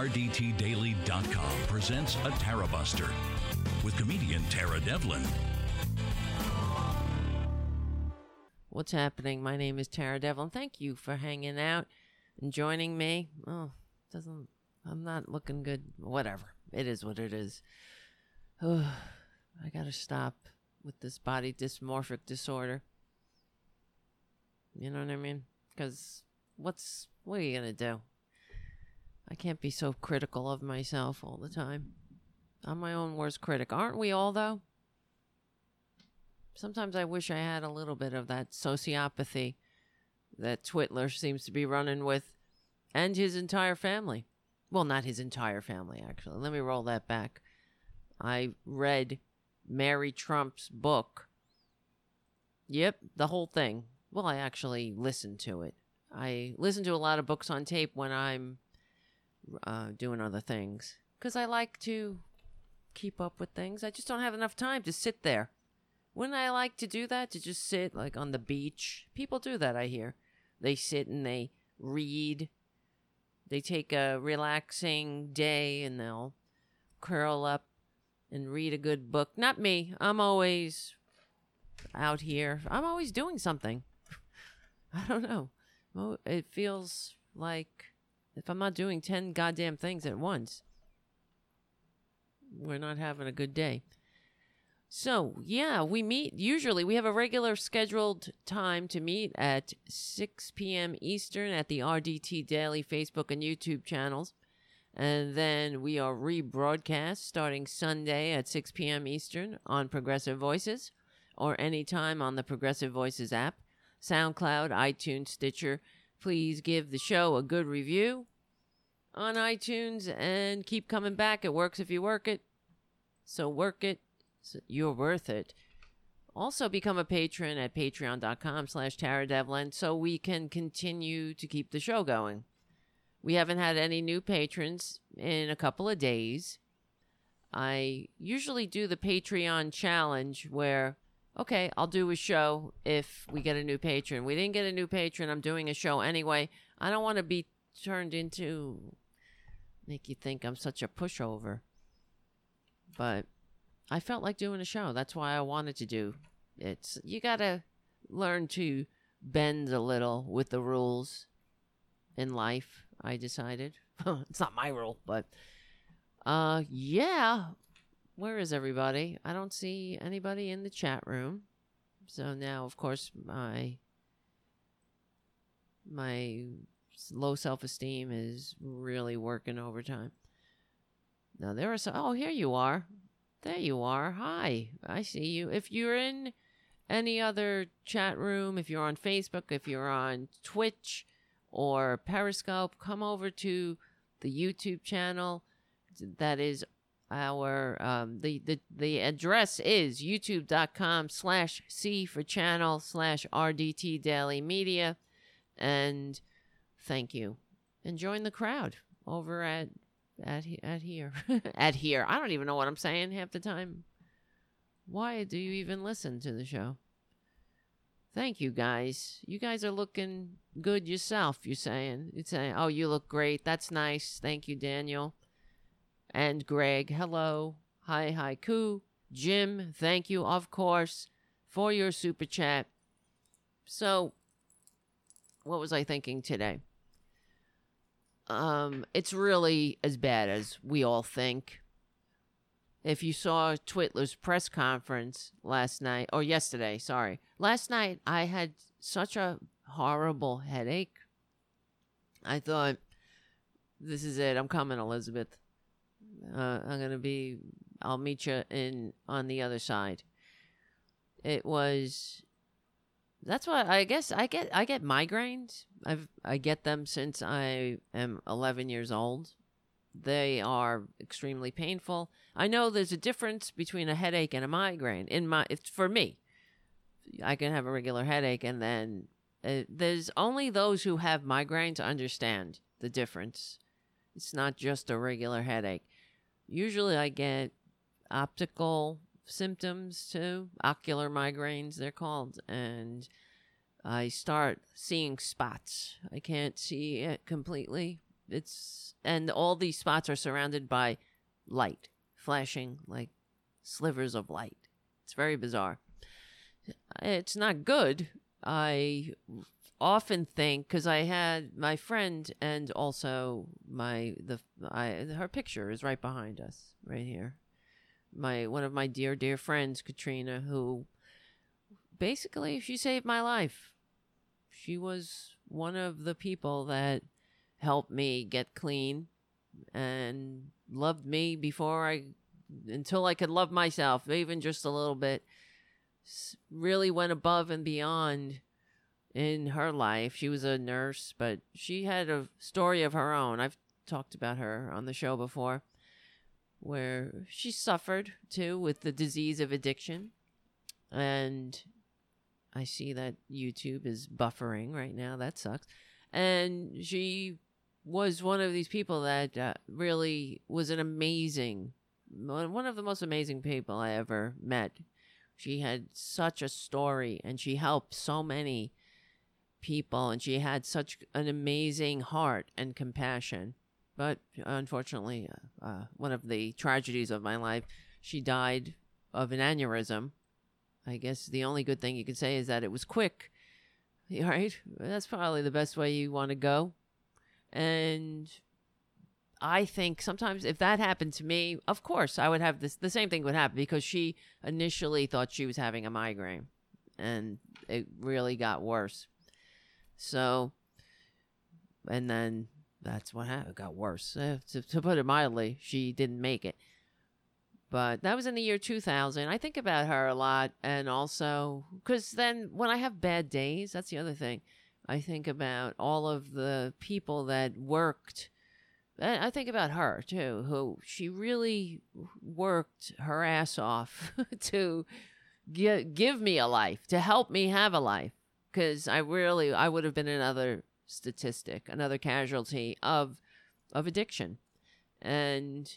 RDTDaily.com presents a Tara Buster with comedian Tara Devlin. What's happening? My name is Tara Devlin. Thank you for hanging out and joining me. Oh, doesn't I'm not looking good. Whatever. It is what it is. Oh, I gotta stop with this body dysmorphic disorder. You know what I mean? Because what's what are you gonna do? I can't be so critical of myself all the time. I'm my own worst critic. Aren't we all though? Sometimes I wish I had a little bit of that sociopathy that Twitler seems to be running with and his entire family. Well, not his entire family, actually. Let me roll that back. I read Mary Trump's book. Yep, the whole thing. Well, I actually listened to it. I listen to a lot of books on tape when I'm uh, doing other things because I like to keep up with things. I just don't have enough time to sit there. Wouldn't I like to do that? To just sit like on the beach? People do that, I hear. They sit and they read. They take a relaxing day and they'll curl up and read a good book. Not me. I'm always out here. I'm always doing something. I don't know. It feels like if I'm not doing 10 goddamn things at once, we're not having a good day. So, yeah, we meet. Usually, we have a regular scheduled time to meet at 6 p.m. Eastern at the RDT Daily Facebook and YouTube channels. And then we are rebroadcast starting Sunday at 6 p.m. Eastern on Progressive Voices or anytime on the Progressive Voices app, SoundCloud, iTunes, Stitcher. Please give the show a good review on iTunes and keep coming back. It works if you work it. So work it. You're worth it. Also become a patron at patreon.com slash Tara Devlin so we can continue to keep the show going. We haven't had any new patrons in a couple of days. I usually do the Patreon challenge where, okay, I'll do a show if we get a new patron. We didn't get a new patron. I'm doing a show anyway. I don't want to be turned into make you think I'm such a pushover. But I felt like doing a show. That's why I wanted to do it. You got to learn to bend a little with the rules in life, I decided. it's not my rule, but uh yeah. Where is everybody? I don't see anybody in the chat room. So now of course my my low self esteem is really working overtime. Now there are some. Oh, here you are. There you are. Hi, I see you. If you're in any other chat room, if you're on Facebook, if you're on Twitch or Periscope, come over to the YouTube channel. That is our um, the the the address is youtube.com slash c for channel slash rdt daily media. And thank you. And join the crowd over at at at here. At here. I don't even know what i'm saying half the time. Why do you even listen to the show? Thank you guys. You guys are looking good yourself you're saying. You're saying oh you look great. That's nice. Thank you daniel and greg hello hi haiku jim thank you of course for your super chat so what was i thinking today um, it's really as bad as we all think. If you saw Twitler's press conference last night or yesterday, sorry, last night I had such a horrible headache. I thought, this is it. I'm coming, Elizabeth. Uh, I'm gonna be. I'll meet you in on the other side. It was that's why I guess I get I get migraines. I've I get them since I am 11 years old. They are extremely painful. I know there's a difference between a headache and a migraine. In my it's for me. I can have a regular headache and then uh, there's only those who have migraines understand the difference. It's not just a regular headache. Usually I get optical symptoms too, ocular migraines, they're called. And I start seeing spots. I can't see it completely. it's and all these spots are surrounded by light, flashing like slivers of light. It's very bizarre. It's not good. I often think because I had my friend and also my the I her picture is right behind us right here. My one of my dear dear friends Katrina who basically she saved my life. She was one of the people that helped me get clean and loved me before I until I could love myself even just a little bit really went above and beyond in her life. She was a nurse, but she had a story of her own. I've talked about her on the show before, where she suffered too with the disease of addiction. And I see that YouTube is buffering right now. That sucks. And she was one of these people that uh, really was an amazing, one of the most amazing people I ever met. She had such a story and she helped so many people and she had such an amazing heart and compassion. But unfortunately, uh, uh, one of the tragedies of my life, she died of an aneurysm. I guess the only good thing you can say is that it was quick. Right? That's probably the best way you want to go. And I think sometimes if that happened to me, of course I would have this the same thing would happen because she initially thought she was having a migraine and it really got worse. So, and then that's what happened. It got worse. Uh, to, to put it mildly, she didn't make it. But that was in the year 2000. I think about her a lot. And also, because then when I have bad days, that's the other thing. I think about all of the people that worked. I think about her too, who she really worked her ass off to give, give me a life, to help me have a life because I really I would have been another statistic, another casualty of of addiction, and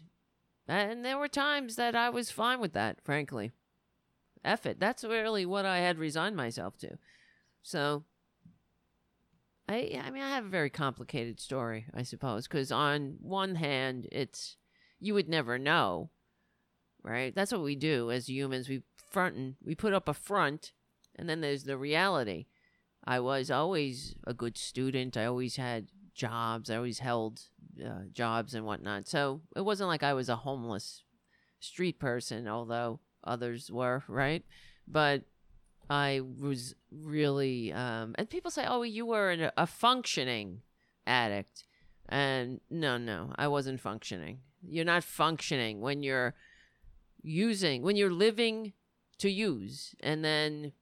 and there were times that I was fine with that, frankly. Eff it. That's really what I had resigned myself to. So I I mean I have a very complicated story, I suppose, because on one hand it's you would never know, right? That's what we do as humans. We front and we put up a front, and then there's the reality. I was always a good student. I always had jobs. I always held uh, jobs and whatnot. So it wasn't like I was a homeless street person, although others were, right? But I was really, um, and people say, oh, you were an, a functioning addict. And no, no, I wasn't functioning. You're not functioning when you're using, when you're living to use. And then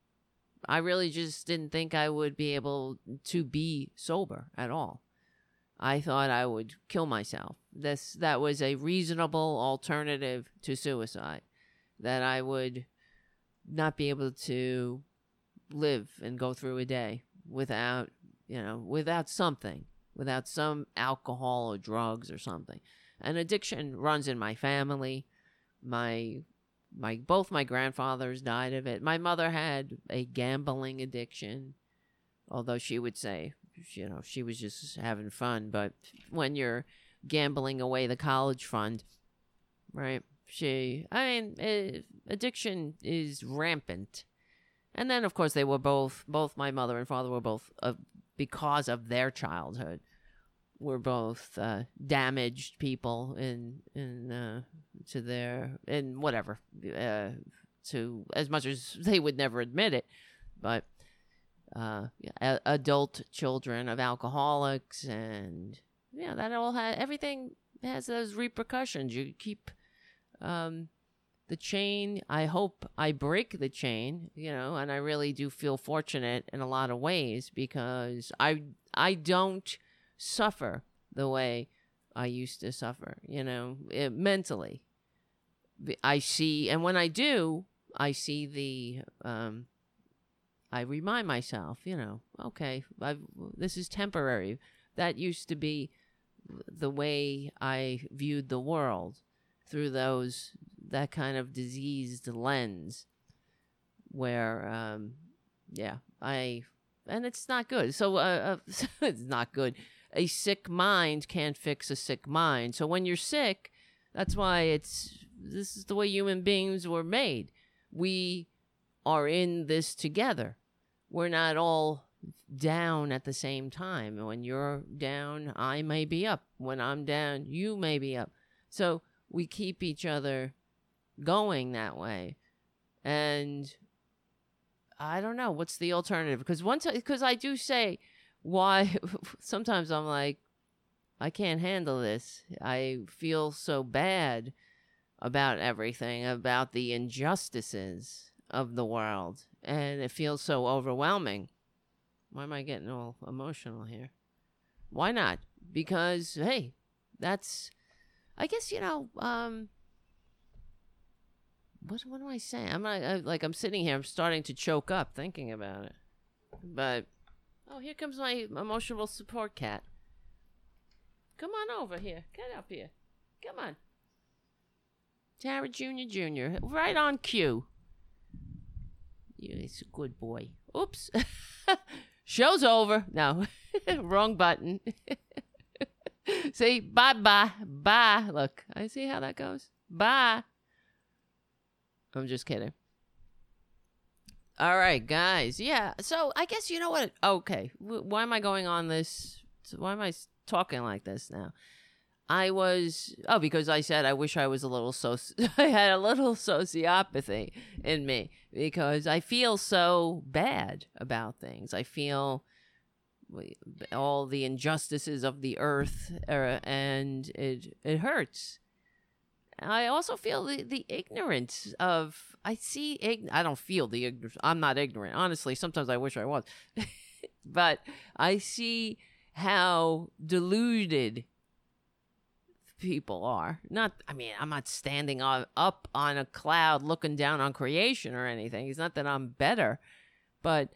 I really just didn't think I would be able to be sober at all. I thought I would kill myself. This that was a reasonable alternative to suicide. That I would not be able to live and go through a day without, you know, without something, without some alcohol or drugs or something. An addiction runs in my family. My my both my grandfathers died of it. My mother had a gambling addiction, although she would say, you know, she was just having fun. But when you're gambling away the college fund, right? She, I mean, uh, addiction is rampant. And then, of course, they were both, both my mother and father were both, uh, because of their childhood, were both uh, damaged people in in uh, to their in whatever uh, to as much as they would never admit it, but uh, a- adult children of alcoholics and yeah, that all everything has those repercussions. You keep um, the chain. I hope I break the chain, you know, and I really do feel fortunate in a lot of ways because I I don't suffer the way I used to suffer, you know, it, mentally. I see, and when I do, I see the, um, I remind myself, you know, okay, I've, this is temporary. That used to be the way I viewed the world through those, that kind of diseased lens where, um, yeah, I, and it's not good. So, uh, uh it's not good a sick mind can't fix a sick mind. So when you're sick, that's why it's this is the way human beings were made. We are in this together. We're not all down at the same time. When you're down, I may be up. When I'm down, you may be up. So we keep each other going that way. And I don't know what's the alternative because once because I do say why sometimes I'm like I can't handle this. I feel so bad about everything, about the injustices of the world, and it feels so overwhelming. Why am I getting all emotional here? Why not? Because hey, that's I guess you know, um what what am I saying? I'm not I, like I'm sitting here. I'm starting to choke up thinking about it. But oh, here comes my emotional support cat. Come on over here. Get up here. Come on. Tara Junior Junior, right on cue. He's a good boy. Oops. Show's over. No, wrong button. see, bye bye. Bye. Look, I see how that goes. Bye. I'm just kidding. All right, guys. Yeah. So I guess you know what? Okay. Why am I going on this? Why am I talking like this now? I was oh because I said I wish I was a little so I had a little sociopathy in me because I feel so bad about things. I feel all the injustices of the earth uh, and it it hurts I also feel the, the ignorance of I see I don't feel the ignorance. I'm not ignorant. Honestly, sometimes I wish I was. but I see how deluded people are. Not I mean, I'm not standing on, up on a cloud looking down on creation or anything. It's not that I'm better, but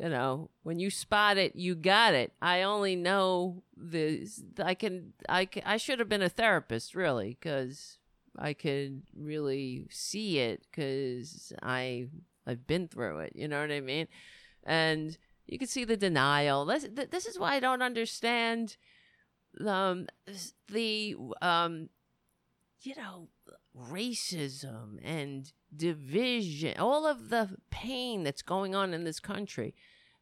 you know, when you spot it, you got it. I only know this. I can. I can, I should have been a therapist, really, because I could really see it because I I've been through it. You know what I mean? And you can see the denial. This this is why I don't understand um the um you know racism and division, all of the pain that's going on in this country.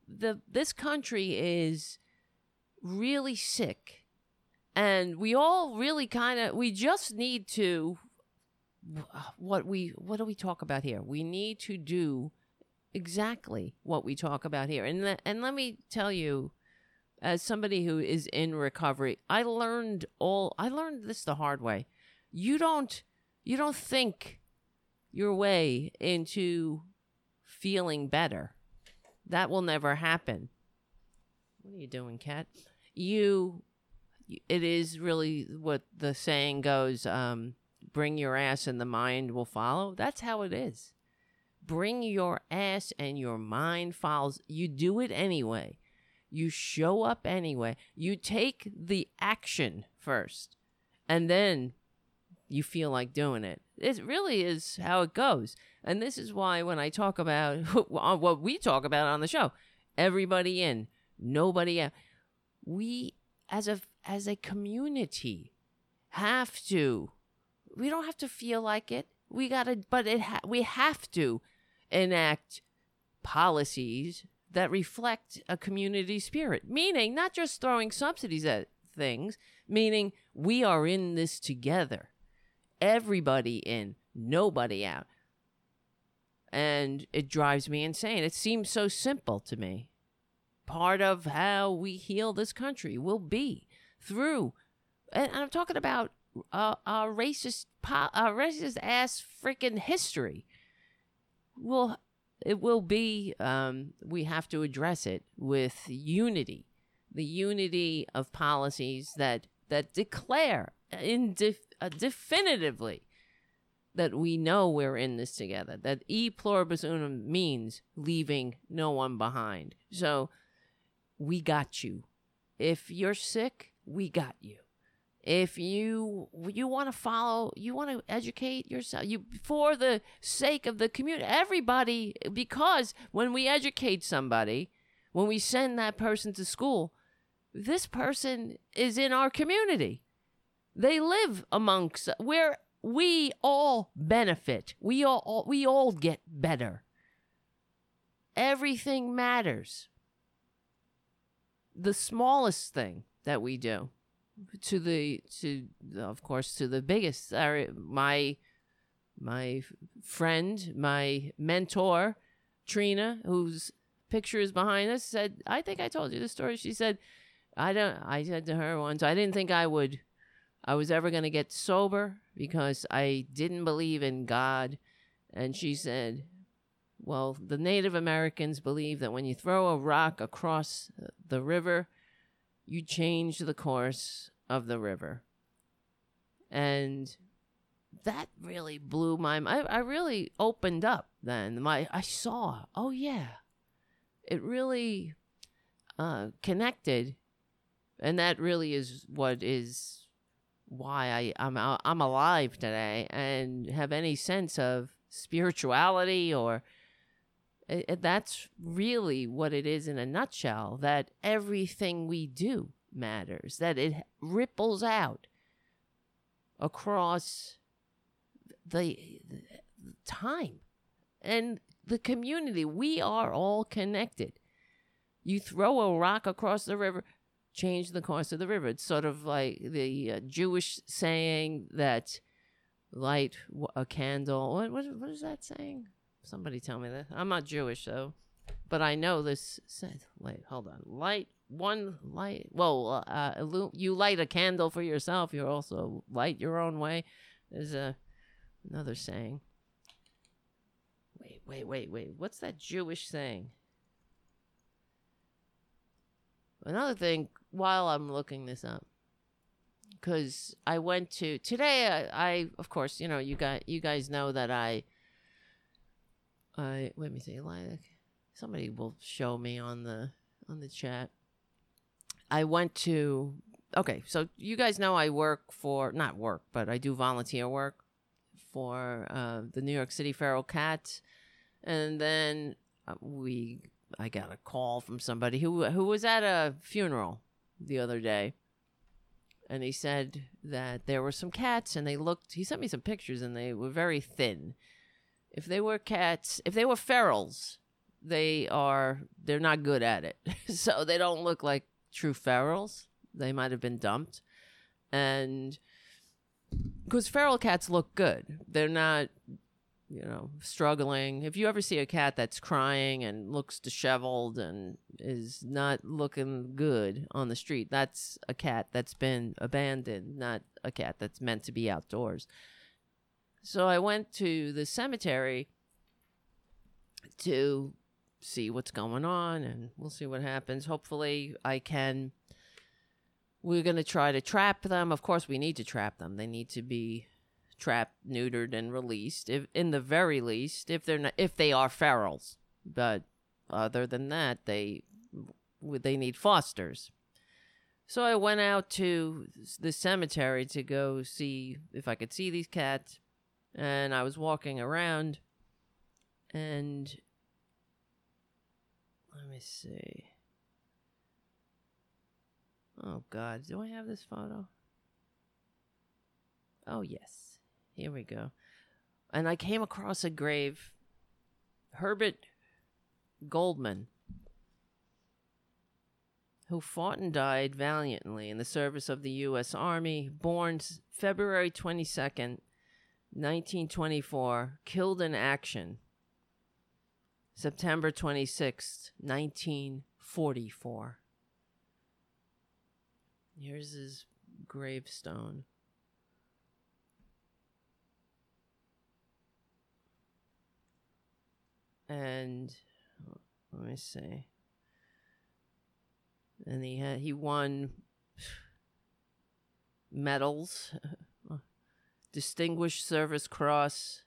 The this country is really sick. And we all really kind of we just need to what we what do we talk about here? We need to do exactly what we talk about here. And and let me tell you as somebody who is in recovery, I learned all I learned this the hard way. You don't you don't think your way into feeling better. That will never happen. What are you doing, cat? You, it is really what the saying goes um, bring your ass and the mind will follow. That's how it is. Bring your ass and your mind follows. You do it anyway. You show up anyway. You take the action first, and then you feel like doing it. It really is how it goes. And this is why when I talk about what we talk about on the show, everybody in, nobody out. We as a as a community have to we don't have to feel like it. We got to but it ha- we have to enact policies that reflect a community spirit, meaning not just throwing subsidies at things, meaning we are in this together everybody in, nobody out. And it drives me insane. It seems so simple to me. Part of how we heal this country will be through, and I'm talking about uh, our racist, our racist ass freaking history. Will it will be? Um, we have to address it with unity, the unity of policies that that declare in def- uh, definitively that we know we're in this together, that e pluribus unum means leaving no one behind. So we got you. If you're sick, we got you. If you you want to follow, you want to educate yourself, you for the sake of the community, everybody because when we educate somebody, when we send that person to school, this person is in our community. They live amongst where we all benefit. We all we all get better. Everything matters. The smallest thing that we do to the to of course to the biggest my my friend, my mentor, Trina, whose picture is behind us, said, I think I told you the story. She said, I don't I said to her once, I didn't think I would I was ever gonna get sober because I didn't believe in God. And she said, Well, the Native Americans believe that when you throw a rock across the river, you change the course of the river. And that really blew my mind. I, I really opened up then. My I saw, oh yeah. It really uh, connected. And that really is what is why I, I'm I'm alive today and have any sense of spirituality or it, that's really what it is in a nutshell that everything we do matters that it ripples out across the, the time and the community. We are all connected. You throw a rock across the river change the course of the river it's sort of like the uh, jewish saying that light a candle what, what, what is that saying Somebody tell me that. I'm not Jewish though, but I know this. Said, wait, hold on. Light one light. Well, uh, you light a candle for yourself. You also light your own way. There's a another saying. Wait, wait, wait, wait. What's that Jewish saying? Another thing, while I'm looking this up, because I went to today, I, I of course, you know, you got you guys know that I I let me see, like somebody will show me on the on the chat. I went to okay, so you guys know I work for not work, but I do volunteer work for uh, the New York City Feral Cats, and then uh, we I got a call from somebody who who was at a funeral the other day, and he said that there were some cats, and they looked. He sent me some pictures, and they were very thin if they were cats, if they were ferals, they are they're not good at it. so they don't look like true ferals. They might have been dumped. And because feral cats look good. They're not you know, struggling. If you ever see a cat that's crying and looks disheveled and is not looking good on the street, that's a cat that's been abandoned, not a cat that's meant to be outdoors. So I went to the cemetery to see what's going on and we'll see what happens. Hopefully, I can. We're going to try to trap them. Of course, we need to trap them. They need to be trapped, neutered, and released. If, in the very least, if they're not, if they are ferals. But other than that, they they need fosters. So I went out to the cemetery to go see if I could see these cats and I was walking around and let me see. Oh god, do I have this photo? Oh yes. Here we go. And I came across a grave Herbert Goldman who fought and died valiantly in the service of the US Army, born February 22nd, 1924, killed in action. September 26th, 1944. Here's his gravestone. And let me see. And he had, he won medals Distinguished Service Cross,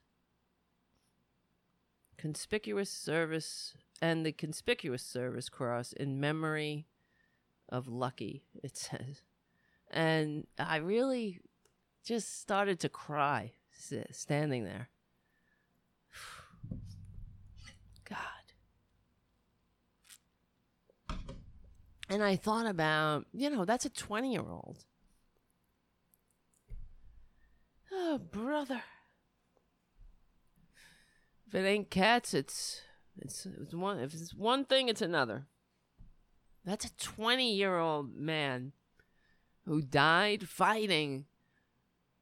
Conspicuous Service, and the Conspicuous Service Cross in memory of Lucky, it says. And I really just started to cry standing there. God. And I thought about, you know, that's a 20 year old. Oh, brother. If it ain't cats, it's it's it's one if it's one thing, it's another. That's a 20 year old man who died fighting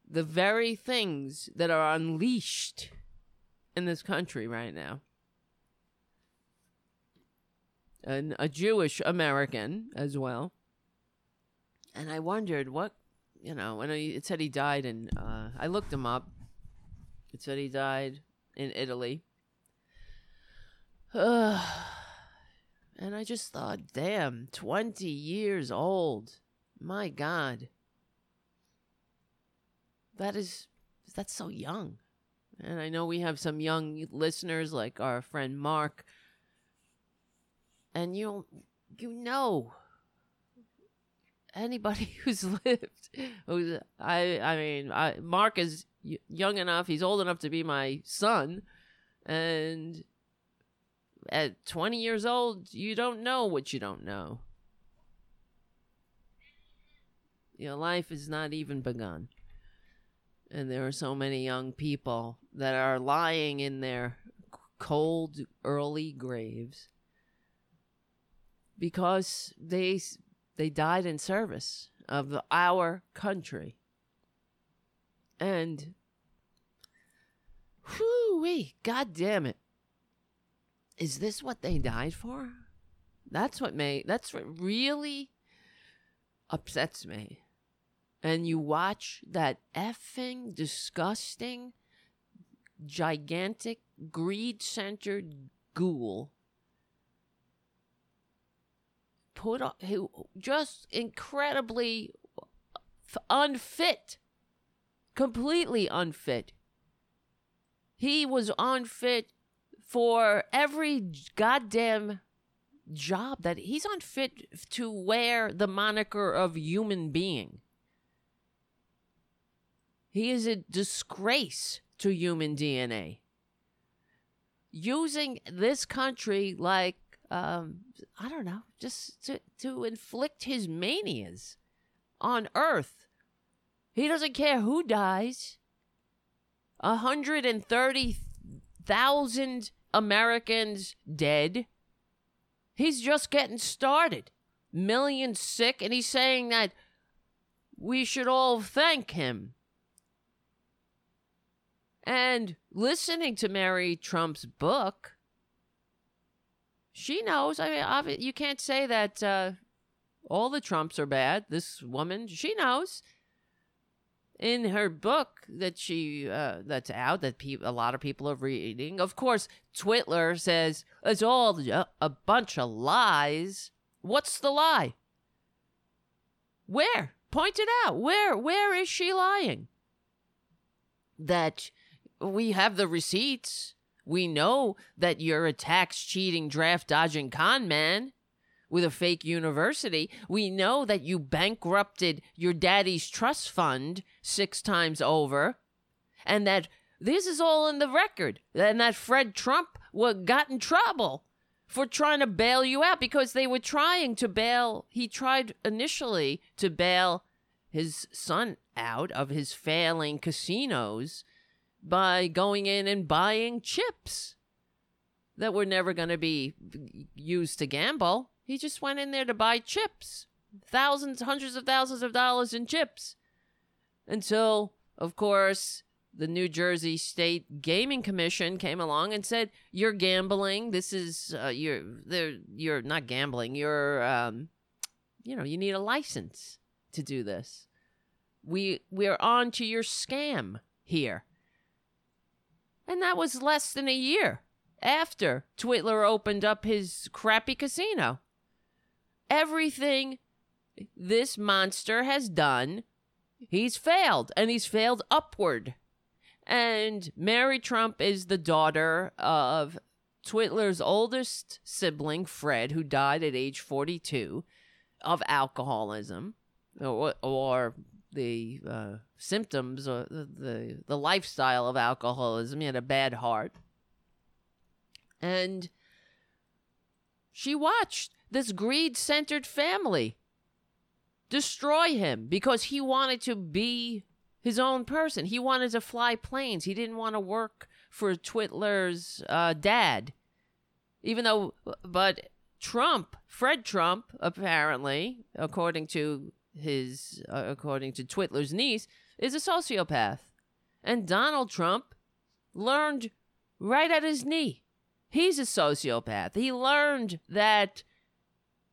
the very things that are unleashed in this country right now. And a Jewish American as well. And I wondered what, you know, and it said he died in, uh, I looked him up. It said he died in Italy. and I just thought, damn, 20 years old. My God. That is, that's so young. And I know we have some young listeners like our friend Mark. And you you know anybody who's lived who's I I mean, I Mark is young enough, he's old enough to be my son and at 20 years old, you don't know what you don't know. Your life is not even begun. And there are so many young people that are lying in their cold, early graves because they they died in service of our country. And whoo god damn it. Is this what they died for? That's what may that's what really upsets me and you watch that effing disgusting, gigantic, greed centered ghoul put on, who just incredibly unfit, completely unfit. He was unfit for every goddamn job that he's unfit to wear the moniker of human being. He is a disgrace to human DNA. Using this country like, um, I don't know, just to, to inflict his manias on Earth. He doesn't care who dies. 130,000 Americans dead. He's just getting started. Millions sick, and he's saying that we should all thank him and listening to Mary Trump's book, she knows. I mean, you can't say that uh, all the Trumps are bad. This woman, she knows. In her book that she uh, that's out that pe- a lot of people are reading, of course, Twitler says it's all a bunch of lies. What's the lie? Where? Point it out. Where? Where is she lying? That we have the receipts. We know that you're a tax cheating, draft dodging con man with a fake university. We know that you bankrupted your daddy's trust fund six times over, and that this is all in the record, and that Fred Trump got in trouble for trying to bail you out because they were trying to bail. He tried initially to bail his son out of his failing casinos by going in and buying chips that were never going to be used to gamble. He just went in there to buy chips, thousands, hundreds of thousands of dollars in chips. Until, of course, the New Jersey State Gaming Commission came along and said, "You're gambling. This is uh, you're you're not gambling. You're um, you know, you need a license to do this. We we're on to your scam here." And that was less than a year after Twitler opened up his crappy casino. Everything this monster has done, he's failed, and he's failed upward. And Mary Trump is the daughter of Twitler's oldest sibling, Fred, who died at age 42 of alcoholism or, or the uh, symptoms or the, the, lifestyle of alcoholism. He had a bad heart. And she watched this greed centered family, destroy him because he wanted to be his own person. He wanted to fly planes. He didn't want to work for Twitler's uh, dad. Even though, but Trump, Fred Trump, apparently, according to his, uh, according to Twitler's niece, is a sociopath. And Donald Trump learned right at his knee. He's a sociopath. He learned that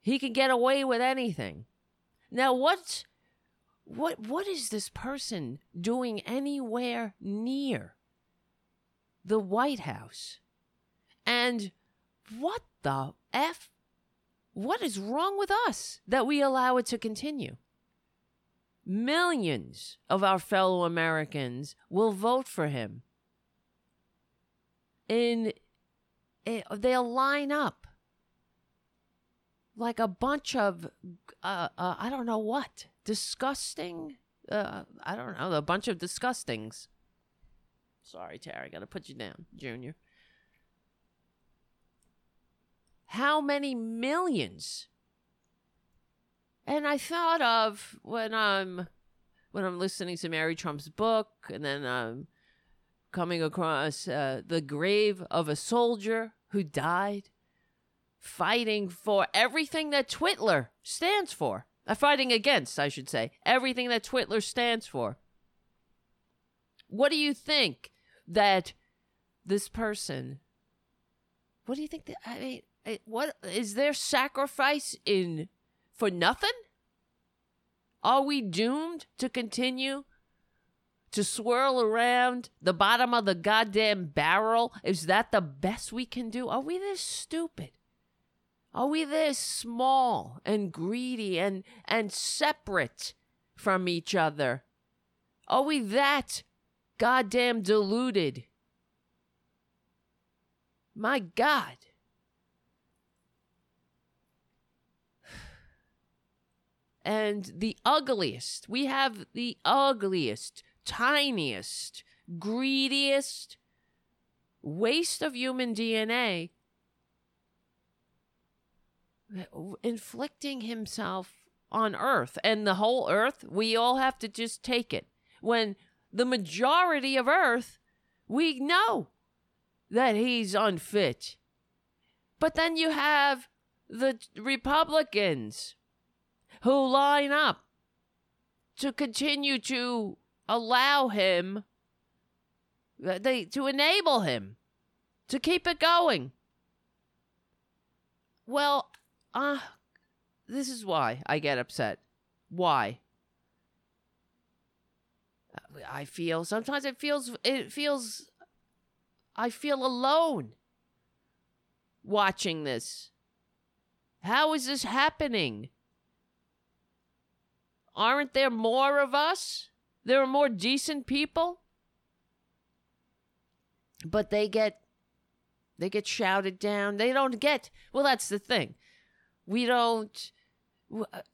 he can get away with anything. Now, what, what, what is this person doing anywhere near the White House? And what the F? What is wrong with us that we allow it to continue? Millions of our fellow Americans will vote for him. In, in they'll line up like a bunch of uh, uh, I don't know what disgusting. Uh, I don't know a bunch of disgustings. Sorry, Terry, got to put you down, Junior. How many millions? And I thought of when I'm when I'm listening to Mary Trump's book, and then I'm coming across uh, the grave of a soldier who died fighting for everything that Twitler stands for. Uh, fighting against, I should say, everything that Twitler stands for. What do you think that this person? What do you think that I mean? What is their sacrifice in for nothing? Are we doomed to continue to swirl around the bottom of the goddamn barrel? Is that the best we can do? Are we this stupid? Are we this small and greedy and, and separate from each other? Are we that goddamn deluded? My God. And the ugliest, we have the ugliest, tiniest, greediest waste of human DNA inflicting himself on earth. And the whole earth we all have to just take it. When the majority of earth we know that he's unfit. But then you have the republicans who line up to continue to allow him they to enable him to keep it going well uh, this is why I get upset. Why? I feel sometimes it feels it feels I feel alone watching this. How is this happening? Aren't there more of us? There are more decent people? But they get they get shouted down. They don't get Well, that's the thing we don't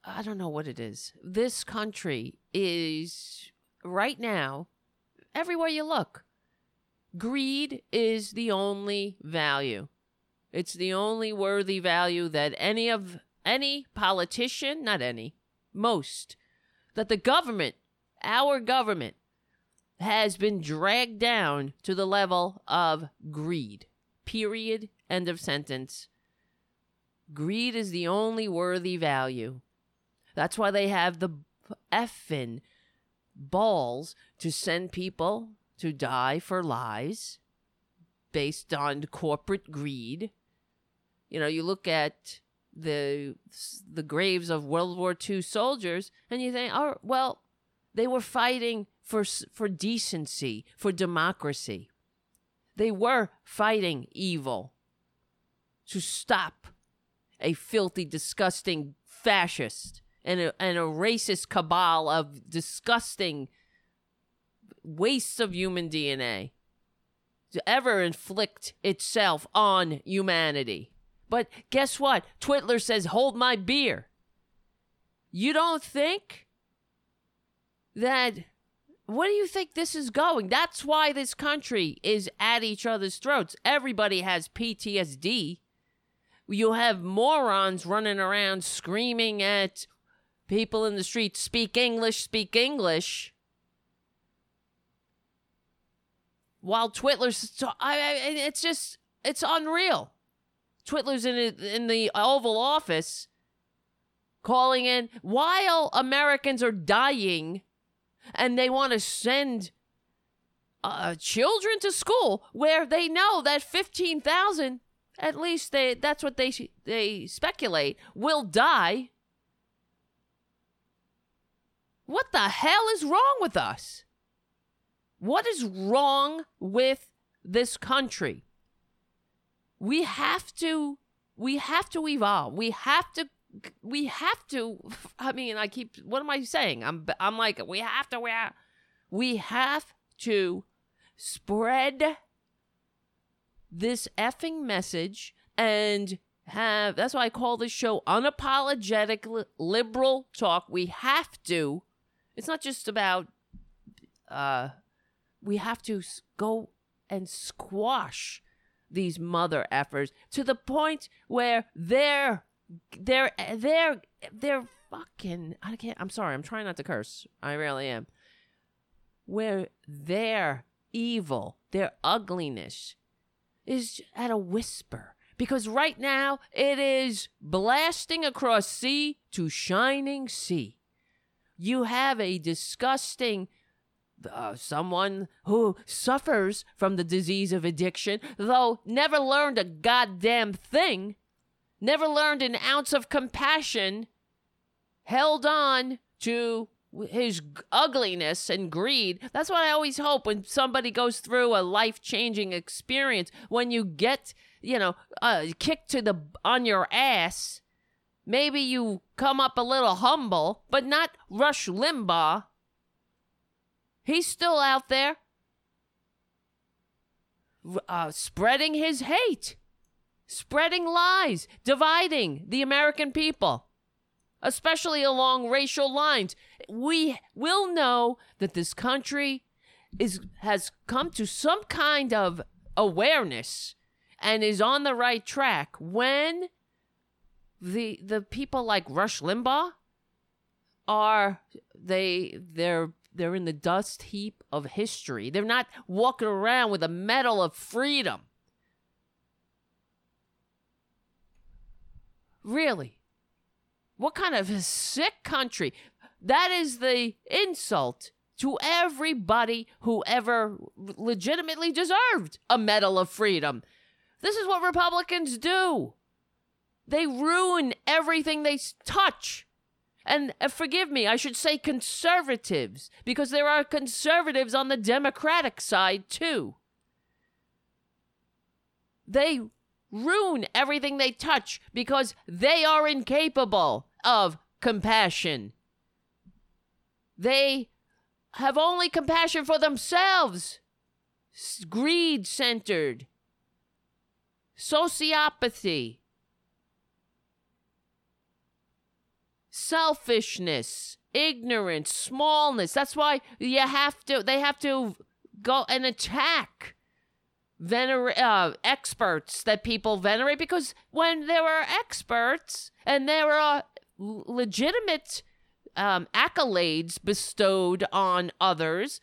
I don't know what it is. This country is right now everywhere you look. Greed is the only value. It's the only worthy value that any of any politician, not any, most that the government, our government has been dragged down to the level of greed. Period. End of sentence. Greed is the only worthy value. That's why they have the effing balls to send people to die for lies based on corporate greed. You know, you look at the the graves of World War II soldiers and you think, "Oh, well, they were fighting for for decency, for democracy. They were fighting evil to stop a filthy, disgusting fascist and a, and a racist cabal of disgusting wastes of human DNA to ever inflict itself on humanity. But guess what? Twitler says, hold my beer. You don't think that. What do you think this is going? That's why this country is at each other's throats. Everybody has PTSD you have morons running around screaming at people in the street, speak English, speak English. While Twitler's, I, I, it's just, it's unreal. Twitler's in, in the Oval Office calling in while Americans are dying and they want to send uh, children to school where they know that 15,000 at least they that's what they they speculate will die what the hell is wrong with us? What is wrong with this country we have to we have to evolve we have to we have to i mean i keep what am i saying i'm i'm like we have to we have, we have to spread this effing message and have that's why I call this show unapologetic li- liberal talk. We have to. It's not just about uh we have to go and squash these mother effers to the point where they're they're they're they're fucking I can't I'm sorry, I'm trying not to curse. I really am. Where their evil, their ugliness is at a whisper. Because right now it is blasting across sea to shining sea. You have a disgusting uh, someone who suffers from the disease of addiction, though never learned a goddamn thing, never learned an ounce of compassion, held on to his ugliness and greed. That's what I always hope when somebody goes through a life changing experience. When you get, you know, uh, kicked to the on your ass, maybe you come up a little humble, but not Rush Limbaugh. He's still out there, uh, spreading his hate, spreading lies, dividing the American people especially along racial lines. We will know that this country is has come to some kind of awareness and is on the right track when the the people like Rush Limbaugh are they they're they're in the dust heap of history. They're not walking around with a medal of freedom. Really? What kind of a sick country? That is the insult to everybody who ever legitimately deserved a Medal of Freedom. This is what Republicans do. They ruin everything they touch. And uh, forgive me, I should say conservatives, because there are conservatives on the Democratic side too. They ruin everything they touch because they are incapable of compassion. They have only compassion for themselves, greed centered, sociopathy, selfishness, ignorance, smallness. That's why you have to, they have to go and attack vener- uh, experts that people venerate because when there are experts and there are legitimate um, accolades bestowed on others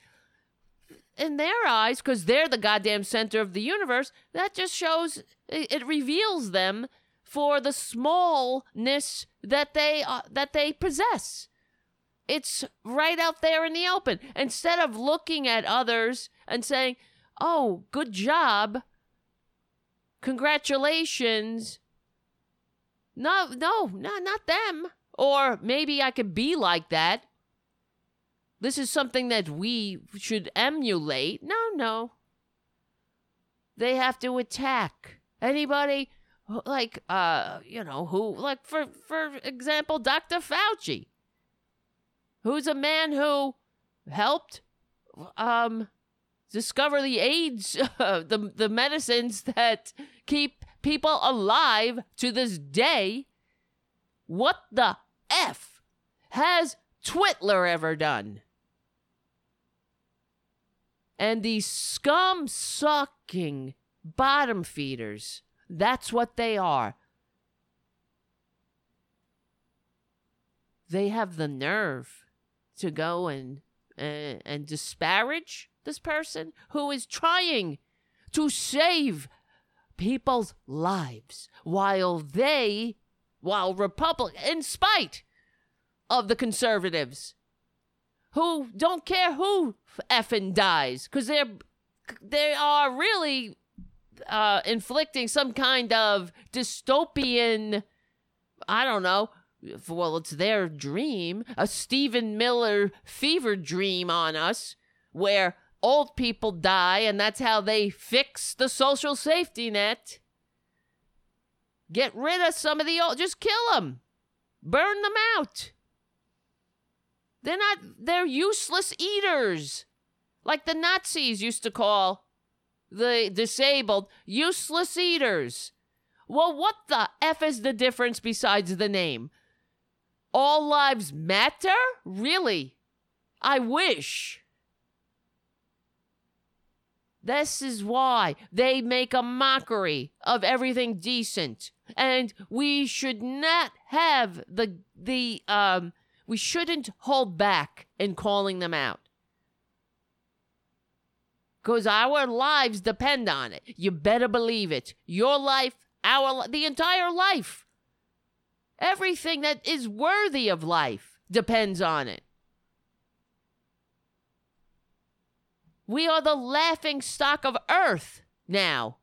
in their eyes because they're the goddamn center of the universe that just shows it, it reveals them for the smallness that they uh, that they possess. It's right out there in the open. Instead of looking at others and saying oh good job. Congratulations. No no no not them. Or maybe i could be like that. This is something that we should emulate. No no. They have to attack. Anybody like uh you know who like for for example dr fauci who's a man who helped um discover the AIDS, uh, the the medicines that keep people alive to this day. What the f has Twitler ever done? And these scum sucking bottom feeders, that's what they are. They have the nerve to go and and, and disparage this person who is trying to save people's lives while they while republic in spite of the conservatives who don't care who effing dies because they're they are really uh, inflicting some kind of dystopian i don't know well it's their dream a stephen miller fever dream on us where old people die and that's how they fix the social safety net get rid of some of the old just kill them burn them out they're not, they're useless eaters. Like the Nazis used to call the disabled useless eaters. Well, what the F is the difference besides the name? All lives matter? Really? I wish. This is why they make a mockery of everything decent. And we should not have the the um we shouldn't hold back in calling them out. Because our lives depend on it. You better believe it. Your life, our the entire life. Everything that is worthy of life depends on it. We are the laughing stock of earth now.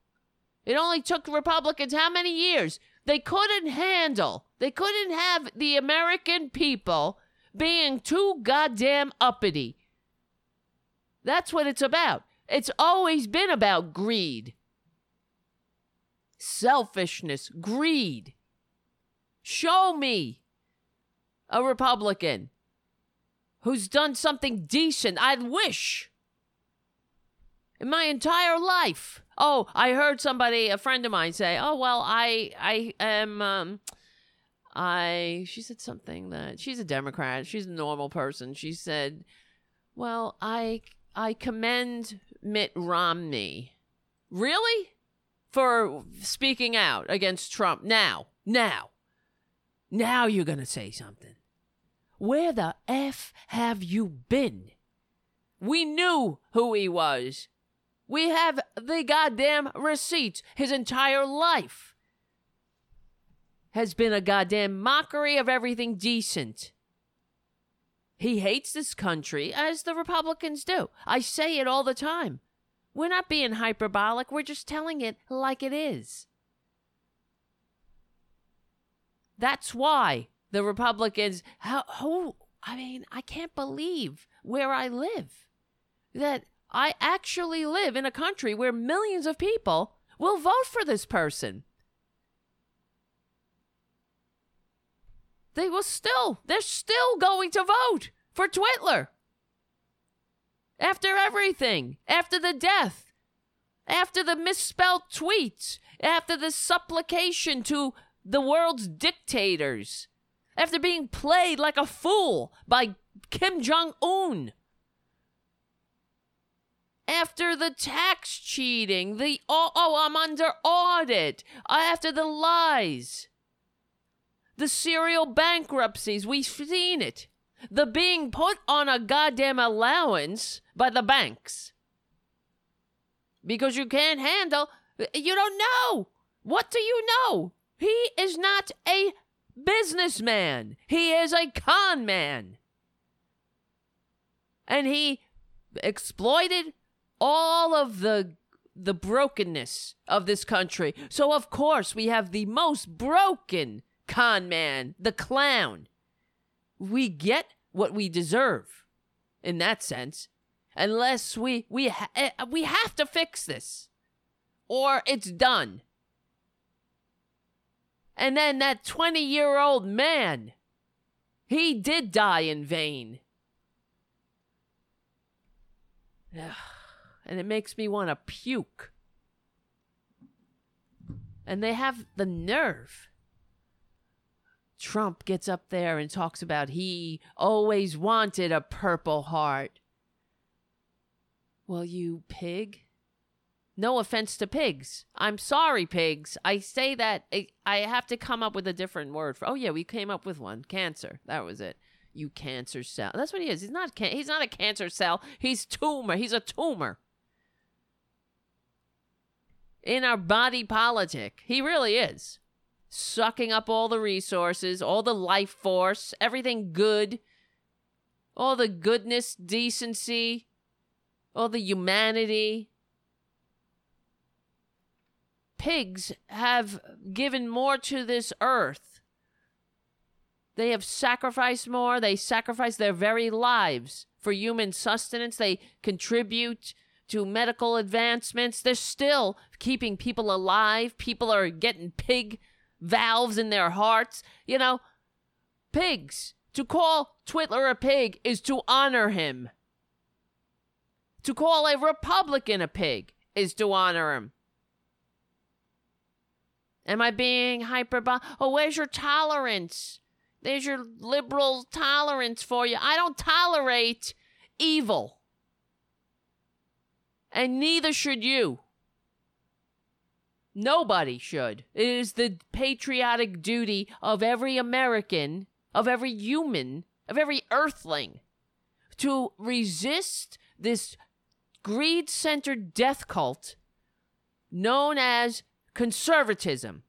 It only took Republicans how many years? They couldn't handle, they couldn't have the American people being too goddamn uppity. That's what it's about. It's always been about greed, selfishness, greed. Show me a Republican who's done something decent. I'd wish in my entire life. Oh, I heard somebody, a friend of mine, say, "Oh well, I I am." Um, I she said something that she's a Democrat. She's a normal person. She said, "Well, I I commend Mitt Romney." Really? For speaking out against Trump. Now. Now. Now you're going to say something. Where the F have you been? We knew who he was. We have the goddamn receipts his entire life has been a goddamn mockery of everything decent. He hates this country, as the Republicans do. I say it all the time. We're not being hyperbolic, we're just telling it like it is. That's why the Republicans, how, who, I mean, I can't believe where I live. That I actually live in a country where millions of people will vote for this person. They will still, they're still going to vote for Twitler. After everything, after the death, after the misspelled tweets, after the supplication to the world's dictators, after being played like a fool by Kim Jong un, after the tax cheating, the oh, oh I'm under audit, after the lies the serial bankruptcies. We've seen it. The being put on a goddamn allowance by the banks. Because you can't handle, you don't know. What do you know? He is not a businessman, he is a con man. And he exploited all of the the brokenness of this country. So of course we have the most broken con man, the clown. We get what we deserve in that sense unless we we ha- eh, we have to fix this or it's done. And then that 20-year-old man he did die in vain. And it makes me want to puke. And they have the nerve Trump gets up there and talks about he always wanted a purple heart. Well, you pig. No offense to pigs. I'm sorry, pigs. I say that I, have to come up with a different word for. Oh yeah, we came up with one. Cancer. That was it. You cancer cell. That's what he is. He's not. Can- he's not a cancer cell. He's tumor. He's a tumor in our body politic. He really is. Sucking up all the resources, all the life force, everything good, all the goodness, decency, all the humanity. Pigs have given more to this earth. They have sacrificed more. They sacrifice their very lives for human sustenance. They contribute to medical advancements. They're still keeping people alive. People are getting pig valves in their hearts. You know, pigs. To call Twitler a pig is to honor him. To call a Republican a pig is to honor him. Am I being hyper? Oh, where's your tolerance? There's your liberal tolerance for you. I don't tolerate evil. And neither should you. Nobody should. It is the patriotic duty of every American, of every human, of every earthling to resist this greed centered death cult known as conservatism.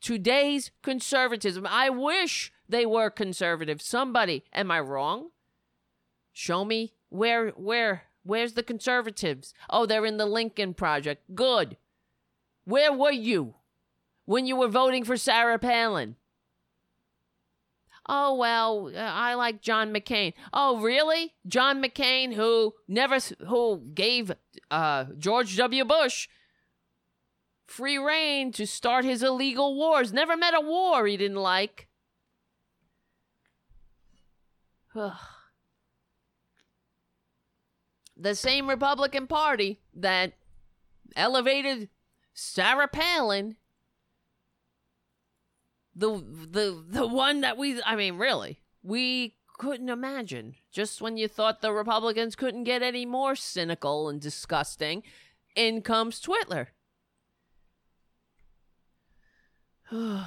Today's conservatism. I wish they were conservative. Somebody, am I wrong? Show me where where where's the conservatives? Oh, they're in the Lincoln Project. Good. Where were you when you were voting for Sarah Palin? Oh, well, uh, I like John McCain. Oh, really? John McCain, who never, who gave uh, George W. Bush free reign to start his illegal wars, never met a war he didn't like. the same Republican Party that elevated Sarah Palin, the the the one that we I mean really, we couldn't imagine. Just when you thought the Republicans couldn't get any more cynical and disgusting, in comes Twitler. God.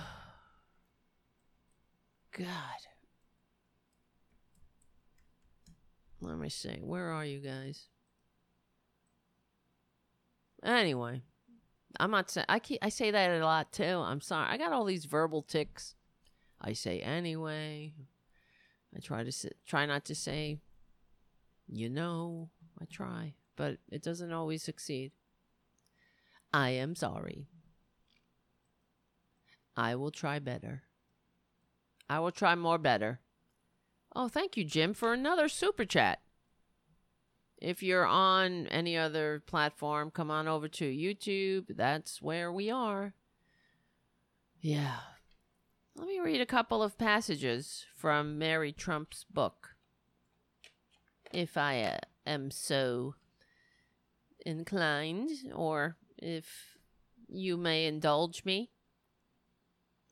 Let me see. Where are you guys? Anyway, I'm not saying I keep I say that a lot too. I'm sorry. I got all these verbal ticks. I say anyway. I try to try not to say you know. I try, but it doesn't always succeed. I am sorry. I will try better. I will try more better. Oh, thank you, Jim, for another super chat. If you're on any other platform, come on over to YouTube. That's where we are. Yeah. Let me read a couple of passages from Mary Trump's book. If I uh, am so inclined, or if you may indulge me.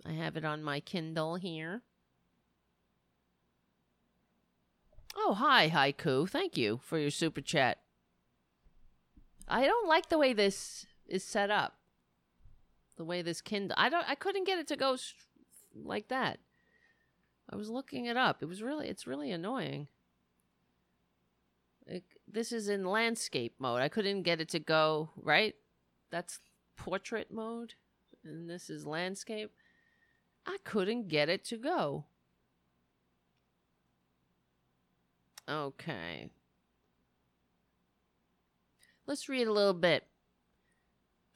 I have it on my Kindle here. Oh, hi, Haiku. Thank you for your super chat. I don't like the way this is set up. The way this Kindle. I don't I couldn't get it to go st- like that. I was looking it up. It was really it's really annoying. It, this is in landscape mode. I couldn't get it to go, right? That's portrait mode and this is landscape. I couldn't get it to go. Okay. Let's read a little bit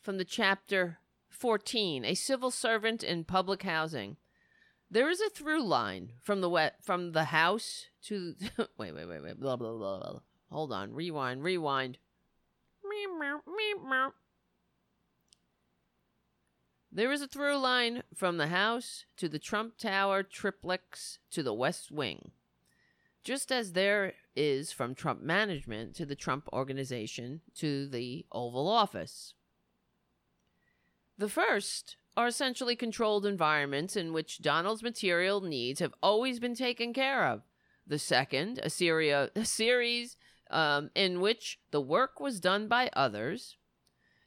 from the chapter 14 A Civil Servant in Public Housing. There is a through line from the wet from the house to wait wait wait wait blah blah blah blah. Hold on, rewind, rewind. There is a through line from the house to the Trump Tower triplex to the West Wing just as there is from Trump management to the Trump organization to the Oval Office. The first are essentially controlled environments in which Donald's material needs have always been taken care of. The second, a, seria, a series um, in which the work was done by others,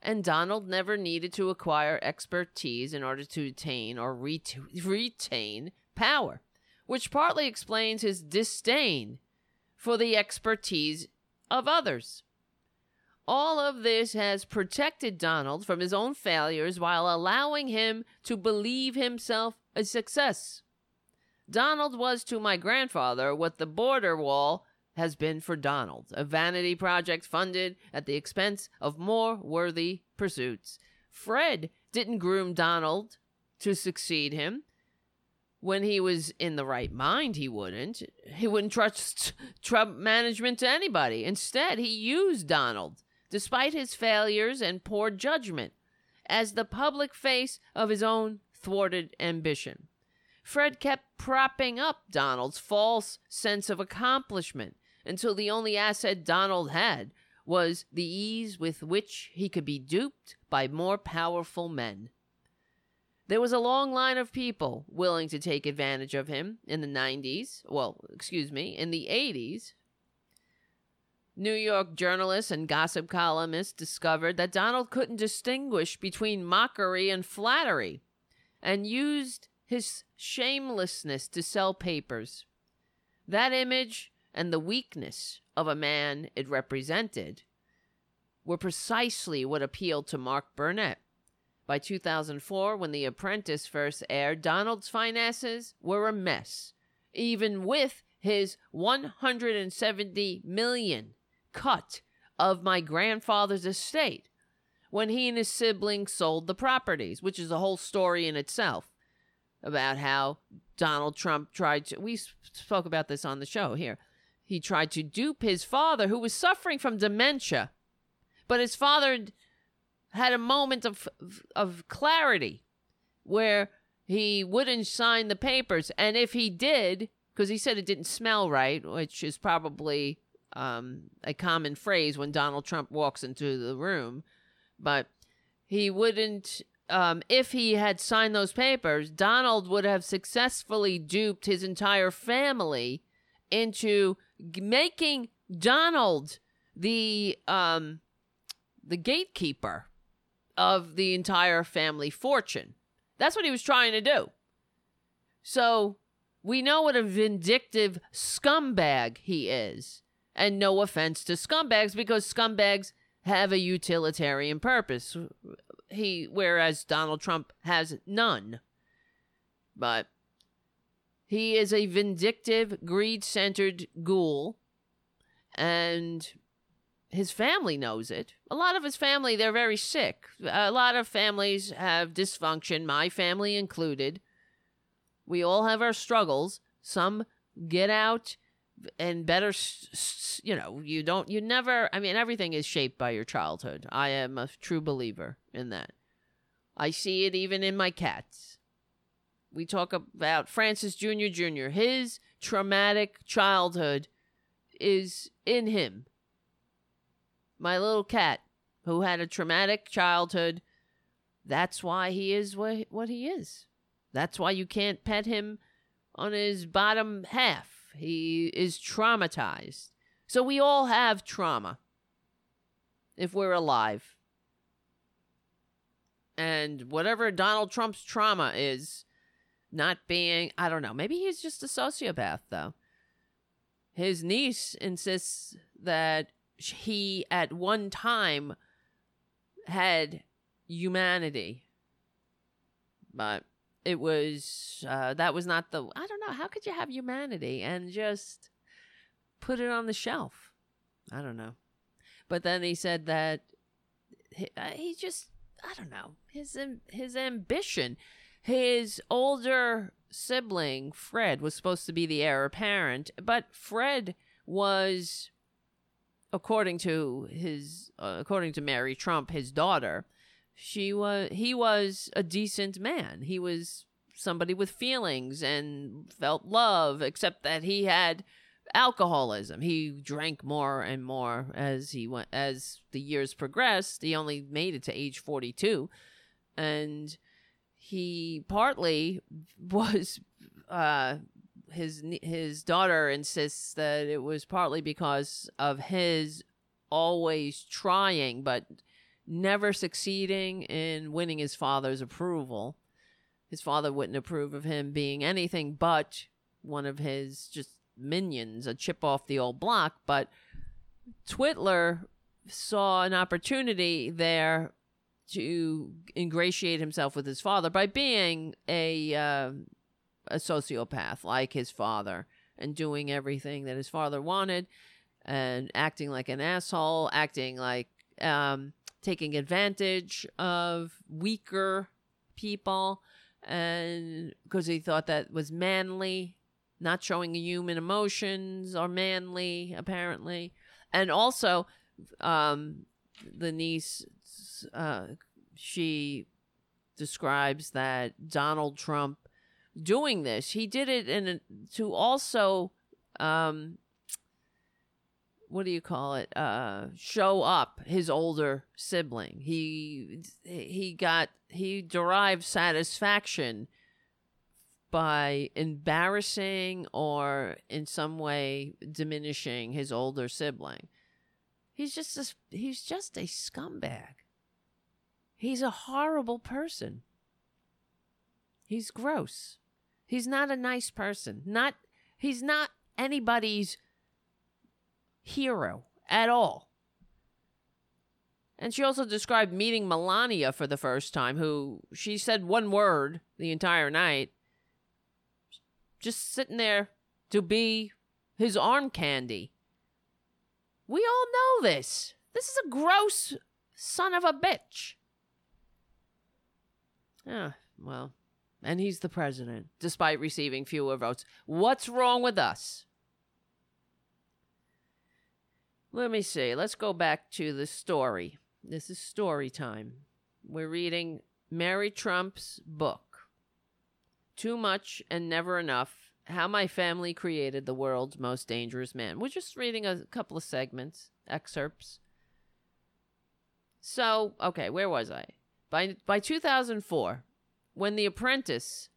and Donald never needed to acquire expertise in order to attain or ret- retain power, which partly explains his disdain for the expertise of others. All of this has protected Donald from his own failures while allowing him to believe himself a success. Donald was to my grandfather what the border wall has been for Donald, a vanity project funded at the expense of more worthy pursuits. Fred didn't groom Donald to succeed him. When he was in the right mind, he wouldn't. He wouldn't trust Trump management to anybody. Instead, he used Donald, despite his failures and poor judgment, as the public face of his own thwarted ambition. Fred kept propping up Donald's false sense of accomplishment until the only asset Donald had was the ease with which he could be duped by more powerful men. There was a long line of people willing to take advantage of him in the 90s, well, excuse me, in the 80s. New York journalists and gossip columnists discovered that Donald couldn't distinguish between mockery and flattery and used his shamelessness to sell papers. That image and the weakness of a man it represented were precisely what appealed to Mark Burnett. By 2004, when The Apprentice first aired, Donald's finances were a mess, even with his 170 million cut of my grandfather's estate when he and his siblings sold the properties, which is a whole story in itself about how Donald Trump tried to. We spoke about this on the show here. He tried to dupe his father, who was suffering from dementia. But his father had a moment of, of clarity where he wouldn't sign the papers. And if he did, because he said it didn't smell right, which is probably um, a common phrase when Donald Trump walks into the room, but he wouldn't. Um, if he had signed those papers, Donald would have successfully duped his entire family into making Donald the um the gatekeeper of the entire family fortune. That's what he was trying to do. So we know what a vindictive scumbag he is. And no offense to scumbags because scumbags have a utilitarian purpose. He whereas Donald Trump has none. But he is a vindictive, greed centered ghoul, and his family knows it. A lot of his family, they're very sick. A lot of families have dysfunction, my family included. We all have our struggles. Some get out and better, you know, you don't, you never, I mean, everything is shaped by your childhood. I am a true believer in that. I see it even in my cats we talk about Francis Jr. Jr. His traumatic childhood is in him. My little cat who had a traumatic childhood, that's why he is what, what he is. That's why you can't pet him on his bottom half. He is traumatized. So we all have trauma if we're alive. And whatever Donald Trump's trauma is, not being, I don't know, maybe he's just a sociopath, though. His niece insists that he, at one time, had humanity. But it was, uh, that was not the, I don't know, how could you have humanity and just put it on the shelf? I don't know. But then he said that he, uh, he just, I don't know, his, his ambition his older sibling, Fred, was supposed to be the heir apparent, but Fred was according to his uh, according to Mary Trump, his daughter, she was he was a decent man. He was somebody with feelings and felt love, except that he had alcoholism. He drank more and more as he went as the years progressed. He only made it to age 42 and he partly was uh, his his daughter insists that it was partly because of his always trying but never succeeding in winning his father's approval. His father wouldn't approve of him being anything but one of his just minions, a chip off the old block. But Twitler saw an opportunity there to ingratiate himself with his father by being a uh, a sociopath like his father and doing everything that his father wanted and acting like an asshole, acting like um, taking advantage of weaker people. And because he thought that was manly not showing human emotions are manly apparently. And also um the niece uh she describes that Donald Trump doing this. He did it in a, to also um what do you call it? Uh show up his older sibling. He he got he derived satisfaction by embarrassing or in some way diminishing his older sibling. He's just a, he's just a scumbag. He's a horrible person. He's gross he's not a nice person not he's not anybody's hero at all. And she also described meeting Melania for the first time, who she said one word the entire night, just sitting there to be his arm candy. We all know this. This is a gross son of a bitch. Ah, well, and he's the president, despite receiving fewer votes. What's wrong with us? Let me see. Let's go back to the story. This is story time. We're reading Mary Trump's book, Too Much and Never Enough How My Family Created the World's Most Dangerous Man. We're just reading a couple of segments, excerpts. So, okay, where was I? By, by 2004, when The Apprentice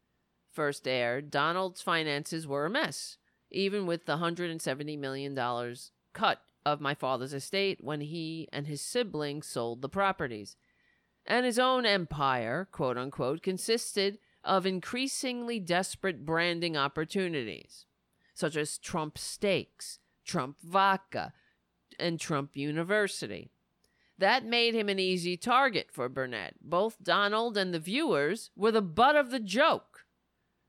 first aired, Donald's finances were a mess, even with the $170 million cut of my father's estate when he and his siblings sold the properties. And his own empire, quote unquote, consisted of increasingly desperate branding opportunities, such as Trump Steaks, Trump Vodka, and Trump University. That made him an easy target for Burnett. Both Donald and the viewers were the butt of the joke.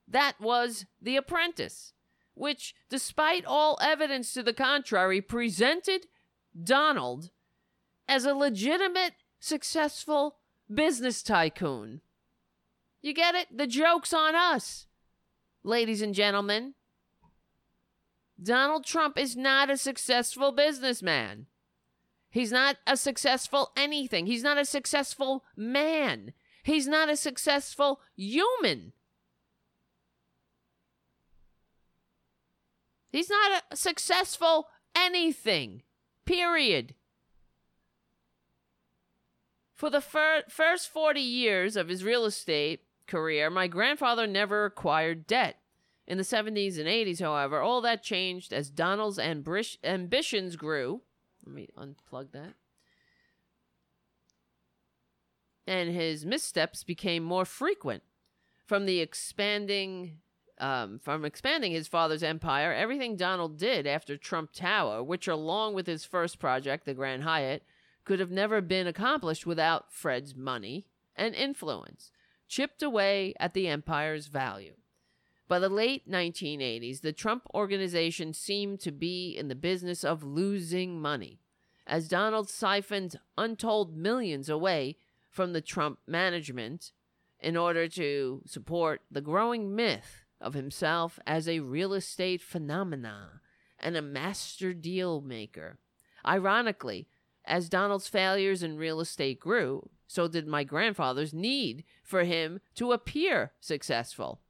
That was The Apprentice which, despite all evidence to the contrary, presented Donald as a legitimate, successful business tycoon. You get it? The joke's on us, ladies and gentlemen. Donald Trump is not a successful businessman. He's not a successful anything. He's not a successful man. He's not a successful human. He's not a successful anything. Period. For the fir- first 40 years of his real estate career, my grandfather never acquired debt. In the 70s and 80s, however, all that changed as Donald's ambitions grew. Let me unplug that. And his missteps became more frequent. From the expanding um, from expanding his father's empire, everything Donald did after Trump Tower, which, along with his first project, the Grand Hyatt, could have never been accomplished without Fred's money and influence, chipped away at the empire's value. By the late 1980s, the Trump organization seemed to be in the business of losing money, as Donald siphoned untold millions away from the Trump management in order to support the growing myth of himself as a real estate phenomena and a master deal maker. Ironically, as Donald's failures in real estate grew, so did my grandfather's need for him to appear successful.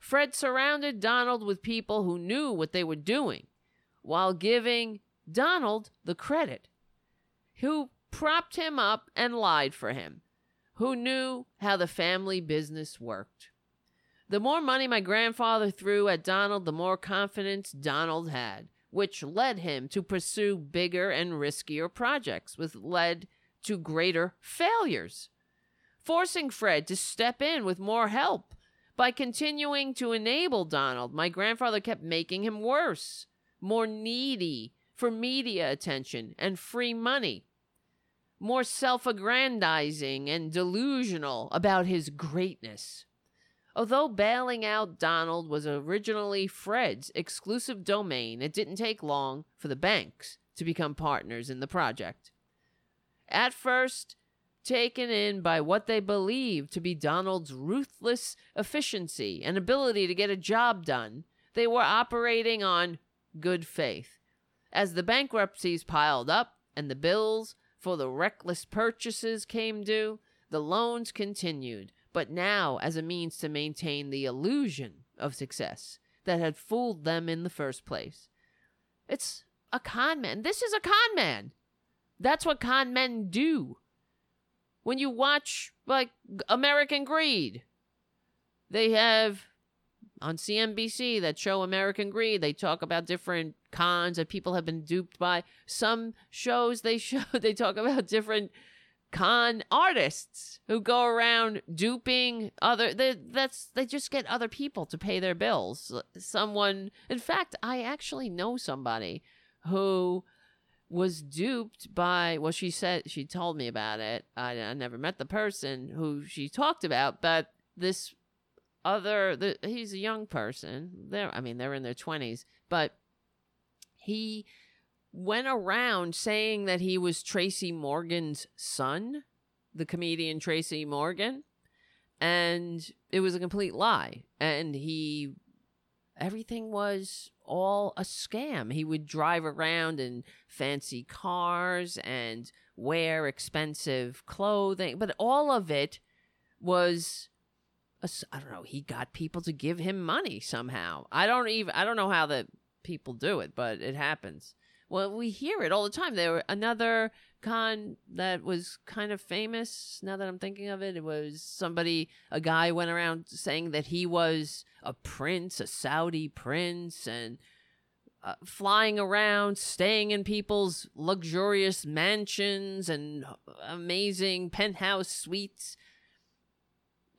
Fred surrounded Donald with people who knew what they were doing, while giving Donald the credit, who propped him up and lied for him, who knew how the family business worked. The more money my grandfather threw at Donald, the more confidence Donald had, which led him to pursue bigger and riskier projects, which led to greater failures, forcing Fred to step in with more help. By continuing to enable Donald, my grandfather kept making him worse, more needy for media attention and free money, more self aggrandizing and delusional about his greatness. Although bailing out Donald was originally Fred's exclusive domain, it didn't take long for the banks to become partners in the project. At first, taken in by what they believed to be Donald's ruthless efficiency and ability to get a job done, they were operating on good faith. As the bankruptcies piled up and the bills for the reckless purchases came due, the loans continued, but now as a means to maintain the illusion of success that had fooled them in the first place. It's a con man. This is a con man. That's what con men do. When you watch, like, American Greed, they have on CNBC that show American Greed. They talk about different cons that people have been duped by. Some shows they show they talk about different con artists who go around duping other they that's they just get other people to pay their bills someone in fact i actually know somebody who was duped by well she said she told me about it i, I never met the person who she talked about but this other the, he's a young person they're i mean they're in their 20s but he went around saying that he was Tracy Morgan's son, the comedian Tracy Morgan, and it was a complete lie. And he, everything was all a scam. He would drive around in fancy cars and wear expensive clothing, but all of it was. I don't know. He got people to give him money somehow. I don't even. I don't know how the people do it, but it happens. Well, we hear it all the time. There were another con that was kind of famous. Now that I'm thinking of it, it was somebody, a guy went around saying that he was a prince, a Saudi prince, and uh, flying around, staying in people's luxurious mansions and amazing penthouse suites.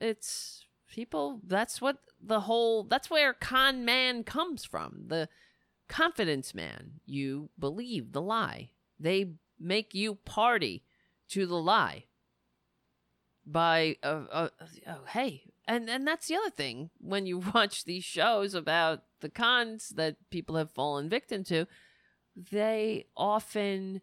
It's people. That's what the whole. That's where con man comes from. The confidence man. You believe the lie. They make you party to the lie by uh, uh, uh, hey and and that's the other thing when you watch these shows about the cons that people have fallen victim to they often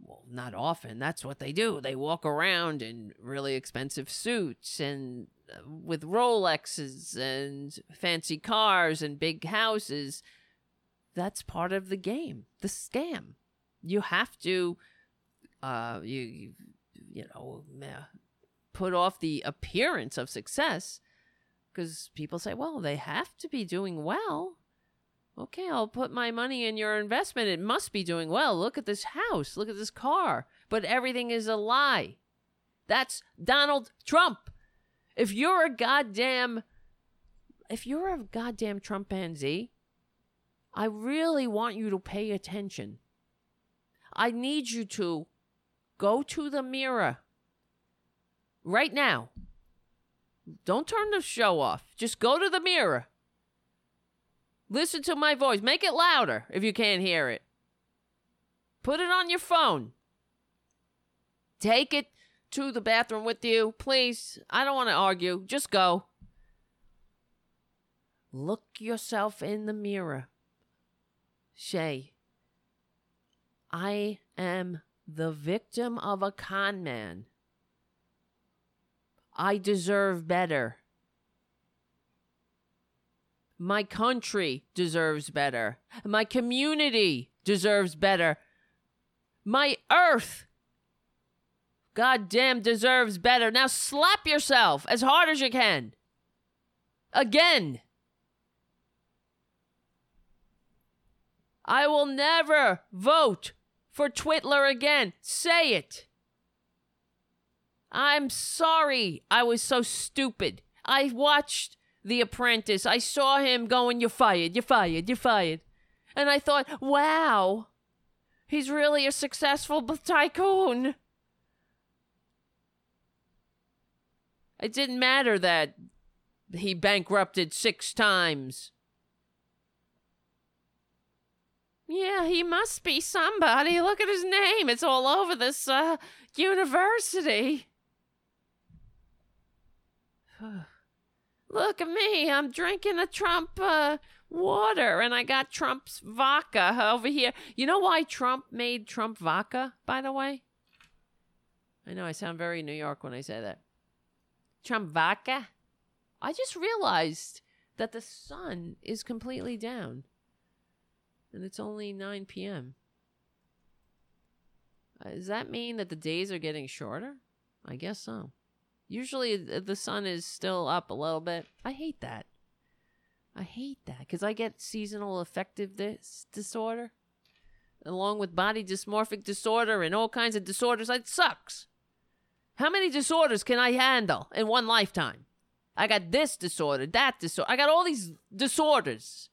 well not often that's what they do they walk around in really expensive suits and uh, with rolexes and fancy cars and big houses that's part of the game, the scam. You have to, uh, you, you, know, put off the appearance of success because people say, well, they have to be doing well. Okay, I'll put my money in your investment. It must be doing well. Look at this house. Look at this car. But everything is a lie. That's Donald Trump. If you're a goddamn, if you're a goddamn Trumpanzee, I really want you to pay attention. I need you to go to the mirror right now. Don't turn the show off. Just go to the mirror. Listen to my voice. Make it louder if you can't hear it. Put it on your phone. Take it to the bathroom with you, please. I don't want to argue. Just go. Look yourself in the mirror. Shay, I am the victim of a con man. I deserve better. My country deserves better. My community deserves better. My earth, goddamn, deserves better. Now slap yourself as hard as you can. Again. I will never vote for Twitler again. Say it. I'm sorry I was so stupid. I watched The Apprentice. I saw him going, You're fired, you're fired, you're fired. And I thought, wow, he's really a successful tycoon. It didn't matter that he bankrupted six times. Yeah, he must be somebody. Look at his name. It's all over this uh, university. Look at me. I'm drinking a Trump uh, water and I got Trump's vodka over here. You know why Trump made Trump vodka, by the way? I know I sound very New York when I say that. Trump vodka? I just realized that the sun is completely down and it's only 9 p.m. Uh, does that mean that the days are getting shorter? I guess so. Usually the sun is still up a little bit. I hate that. I hate that because I get seasonal affective dis- disorder along with body dysmorphic disorder and all kinds of disorders. It sucks. How many disorders can I handle in one lifetime? I got this disorder, that disorder. I got all these disorders.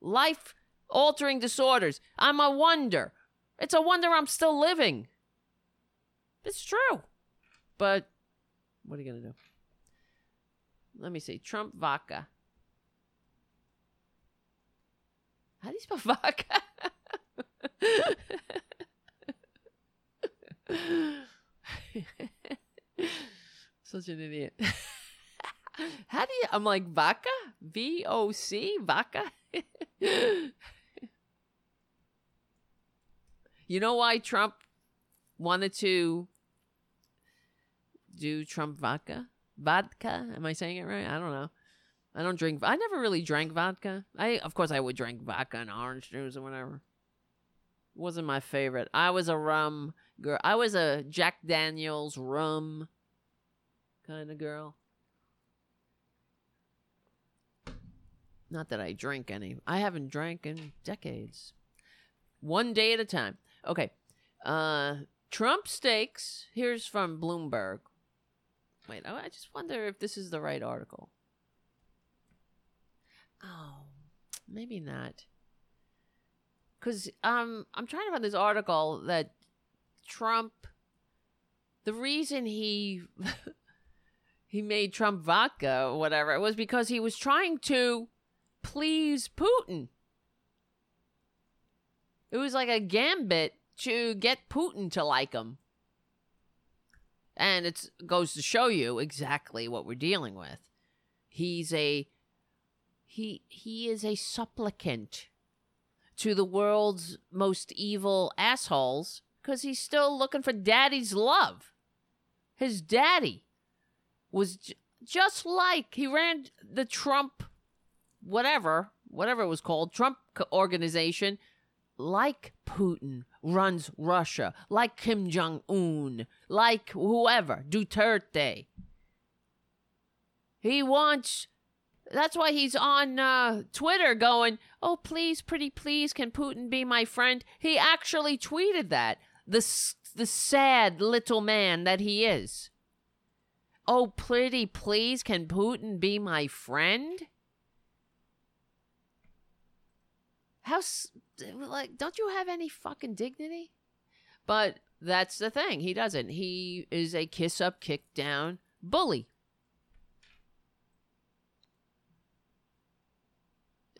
Life altering disorders. I'm a wonder. It's a wonder I'm still living. It's true. But what are you going to do? Let me see. Trump vodka. How do you spell vodka? Such an idiot. How do you? I'm like vodka, V O C, vodka. you know why Trump wanted to do Trump vodka? Vodka? Am I saying it right? I don't know. I don't drink. I never really drank vodka. I, of course, I would drink vodka and orange juice or whatever. Wasn't my favorite. I was a rum girl. I was a Jack Daniels rum kind of girl. Not that I drink any. I haven't drank in decades. One day at a time. Okay. Uh Trump Steaks. Here's from Bloomberg. Wait, I just wonder if this is the right article. Oh, maybe not. Cuz um I'm trying to find this article that Trump the reason he he made Trump vodka or whatever was because he was trying to please Putin. It was like a gambit to get Putin to like him. And it goes to show you exactly what we're dealing with. He's a he he is a supplicant to the world's most evil assholes because he's still looking for daddy's love. His daddy was j- just like he ran the Trump whatever, whatever it was called, Trump organization, like Putin runs Russia, like Kim Jong Un, like whoever, Duterte. He wants. That's why he's on uh, Twitter going, "Oh, please, pretty please, can Putin be my friend?" He actually tweeted that. The the sad little man that he is. Oh, pretty please, can Putin be my friend? How like don't you have any fucking dignity? But that's the thing. He doesn't. He is a kiss up, kick down bully.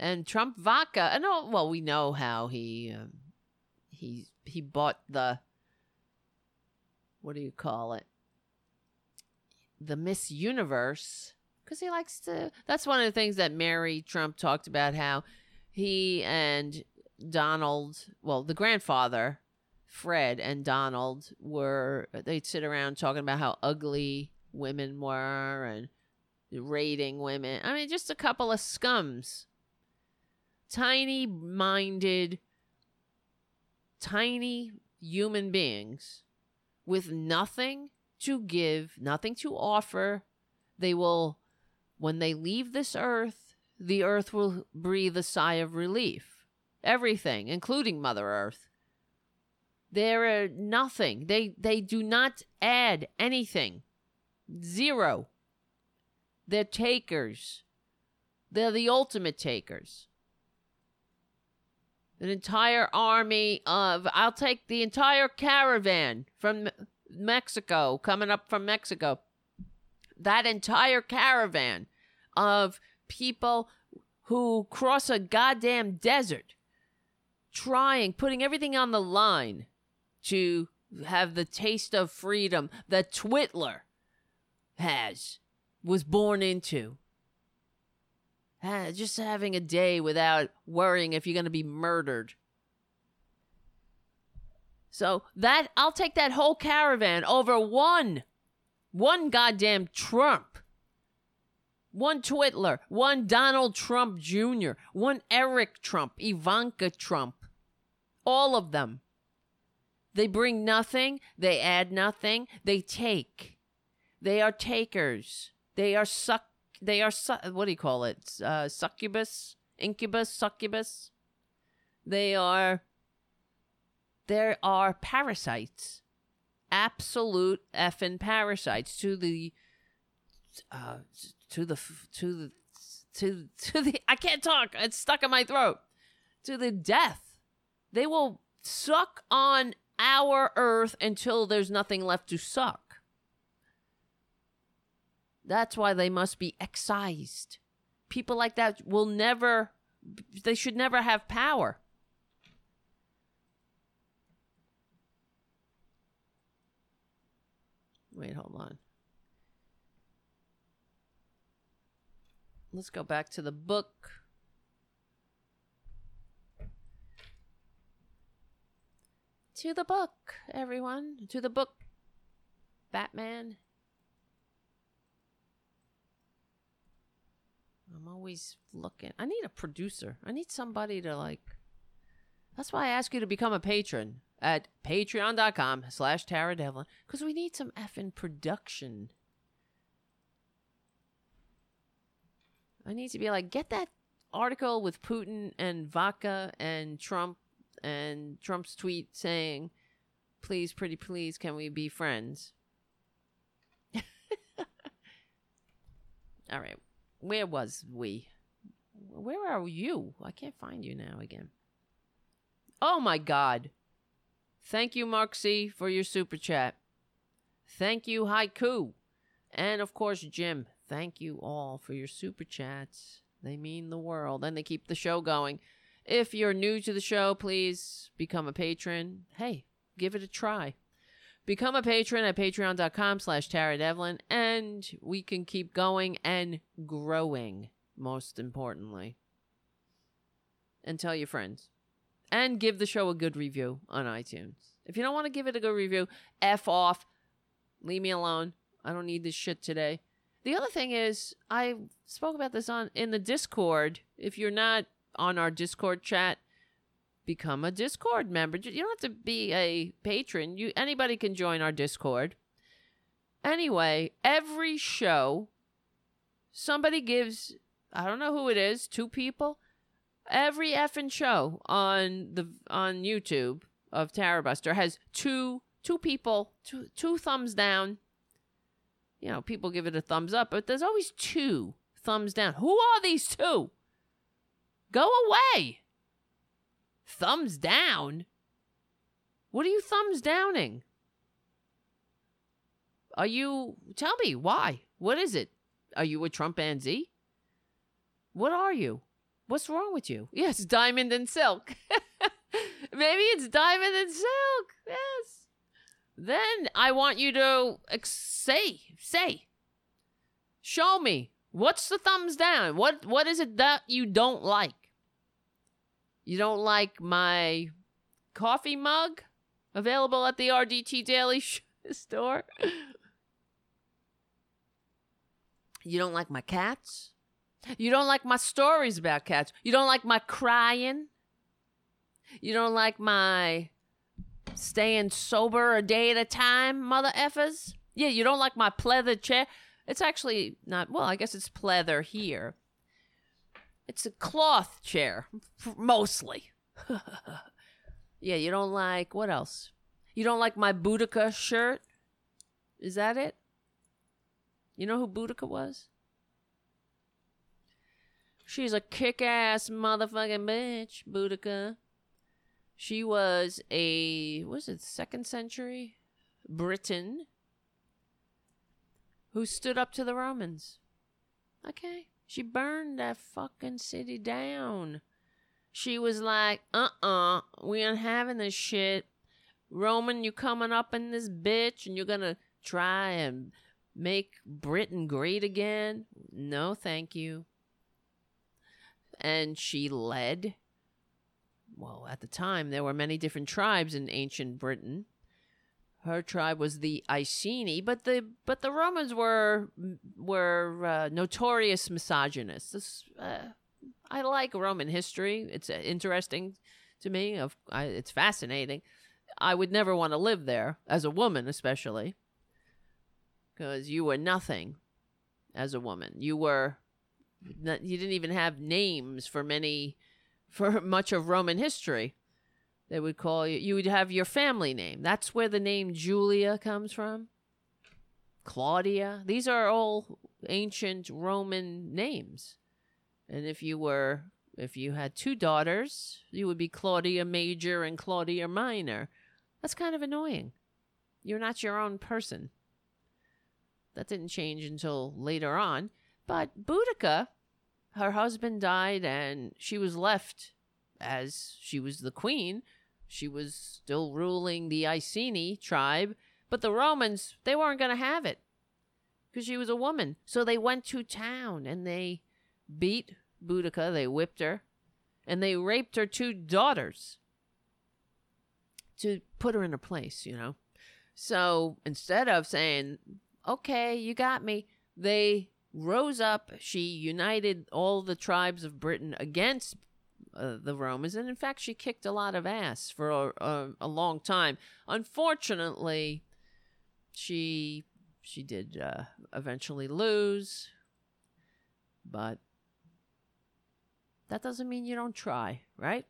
And Trump vodka. I know. Well, we know how he um, he he bought the what do you call it? The Miss Universe because he likes to. That's one of the things that Mary Trump talked about. How he and Donald, well, the grandfather, Fred and Donald were they'd sit around talking about how ugly women were and rating women. I mean, just a couple of scums. Tiny minded, tiny human beings with nothing to give, nothing to offer. They will, when they leave this earth, the earth will breathe a sigh of relief. Everything, including Mother Earth. They're nothing. They they do not add anything. Zero. They're takers. They're the ultimate takers. An entire army of I'll take the entire caravan from Mexico coming up from Mexico. that entire caravan of people who cross a goddamn desert trying, putting everything on the line to have the taste of freedom that Twitler has, was born into. Ah, just having a day without worrying if you're going to be murdered. So that I'll take that whole caravan over one, one goddamn Trump, one Twitler, one Donald Trump Jr., one Eric Trump, Ivanka Trump, all of them. They bring nothing, they add nothing, they take. They are takers. They are suck. They are su- what do you call it? Uh, succubus, incubus, succubus. They are. There are parasites, absolute effing parasites to the, uh, to the to the to to the. I can't talk. It's stuck in my throat. To the death. They will suck on our earth until there's nothing left to suck. That's why they must be excised. People like that will never, they should never have power. Wait, hold on. Let's go back to the book. To the book, everyone. To the book. Batman I'm always looking. I need a producer. I need somebody to like. That's why I ask you to become a patron at patreon.com slash Tara Devlin because we need some effing production. I need to be like, get that article with Putin and Vodka and Trump and Trump's tweet saying, please, pretty please, can we be friends? All right. Where was we? Where are you? I can't find you now again. Oh my God. Thank you, Mark C, for your super chat. Thank you, Haiku. And of course, Jim. Thank you all for your super chats. They mean the world and they keep the show going. If you're new to the show, please become a patron. Hey, give it a try. Become a patron at patreon.com slash Tara Devlin, and we can keep going and growing, most importantly. And tell your friends. And give the show a good review on iTunes. If you don't want to give it a good review, F off. Leave me alone. I don't need this shit today. The other thing is, I spoke about this on in the Discord. If you're not on our Discord chat, become a Discord member. You don't have to be a patron. You anybody can join our Discord. Anyway, every show somebody gives I don't know who it is, two people. Every effing show on the on YouTube of Tarabuster has two two people, two two thumbs down. You know, people give it a thumbs up, but there's always two thumbs down. Who are these two? Go away. Thumbs down? What are you thumbs downing? Are you. Tell me, why? What is it? Are you a Trump Trumpanzee? What are you? What's wrong with you? Yes, diamond and silk. Maybe it's diamond and silk. Yes. Then I want you to ex- say, say, show me what's the thumbs down. What what is it that you don't like? You don't like my coffee mug? Available at the RDT Daily store. You don't like my cats? You don't like my stories about cats? You don't like my crying? You don't like my staying sober a day at a time, mother effers? Yeah, you don't like my pleather chair? It's actually not, well, I guess it's pleather here. It's a cloth chair, mostly. yeah, you don't like what else? You don't like my Boudica shirt? Is that it? You know who Boudica was? She's a kick ass motherfucking bitch, Boudica. She was a, was it second century Briton who stood up to the Romans. Okay. She burned that fucking city down. She was like, uh uh we ain't having this shit. Roman, you coming up in this bitch and you're gonna try and make Britain great again? No, thank you. And she led. Well, at the time, there were many different tribes in ancient Britain. Her tribe was the Iceni, but the but the Romans were were uh, notorious misogynists. This, uh, I like Roman history; it's uh, interesting to me. Of I, it's fascinating. I would never want to live there as a woman, especially because you were nothing as a woman. You were you didn't even have names for many for much of Roman history. They would call you you would have your family name. That's where the name Julia comes from. Claudia. These are all ancient Roman names. And if you were if you had two daughters, you would be Claudia Major and Claudia Minor. That's kind of annoying. You're not your own person. That didn't change until later on. But Boudica, her husband died and she was left as she was the queen. She was still ruling the Iceni tribe, but the Romans, they weren't going to have it because she was a woman. So they went to town and they beat Boudica, they whipped her, and they raped her two daughters to put her in her place, you know. So instead of saying, okay, you got me, they rose up. She united all the tribes of Britain against uh, the Romans, and in fact, she kicked a lot of ass for a, a, a long time. Unfortunately, she she did uh, eventually lose, but that doesn't mean you don't try, right?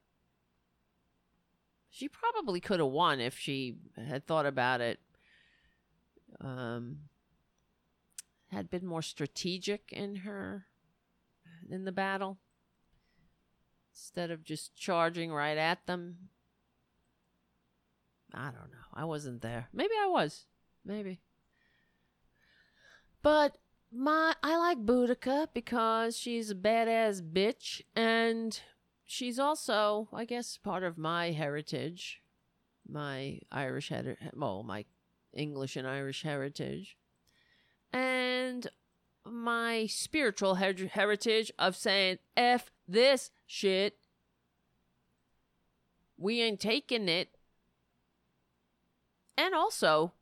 She probably could have won if she had thought about it. Um, had been more strategic in her in the battle instead of just charging right at them. I don't know. I wasn't there. Maybe I was. Maybe. But my I like Boudica because she's a badass bitch and she's also, I guess, part of my heritage, my Irish heritage, well, my English and Irish heritage and my spiritual her- heritage of saying F this shit. We ain't taking it. And also,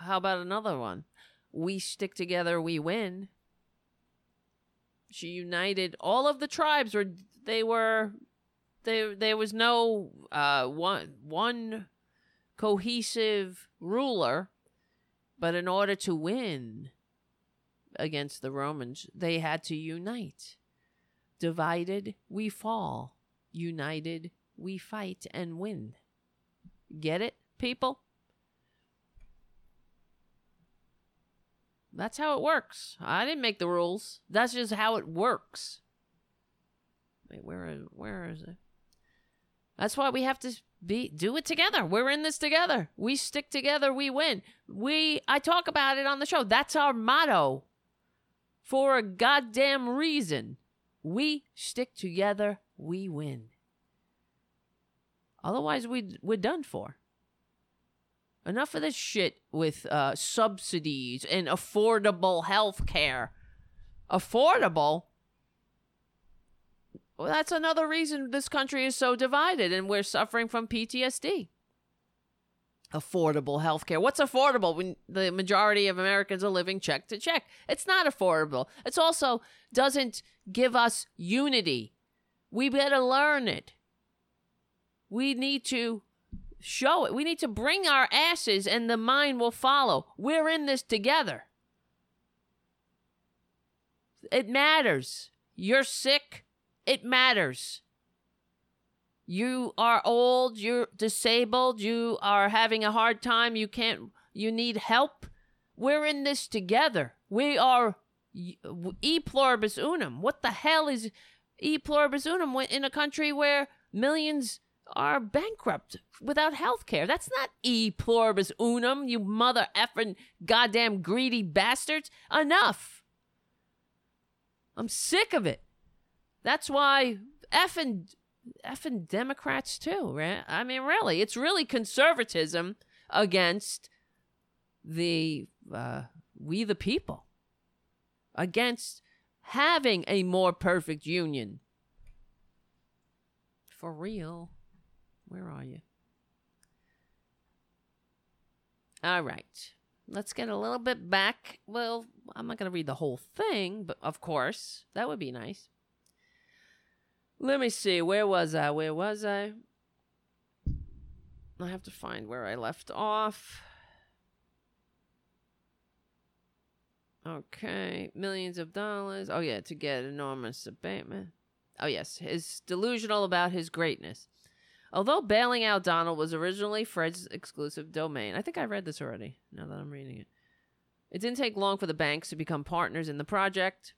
how about another one? We stick together, we win. She united all of the tribes where they were there there was no uh one one cohesive ruler but in order to win against the Romans, they had to unite. Divided, we fall. United, we fight and win. Get it, people? That's how it works. I didn't make the rules. That's just how it works. Wait, where is where is it? That's why we have to be do it together. We're in this together. We stick together, we win. We I talk about it on the show. That's our motto. For a goddamn reason. We stick together, we win. Otherwise we we're done for. Enough of this shit with uh, subsidies and affordable health care. Affordable? Well, that's another reason this country is so divided and we're suffering from PTSD. Affordable health care. What's affordable when the majority of Americans are living check to check? It's not affordable. It's also doesn't give us unity. We better learn it. We need to show it. We need to bring our asses and the mind will follow. We're in this together. It matters. You're sick it matters. You are old, you're disabled, you are having a hard time, you can't, you need help. We're in this together. We are e pluribus unum. What the hell is e pluribus unum in a country where millions are bankrupt without health care. That's not e pluribus unum, you mother effing goddamn greedy bastards. Enough. I'm sick of it. That's why effing effing Democrats too, right? I mean, really, it's really conservatism against the uh, we the people, against having a more perfect union. For real. Where are you? All right. Let's get a little bit back. Well, I'm not going to read the whole thing, but of course, that would be nice. Let me see. Where was I? Where was I? I have to find where I left off. Okay. Millions of dollars. Oh, yeah, to get enormous abatement. Oh, yes. His delusional about his greatness. Although bailing out Donald was originally Fred's exclusive domain, I think I read this already now that I'm reading it. It didn't take long for the banks to become partners in the project.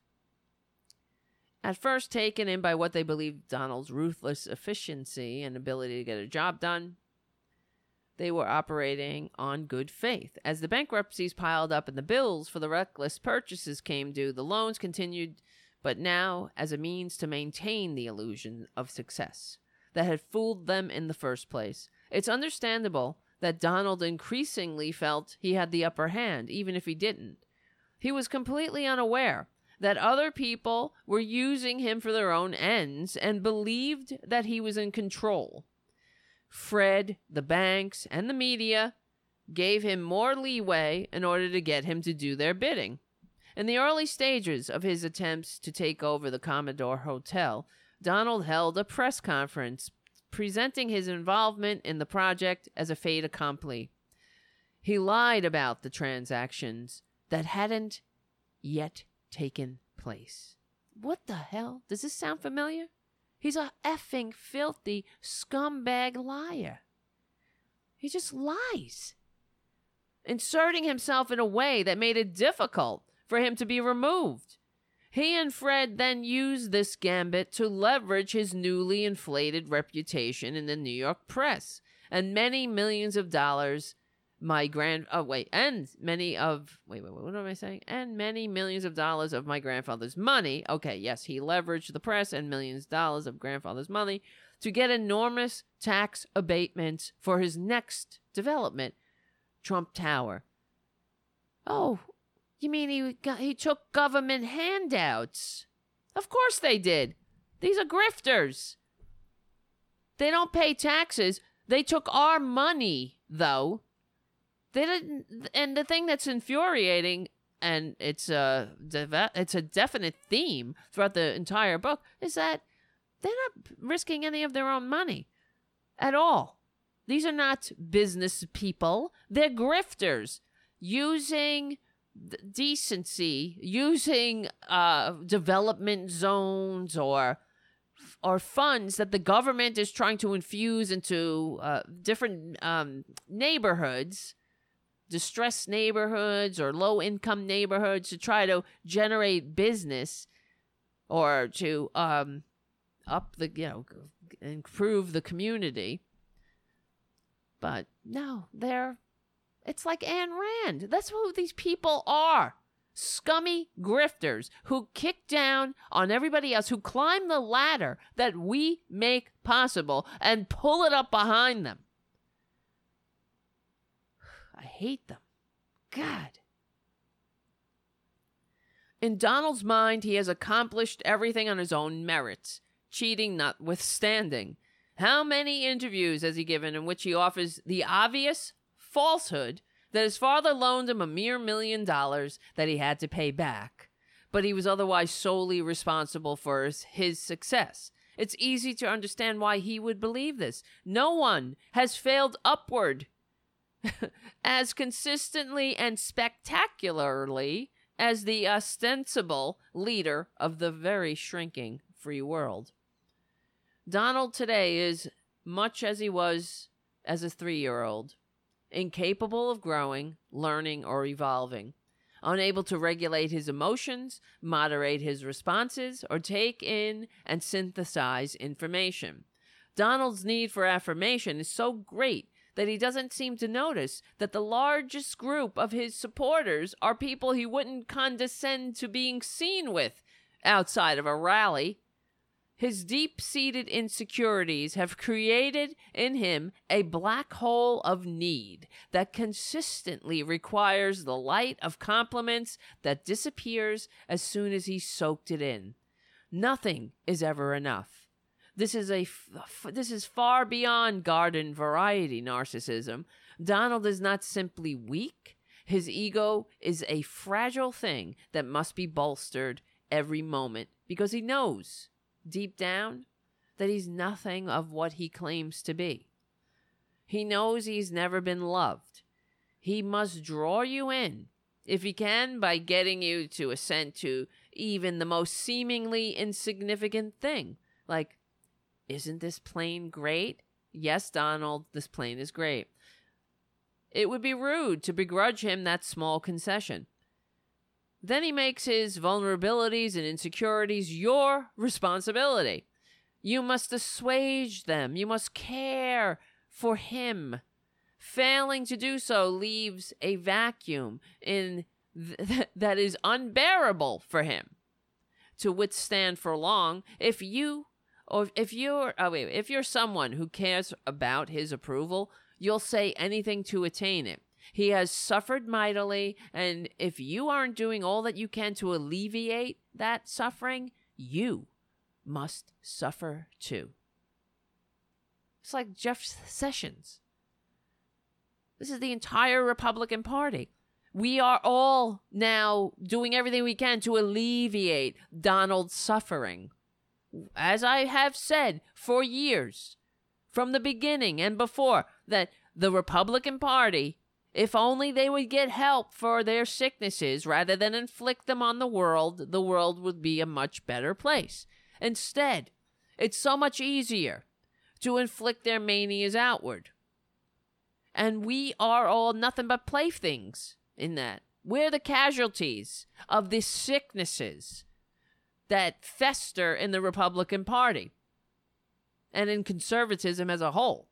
At first taken in by what they believed Donald's ruthless efficiency and ability to get a job done, they were operating on good faith. As the bankruptcies piled up and the bills for the reckless purchases came due, the loans continued, but now as a means to maintain the illusion of success that had fooled them in the first place. It's understandable that Donald increasingly felt he had the upper hand, even if he didn't. He was completely unaware that other people were using him for their own ends and believed that he was in control. Fred, the banks, and the media gave him more leeway in order to get him to do their bidding. In the early stages of his attempts to take over the Commodore Hotel, Donald held a press conference presenting his involvement in the project as a fait accompli. He lied about the transactions that hadn't yet taken place. What the hell? Does this sound familiar? He's a effing filthy scumbag liar. He just lies, inserting himself in a way that made it difficult for him to be removed. He and Fred then used this gambit to leverage his newly inflated reputation in the New York press and many millions of dollars. My grand oh wait, and many of wait, wait, what am I saying? And many millions of dollars of my grandfather's money. Okay, yes, he leveraged the press and millions of dollars of grandfather's money to get enormous tax abatements for his next development, Trump Tower. Oh, you mean he got, he took government handouts? Of course they did. These are grifters. They don't pay taxes. They took our money, though. They didn't. And the thing that's infuriating, and it's a it's a definite theme throughout the entire book, is that they're not risking any of their own money at all. These are not business people. They're grifters using decency using uh, development zones or or funds that the government is trying to infuse into uh, different um, neighborhoods, distressed neighborhoods or low income neighborhoods to try to generate business or to um, up the, you know, improve the community. But no, they're it's like Ayn Rand. That's who these people are. Scummy grifters who kick down on everybody else, who climb the ladder that we make possible and pull it up behind them. I hate them. God. In Donald's mind, he has accomplished everything on his own merits, cheating notwithstanding. How many interviews has he given in which he offers the obvious falsehood that his father loaned him a mere million dollars that he had to pay back, but he was otherwise solely responsible for his, his success. It's easy to understand why he would believe this. No one has failed upward as consistently and spectacularly as the ostensible leader of the very shrinking free world. Donald today is much as he was as a three year old incapable of growing, learning, or evolving, unable to regulate his emotions, moderate his responses, or take in and synthesize information. Donald's need for affirmation is so great that he doesn't seem to notice that the largest group of his supporters are people he wouldn't condescend to being seen with outside of a rally. His deep seated insecurities have created in him a black hole of need that consistently requires the light of compliments that disappears as soon as he's soaked it in. Nothing is ever enough. This is a f- this is far beyond garden variety narcissism. Donald is not simply weak. His ego is a fragile thing that must be bolstered every moment because he knows deep down that he's nothing of what he claims to be. He knows he's never been loved. He must draw you in, if he can, by getting you to assent to even the most seemingly insignificant thing, like isn't this plane great? Yes, Donald, this plane is great. It would be rude to begrudge him that small concession. Then he makes his vulnerabilities and insecurities your responsibility. You must assuage them. You must care for him. Failing to do so leaves a vacuum in th- that is unbearable for him to withstand for long if you Oh, or if you're oh wait, if you're someone who cares about his approval, you'll say anything to attain it. He has suffered mightily, and if you aren't doing all that you can to alleviate that suffering, you must suffer too. It's like Jeff Sessions. This is the entire Republican Party. We are all now doing everything we can to alleviate Donald's suffering as I have said for years, from the beginning and before, that the Republican Party, if only they would get help for their sicknesses rather than inflict them on the world, the world would be a much better place. Instead, it's so much easier to inflict their manias outward. And we are all nothing but playthings in that. We're the casualties of the sicknesses that fester in the Republican Party and in conservatism as a whole.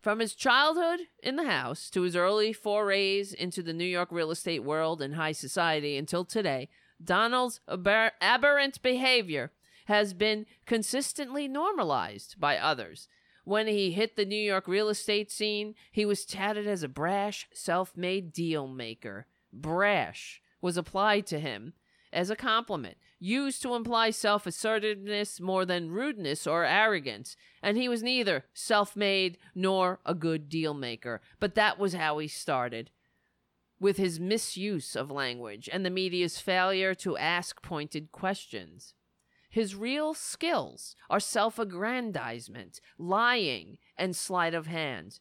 From his childhood in the House to his early forays into the New York real estate world and high society until today, Donald's aber- aberrant behavior has been consistently normalized by others. When he hit the New York real estate scene, he was touted as a brash, self made deal maker. Brash was applied to him as a compliment, used to imply self assertiveness more than rudeness or arrogance, and he was neither self made nor a good deal maker. But that was how he started. With his misuse of language and the media's failure to ask pointed questions. His real skills are self aggrandizement, lying, and sleight of hand.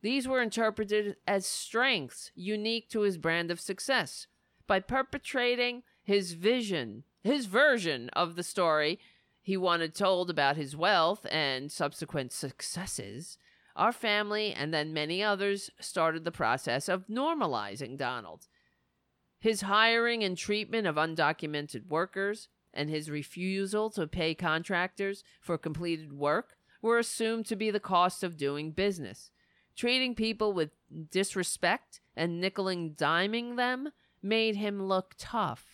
These were interpreted as strengths unique to his brand of success. By perpetrating his vision, his version of the story he wanted told about his wealth and subsequent successes, our family and then many others started the process of normalizing Donald. His hiring and treatment of undocumented workers and his refusal to pay contractors for completed work were assumed to be the cost of doing business. Treating people with disrespect and nickel and diming them made him look tough.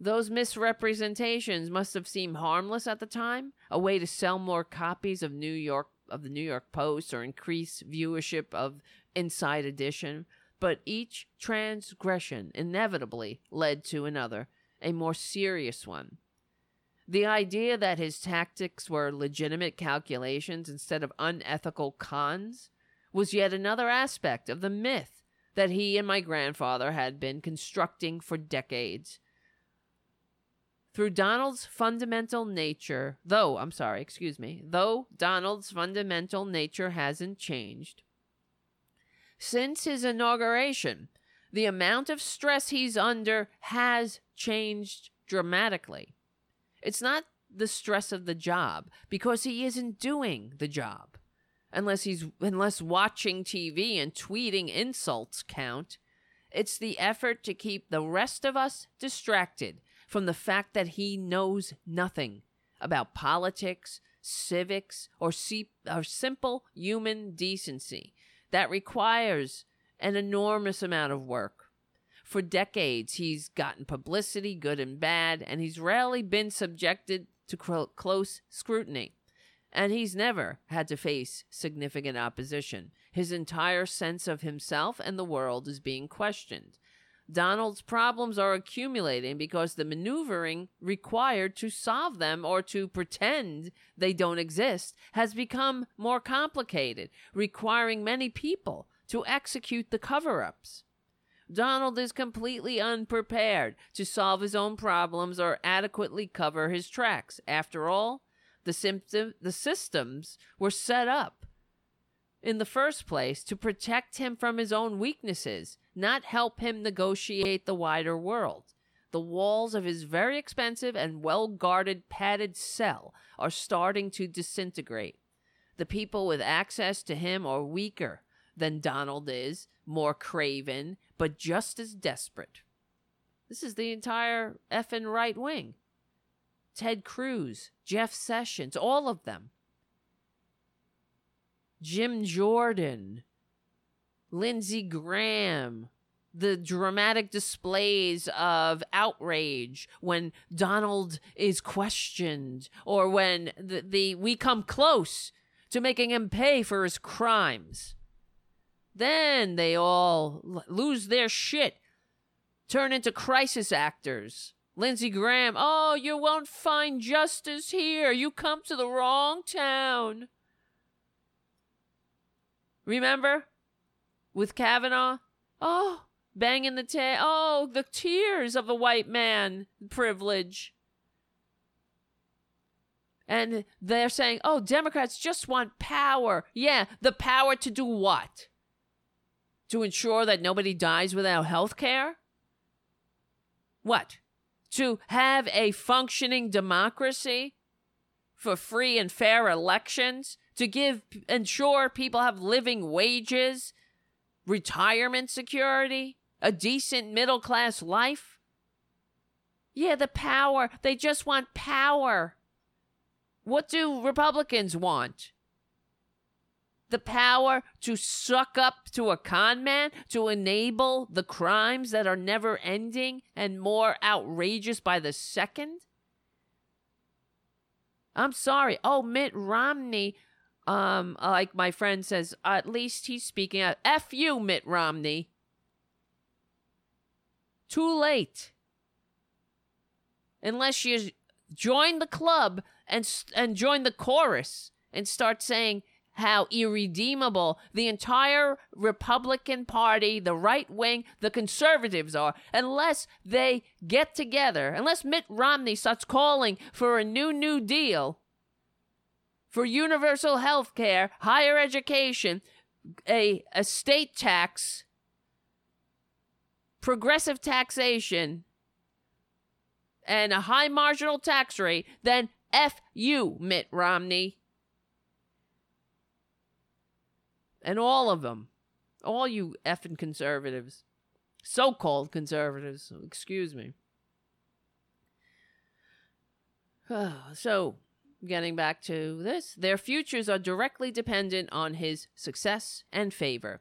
Those misrepresentations must have seemed harmless at the time, a way to sell more copies of New York of the New York Post or increase viewership of Inside Edition, but each transgression inevitably led to another, a more serious one. The idea that his tactics were legitimate calculations instead of unethical cons was yet another aspect of the myth that he and my grandfather had been constructing for decades through Donald's fundamental nature, though, I'm sorry, excuse me, though Donald's fundamental nature hasn't changed. Since his inauguration, the amount of stress he's under has changed dramatically. It's not the stress of the job because he isn't doing the job. Unless he's unless watching TV and tweeting insults count, it's the effort to keep the rest of us distracted from the fact that he knows nothing about politics, civics, or, or simple human decency that requires an enormous amount of work. For decades, he's gotten publicity, good and bad, and he's rarely been subjected to close scrutiny. And he's never had to face significant opposition. His entire sense of himself and the world is being questioned. Donald's problems are accumulating because the maneuvering required to solve them or to pretend they don't exist has become more complicated, requiring many people to execute the cover ups. Donald is completely unprepared to solve his own problems or adequately cover his tracks. After all, the, symptom, the systems were set up in the first place to protect him from his own weaknesses, not help him negotiate the wider world. The walls of his very expensive and well guarded padded cell are starting to disintegrate. The people with access to him are weaker than Donald is, more craven, but just as desperate. This is the entire effing right wing. Ted Cruz, Jeff Sessions, all of them. Jim Jordan, Lindsey Graham, the dramatic displays of outrage when Donald is questioned or when the, the we come close to making him pay for his crimes. Then they all lose their shit, turn into crisis actors. Lindsey Graham, oh, you won't find justice here. You come to the wrong town. Remember? With Kavanaugh? Oh, banging the tail. Oh, the tears of the white man privilege. And they're saying, oh, Democrats just want power. Yeah, the power to do what? To ensure that nobody dies without health care? What? To have a functioning democracy for free and fair elections? To give ensure people have living wages, retirement security, a decent middle class life? Yeah, the power. They just want power. What do Republicans want? the power to suck up to a con man, to enable the crimes that are never ending and more outrageous by the second? I'm sorry. Oh, Mitt Romney, um, like my friend says, at least he's speaking out. F you, Mitt Romney. Too late. Unless you join the club and and join the chorus and start saying how irredeemable the entire Republican Party, the right wing, the conservatives are, unless they get together, unless Mitt Romney starts calling for a new New Deal, for universal health care, higher education, a, a state tax, progressive taxation, and a high marginal tax rate, then F you, Mitt Romney. and all of them, all you effing conservatives, so called conservatives, excuse me. so, getting back to this, their futures are directly dependent on his success and favor.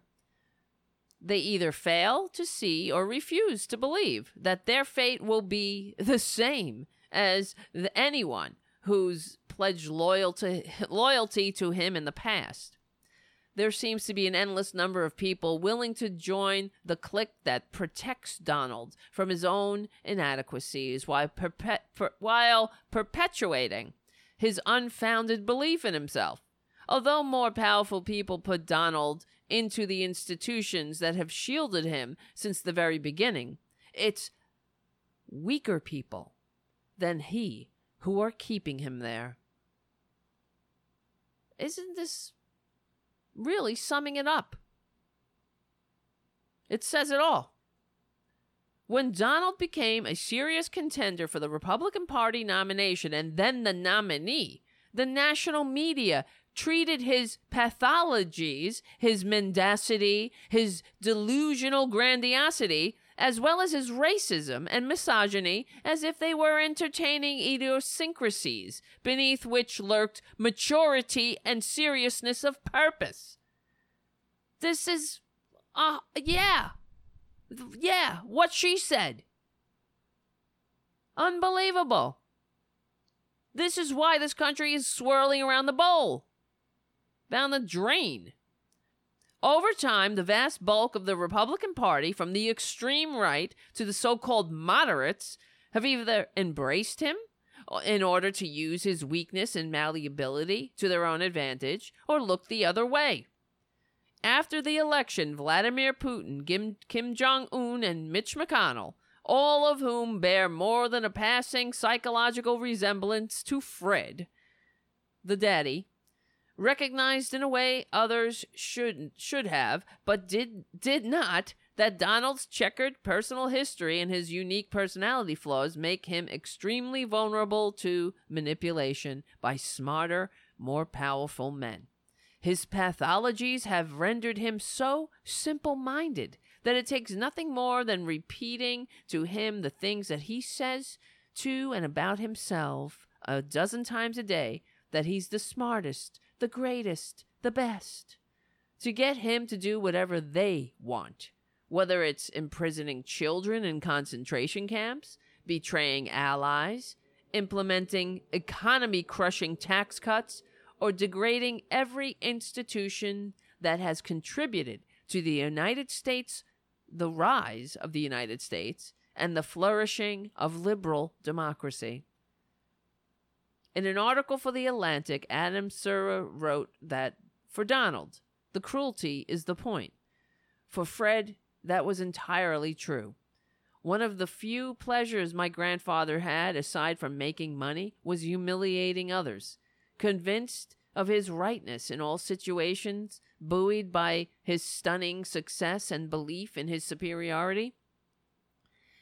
They either fail to see or refuse to believe that their fate will be the same as anyone who's pledged loyalty, loyalty to him in the past there seems to be an endless number of people willing to join the clique that protects Donald from his own inadequacies while, perpet- per- while perpetuating his unfounded belief in himself. Although more powerful people put Donald into the institutions that have shielded him since the very beginning, it's weaker people than he who are keeping him there. Isn't this really summing it up. It says it all. When Donald became a serious contender for the Republican Party nomination and then the nominee, the national media treated his pathologies, his mendacity, his delusional grandiosity as well as his racism and misogyny, as if they were entertaining idiosyncrasies beneath which lurked maturity and seriousness of purpose. This is, uh, yeah, yeah, what she said. Unbelievable. This is why this country is swirling around the bowl, down the drain. Over time, the vast bulk of the Republican Party, from the extreme right to the so called moderates, have either embraced him uh, in order to use his weakness and malleability to their own advantage or looked the other way. After the election, Vladimir Putin, Kim, Kim Jong un, and Mitch McConnell, all of whom bear more than a passing psychological resemblance to Fred, the daddy, recognized in a way others should should have, but did did not, that Donald's checkered personal history and his unique personality flaws make him extremely vulnerable to manipulation by smarter, more powerful men. His pathologies have rendered him so simple minded that it takes nothing more than repeating to him the things that he says to and about himself a dozen times a day that he's the smartest, the greatest, the best, to get him to do whatever they want, whether it's imprisoning children in concentration camps, betraying allies, implementing economy crushing tax cuts, or degrading every institution that has contributed to the United States, the rise of the United States, and the flourishing of liberal democracy. In an article for The Atlantic, Adam Serwer wrote that for Donald, the cruelty is the point. For Fred, that was entirely true. One of the few pleasures my grandfather had, aside from making money, was humiliating others. Convinced of his rightness in all situations, buoyed by his stunning success and belief in his superiority,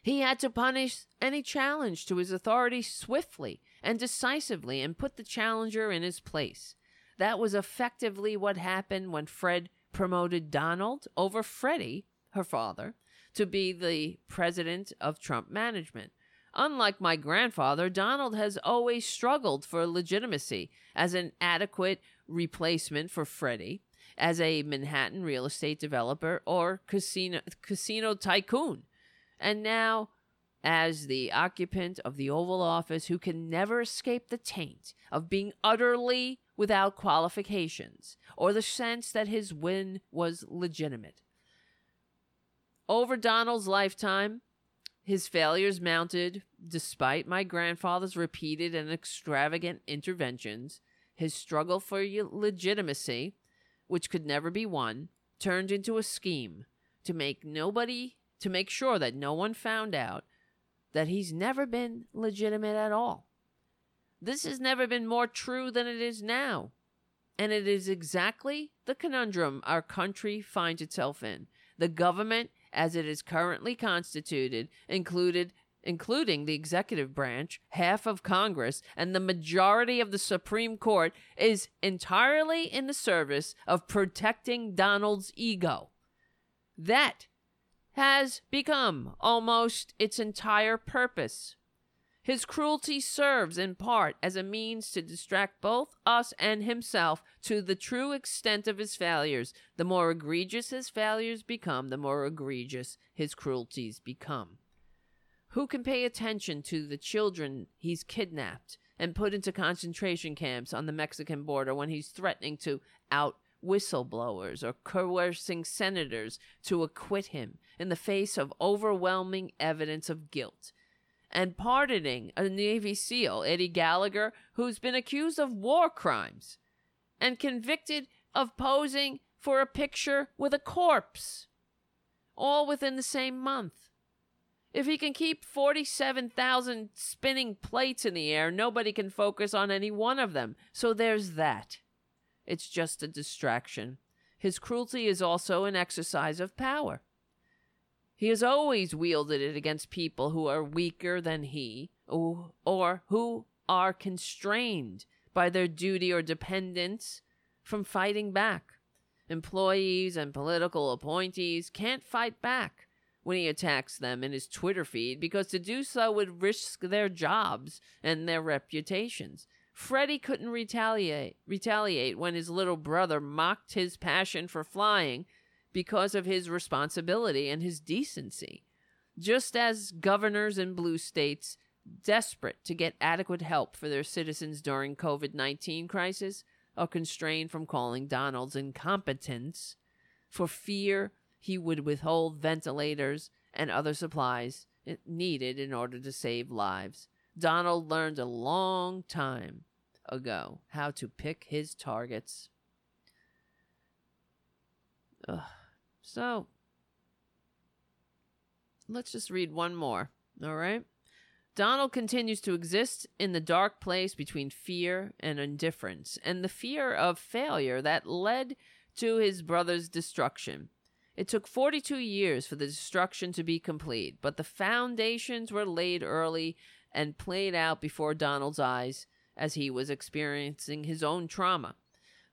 he had to punish any challenge to his authority swiftly and decisively and put the challenger in his place. That was effectively what happened when Fred promoted Donald over Freddie, her father, to be the president of Trump management. Unlike my grandfather, Donald has always struggled for legitimacy as an adequate replacement for Freddie, as a Manhattan real estate developer or casino casino tycoon and now as the occupant of the Oval Office who can never escape the taint of being utterly without qualifications or the sense that his win was legitimate. Over Donald's lifetime, his failures mounted despite my grandfather's repeated and extravagant interventions. His struggle for legitimacy, which could never be won, turned into a scheme to make nobody to make sure that no one found out that he's never been legitimate at all. This has never been more true than it is now. And it is exactly the conundrum our country finds itself in. The government, as it is currently constituted, included including the executive branch, half of Congress, and the majority of the Supreme Court, is entirely in the service of protecting Donald's ego. That has become almost its entire purpose. His cruelty serves in part as a means to distract both us and himself to the true extent of his failures. The more egregious his failures become, the more egregious his cruelties become. Who can pay attention to the children he's kidnapped and put into concentration camps on the Mexican border when he's threatening to out whistleblowers or coercing senators to acquit him in the face of overwhelming evidence of guilt. And pardoning a Navy SEAL, Eddie Gallagher, who's been accused of war crimes and convicted of posing for a picture with a corpse, all within the same month. If he can keep 47,000 spinning plates in the air, nobody can focus on any one of them. So there's that. It's just a distraction. His cruelty is also an exercise of power. He has always wielded it against people who are weaker than he, or, who are constrained by their duty or dependence from fighting back. Employees and political appointees can't fight back when he attacks them in his Twitter feed because to do so would risk their jobs and their reputations. Freddie couldn't retaliate retaliate when his little brother mocked his passion for flying because of his responsibility and his decency. Just as governors in blue states desperate to get adequate help for their citizens during COVID-19 crisis are constrained from calling Donald's incompetence for fear he would withhold ventilators and other supplies needed in order to save lives. Donald learned a long time ago how to pick his targets. Ugh. So, let's just read one more, all right? Donald continues to exist in the dark place between fear and indifference, and the fear of failure that led to his brother's destruction. It took 42 years for the destruction to be complete, but the foundations were laid early and played out before Donald's eyes as he was experiencing his own trauma.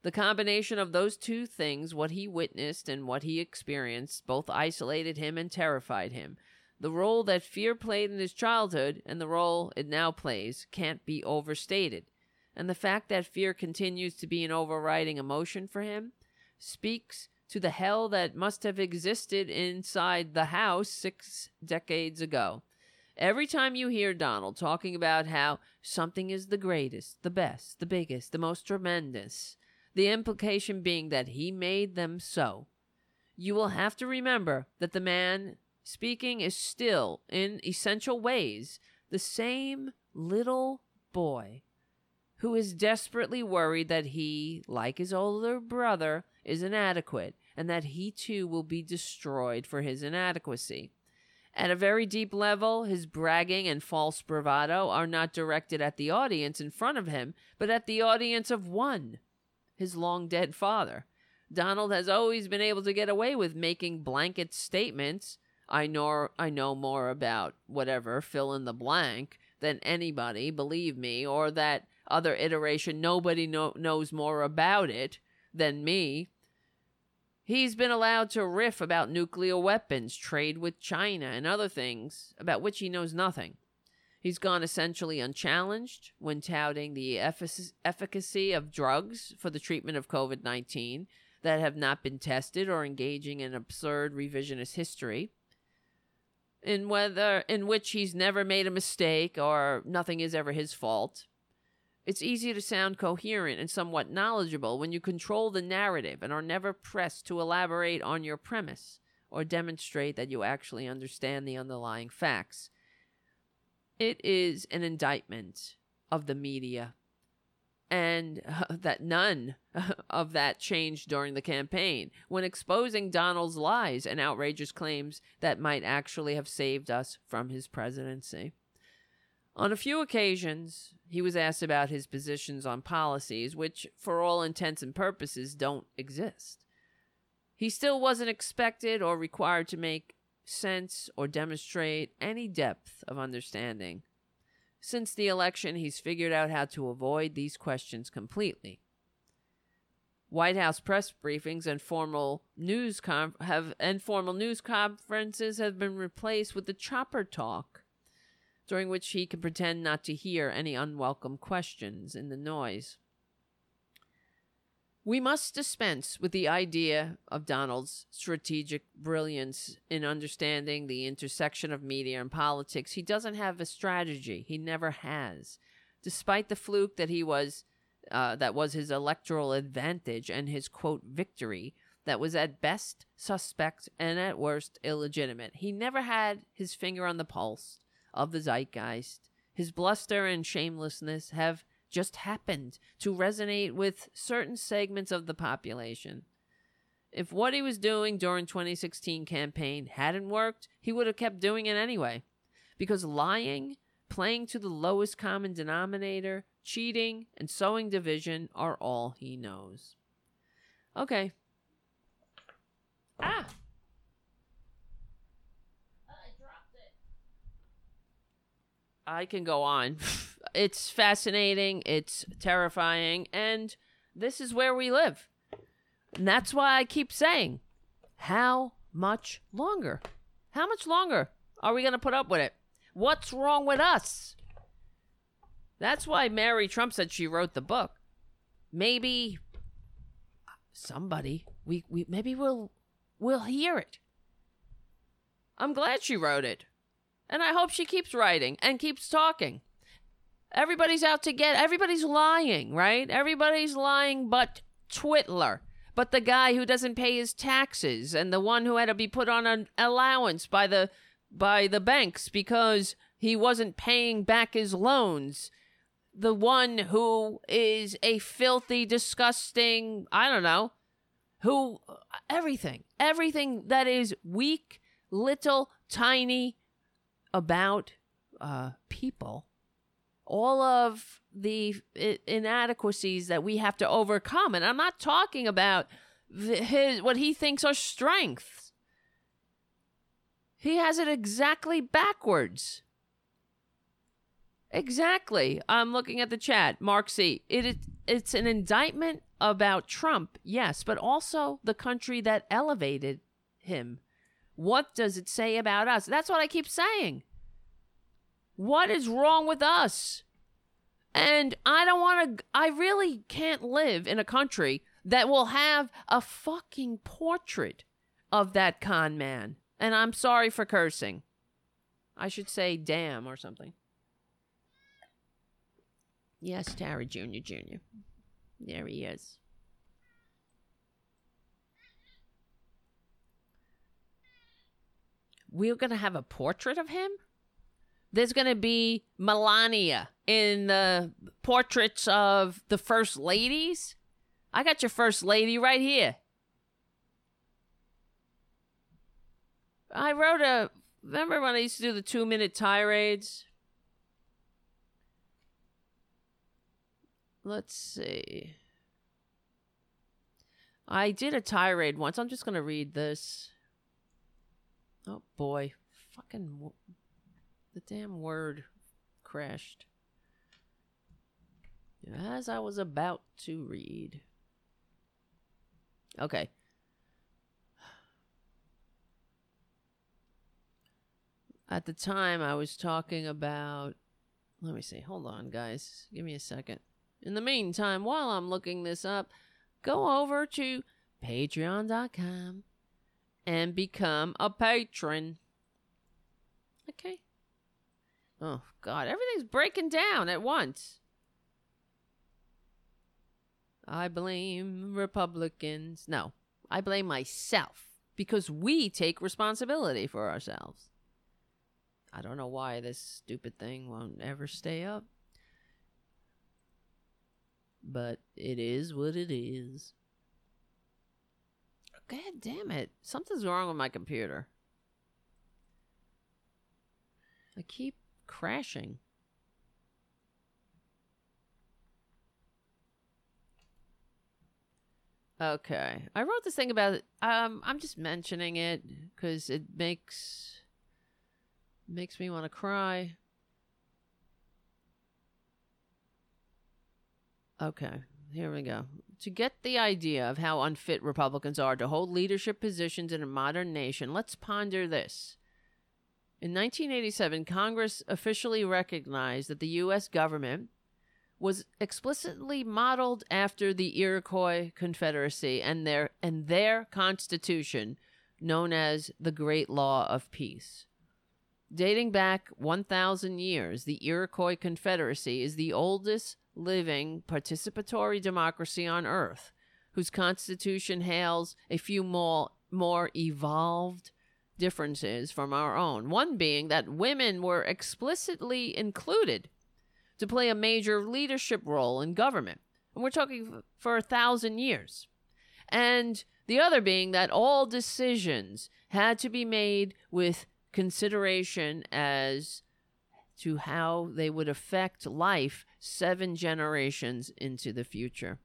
The combination of those two things, what he witnessed and what he experienced, both isolated him and terrified him. The role that fear played in his childhood and the role it now plays can't be overstated. And the fact that fear continues to be an overriding emotion for him speaks to the hell that must have existed inside the house six decades ago. Every time you hear Donald talking about how something is the greatest, the best, the biggest, the most tremendous, the implication being that he made them so, you will have to remember that the man speaking is still, in essential ways, the same little boy who is desperately worried that he, like his older brother, is inadequate and that he too will be destroyed for his inadequacy. At a very deep level, his bragging and false bravado are not directed at the audience in front of him, but at the audience of one, his long dead father. Donald has always been able to get away with making blanket statements. I know I know more about whatever fill in the blank than anybody, believe me, or that other iteration nobody know, knows more about it than me. He's been allowed to riff about nuclear weapons, trade with China, and other things about which he knows nothing. He's gone essentially unchallenged when touting the efficacy of drugs for the treatment of COVID 19 that have not been tested or engaging in absurd revisionist history in whether in which he's never made a mistake or nothing is ever his fault it's easy to sound coherent and somewhat knowledgeable when you control the narrative and are never pressed to elaborate on your premise or demonstrate that you actually understand the underlying facts. It is an indictment of the media, and uh, that none of that changed during the campaign when exposing Donald's lies and outrageous claims that might actually have saved us from his presidency. On a few occasions, he was asked about his positions on policies which, for all intents and purposes, don't exist. He still wasn't expected or required to make sense or demonstrate any depth of understanding. Since the election, he's figured out how to avoid these questions completely. White House press briefings and formal news com- have and formal news conferences have been replaced with the chopper talk during which he can pretend not to hear any unwelcome questions in the noise. We must dispense with the idea of Donald's strategic brilliance in understanding the intersection of media and politics. He doesn't have a strategy. He never has. Despite the fluke that he was uh, that was his electoral advantage and his quote victory that was at best suspect and at worst illegitimate. He never had his finger on the pulse of the zeitgeist. His bluster and shamelessness have just happened to resonate with certain segments of the population. If what he was doing during 2016 campaign hadn't worked, he would have kept doing it anyway. Because lying, playing to the lowest common denominator, cheating, and sowing division are all he knows. Okay. Ah! I dropped it. I can go on. it's fascinating, it's terrifying, and this is where we live. And that's why I keep saying, how much longer? How much longer are we going to put up with it? What's wrong with us? That's why Mary Trump said she wrote the book. Maybe somebody we, we maybe we'll we'll hear it. I'm glad she wrote it. And I hope she keeps writing and keeps talking. Everybody's out to get everybody's lying, right? Everybody's lying but Twitler. But the guy who doesn't pay his taxes and the one who had to be put on an allowance by the by the banks because he wasn't paying back his loans. The one who is a filthy, disgusting, I don't know, who everything, everything that is weak, little, tiny about uh, people, all of the inadequacies that we have to overcome. And I'm not talking about his what he thinks are strengths. He has it exactly backwards. Exactly. I'm looking at the chat. Mark C. It, it it's an indictment about Trump, yes, but also the country that elevated him. What does it say about us? That's what I keep saying. What is wrong with us? And I don't want to, I really can't live in a country that will have a fucking portrait of that con man. And I'm sorry for cursing. I should say damn or something. Yes, Tara Jr. Jr. There he is. We're going to have a portrait of him? There's going to be Melania in the portraits of the first ladies. I got your first lady right here. I wrote a. Remember when I used to do the two minute tirades? Let's see. I did a tirade once. I'm just going to read this. Oh boy. Fucking. The damn word crashed. As I was about to read. Okay. At the time, I was talking about. Let me see. Hold on, guys. Give me a second. In the meantime, while I'm looking this up, go over to patreon.com and become a patron. Okay. Oh, God. Everything's breaking down at once. I blame Republicans. No, I blame myself because we take responsibility for ourselves. I don't know why this stupid thing won't ever stay up. But it is what it is. God damn it. Something's wrong with my computer. I keep crashing. Okay. I wrote this thing about. Um, I'm just mentioning it because it makes makes me want to cry. Okay, here we go. To get the idea of how unfit Republicans are to hold leadership positions in a modern nation, let's ponder this. In 1987, Congress officially recognized that the U.S. government was explicitly modeled after the Iroquois Confederacy and their and their constitution known as the Great Law of Peace. Dating back 1000 years, the Iroquois Confederacy is the oldest living participatory democracy on earth, whose constitution hails a few more more evolved differences from our own. One being that women were explicitly included to play a major leadership role in government. And we're talking for a thousand years. And the other being that all decisions had to be made with consideration as to how they would affect life seven generations into the future.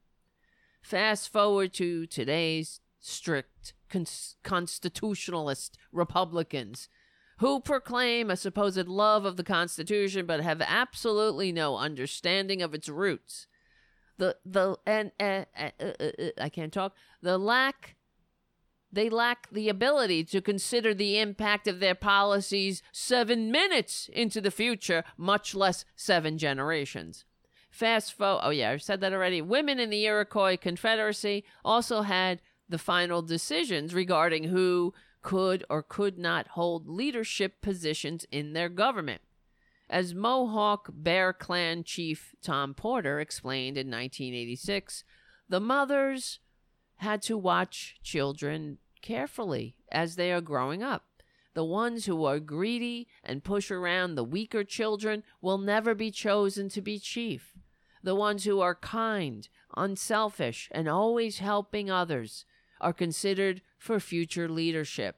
Fast forward to today's strict cons- constitutionalist Republicans who proclaim a supposed love of the Constitution but have absolutely no understanding of its roots. The the and uh, uh, uh, I can't talk. The lack they lack the ability to consider the impact of their policies seven minutes into the future, much less seven generations. Fast forward, oh yeah, I've said that already. Women in the Iroquois Confederacy also had the final decisions regarding who could or could not hold leadership positions in their government. As Mohawk Bear Clan chief Tom Porter explained in 1986, the mothers had to watch children carefully as they are growing up. The ones who are greedy and push around the weaker children will never be chosen to be chief. The ones who are kind, unselfish, and always helping others are considered for future leadership.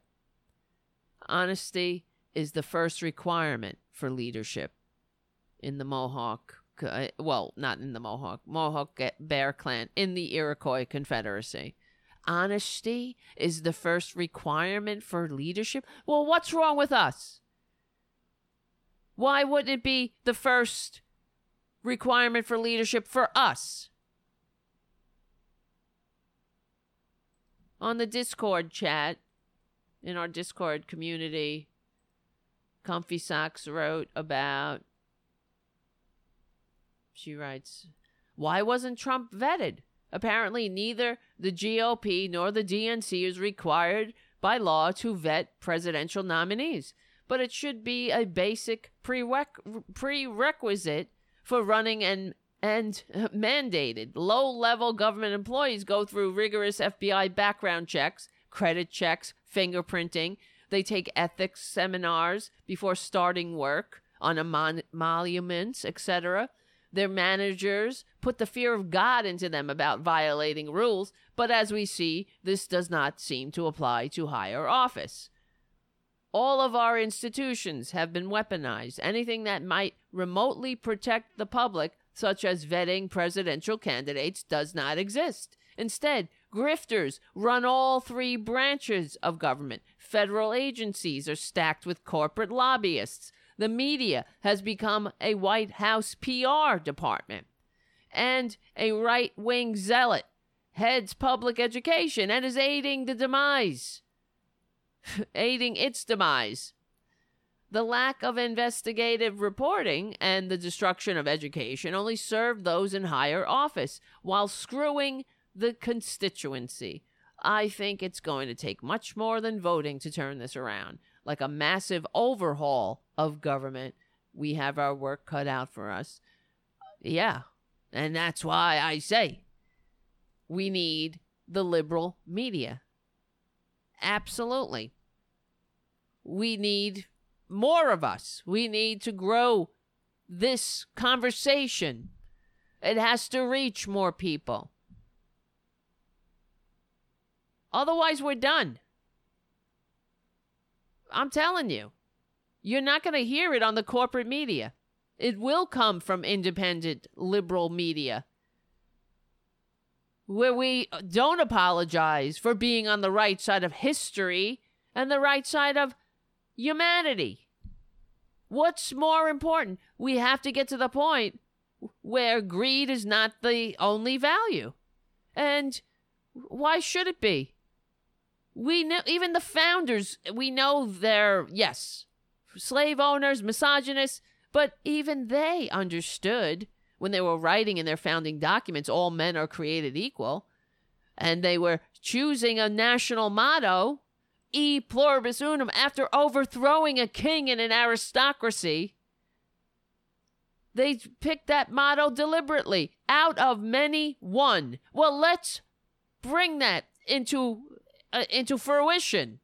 Honesty is the first requirement for leadership in the Mohawk, uh, well, not in the Mohawk, Mohawk Bear Clan, in the Iroquois Confederacy. Honesty is the first requirement for leadership. Well, what's wrong with us? Why wouldn't it be the first requirement for leadership for us? On the Discord chat, in our Discord community, Comfy Socks wrote about. She writes, Why wasn't Trump vetted? Apparently, neither the GOP nor the DNC is required by law to vet presidential nominees, but it should be a basic prerequisite for running and and mandated. Low level government employees go through rigorous FBI background checks, credit checks, fingerprinting. They take ethics seminars before starting work on emoluments, etc. Their managers put the fear of God into them about violating rules, but as we see, this does not seem to apply to higher office. All of our institutions have been weaponized. Anything that might remotely protect the public, such as vetting presidential candidates, does not exist. Instead, grifters run all three branches of government. Federal agencies are stacked with corporate lobbyists. The media has become a White House PR department. And a right wing zealot heads public education and is aiding the demise aiding its demise. The lack of investigative reporting and the destruction of education only served those in higher office while screwing the constituency. I think it's going to take much more than voting to turn this around. Like a massive overhaul of government, we have our work cut out for us. Yeah. And that's why I say we need the liberal media. Absolutely. We need more of us. We need to grow this conversation. It has to reach more people. Otherwise, we're done. I'm telling you, you're not going to hear it on the corporate media. It will come from independent liberal media where we don't apologize for being on the right side of history and the right side of humanity. What's more important? We have to get to the point where greed is not the only value. And why should it be? We know, even the founders, we know they're, yes, slave owners, misogynists, but even they understood when they were writing in their founding documents, all men are created equal, and they were choosing a national motto, e pluribus unum, after overthrowing a king and an aristocracy. They picked that motto deliberately. Out of many, one. Well, let's bring that into uh, into fruition.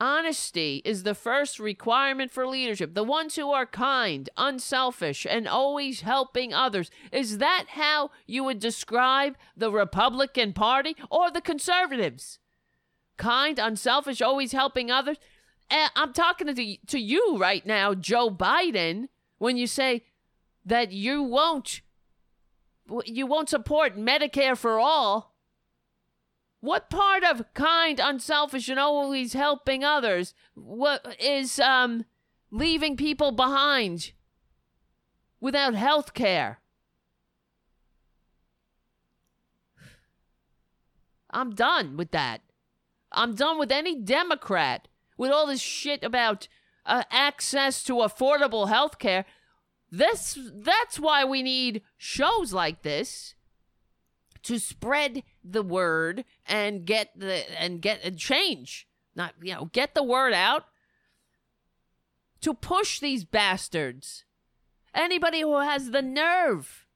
Honesty is the first requirement for leadership. The ones who are kind, unselfish, and always helping others. Is that how you would describe the Republican Party or the conservatives? Kind, unselfish, always helping others? Eh, I'm talking to, to you right now, Joe Biden, when you say that you won't you won't support Medicare for all. What part of kind, unselfish, and always helping others what is um leaving people behind without health care? I'm done with that. I'm done with any Democrat with all this shit about uh, access to affordable health care. This that's why we need shows like this to spread the word and get the and get a change. Not you know, get the word out to push these bastards. Anybody who has the nerve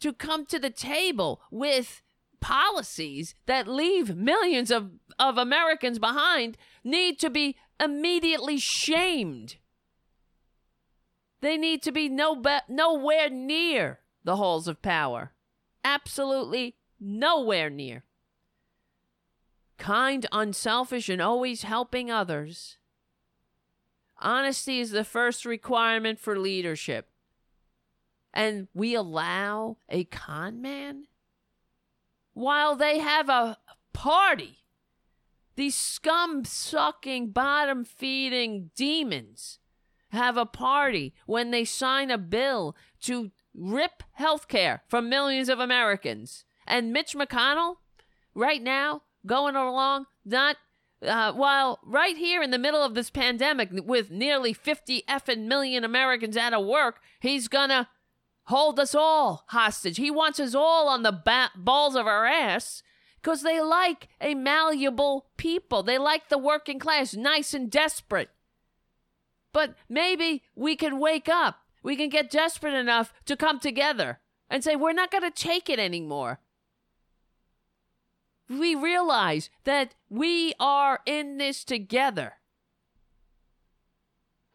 to come to the table with policies that leave millions of, of Americans behind need to be immediately shamed. They need to be no be- nowhere near the halls of power. Absolutely nowhere near. Kind, unselfish, and always helping others. Honesty is the first requirement for leadership. And we allow a con man while they have a party. These scum sucking, bottom feeding demons have a party when they sign a bill to rip healthcare from millions of Americans. And Mitch McConnell, right now, going along, not uh, while right here in the middle of this pandemic with nearly 50 effing million Americans out of work, he's gonna hold us all hostage. He wants us all on the ba- balls of our ass because they like a malleable people. They like the working class, nice and desperate. But maybe we can wake up. We can get desperate enough to come together and say, we're not going to take it anymore. We realize that we are in this together.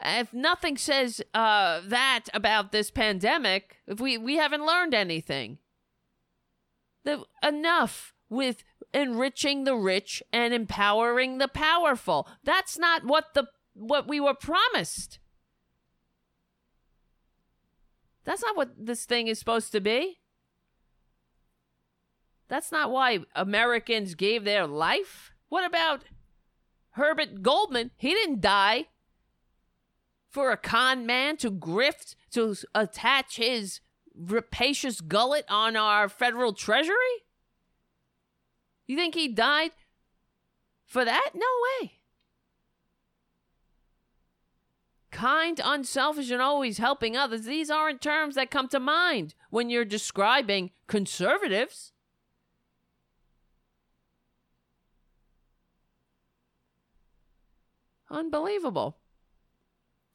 If nothing says uh, that about this pandemic, if we, we haven't learned anything, the, enough with enriching the rich and empowering the powerful. That's not what the what we were promised. That's not what this thing is supposed to be. That's not why Americans gave their life. What about Herbert Goldman? He didn't die for a con man to grift, to attach his rapacious gullet on our federal treasury? You think he died for that? No way. Kind, unselfish, and always helping others. These aren't terms that come to mind when you're describing conservatives. Unbelievable.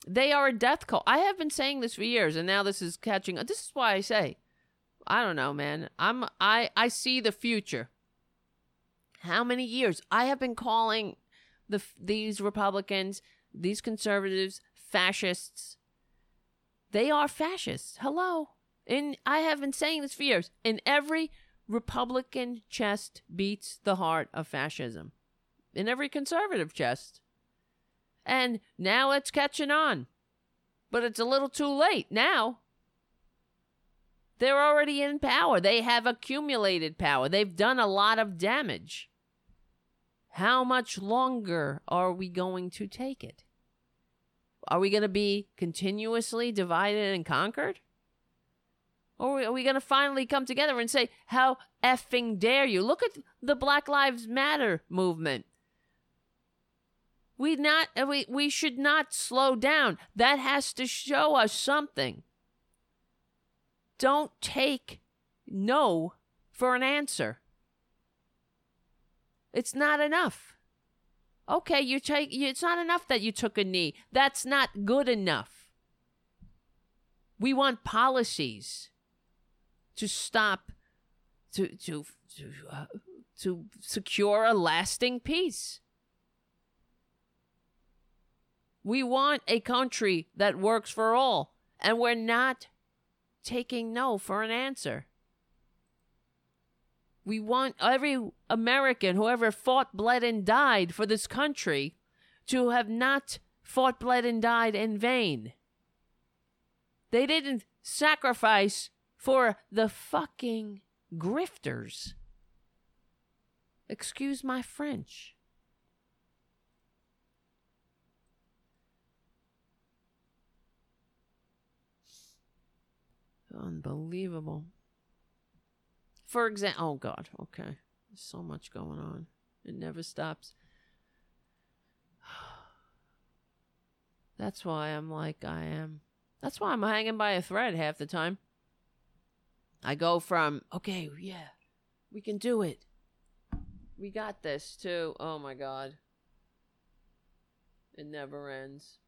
They are a death cult. I have been saying this for years, and now this is catching. This is why I say, I don't know, man. I'm I I see the future. How many years I have been calling the these Republicans, these conservatives, fascists. They are fascists. Hello. And I have been saying this for years. In every Republican chest beats the heart of fascism. In every conservative chest. And now it's catching on. But it's a little too late now. They're already in power. They have accumulated power. They've done a lot of damage. How much longer are we going to take it? Are we going to be continuously divided and conquered? Or are we going to finally come together and say, How effing dare you? Look at the Black Lives Matter movement. We not uh, we we should not slow down. That has to show us something. Don't take no for an answer. It's not enough. Okay, you take it's not enough that you took a knee. That's not good enough. We want policies to stop to to to, uh, to secure a lasting peace. We want a country that works for all, and we're not taking no for an answer. We want every American who ever fought, bled, and died for this country to have not fought, bled, and died in vain. They didn't sacrifice for the fucking grifters. Excuse my French. Unbelievable. For example, oh God, okay. There's so much going on. It never stops. That's why I'm like I am. That's why I'm hanging by a thread half the time. I go from, okay, yeah, we can do it. We got this too. Oh my God. It never ends.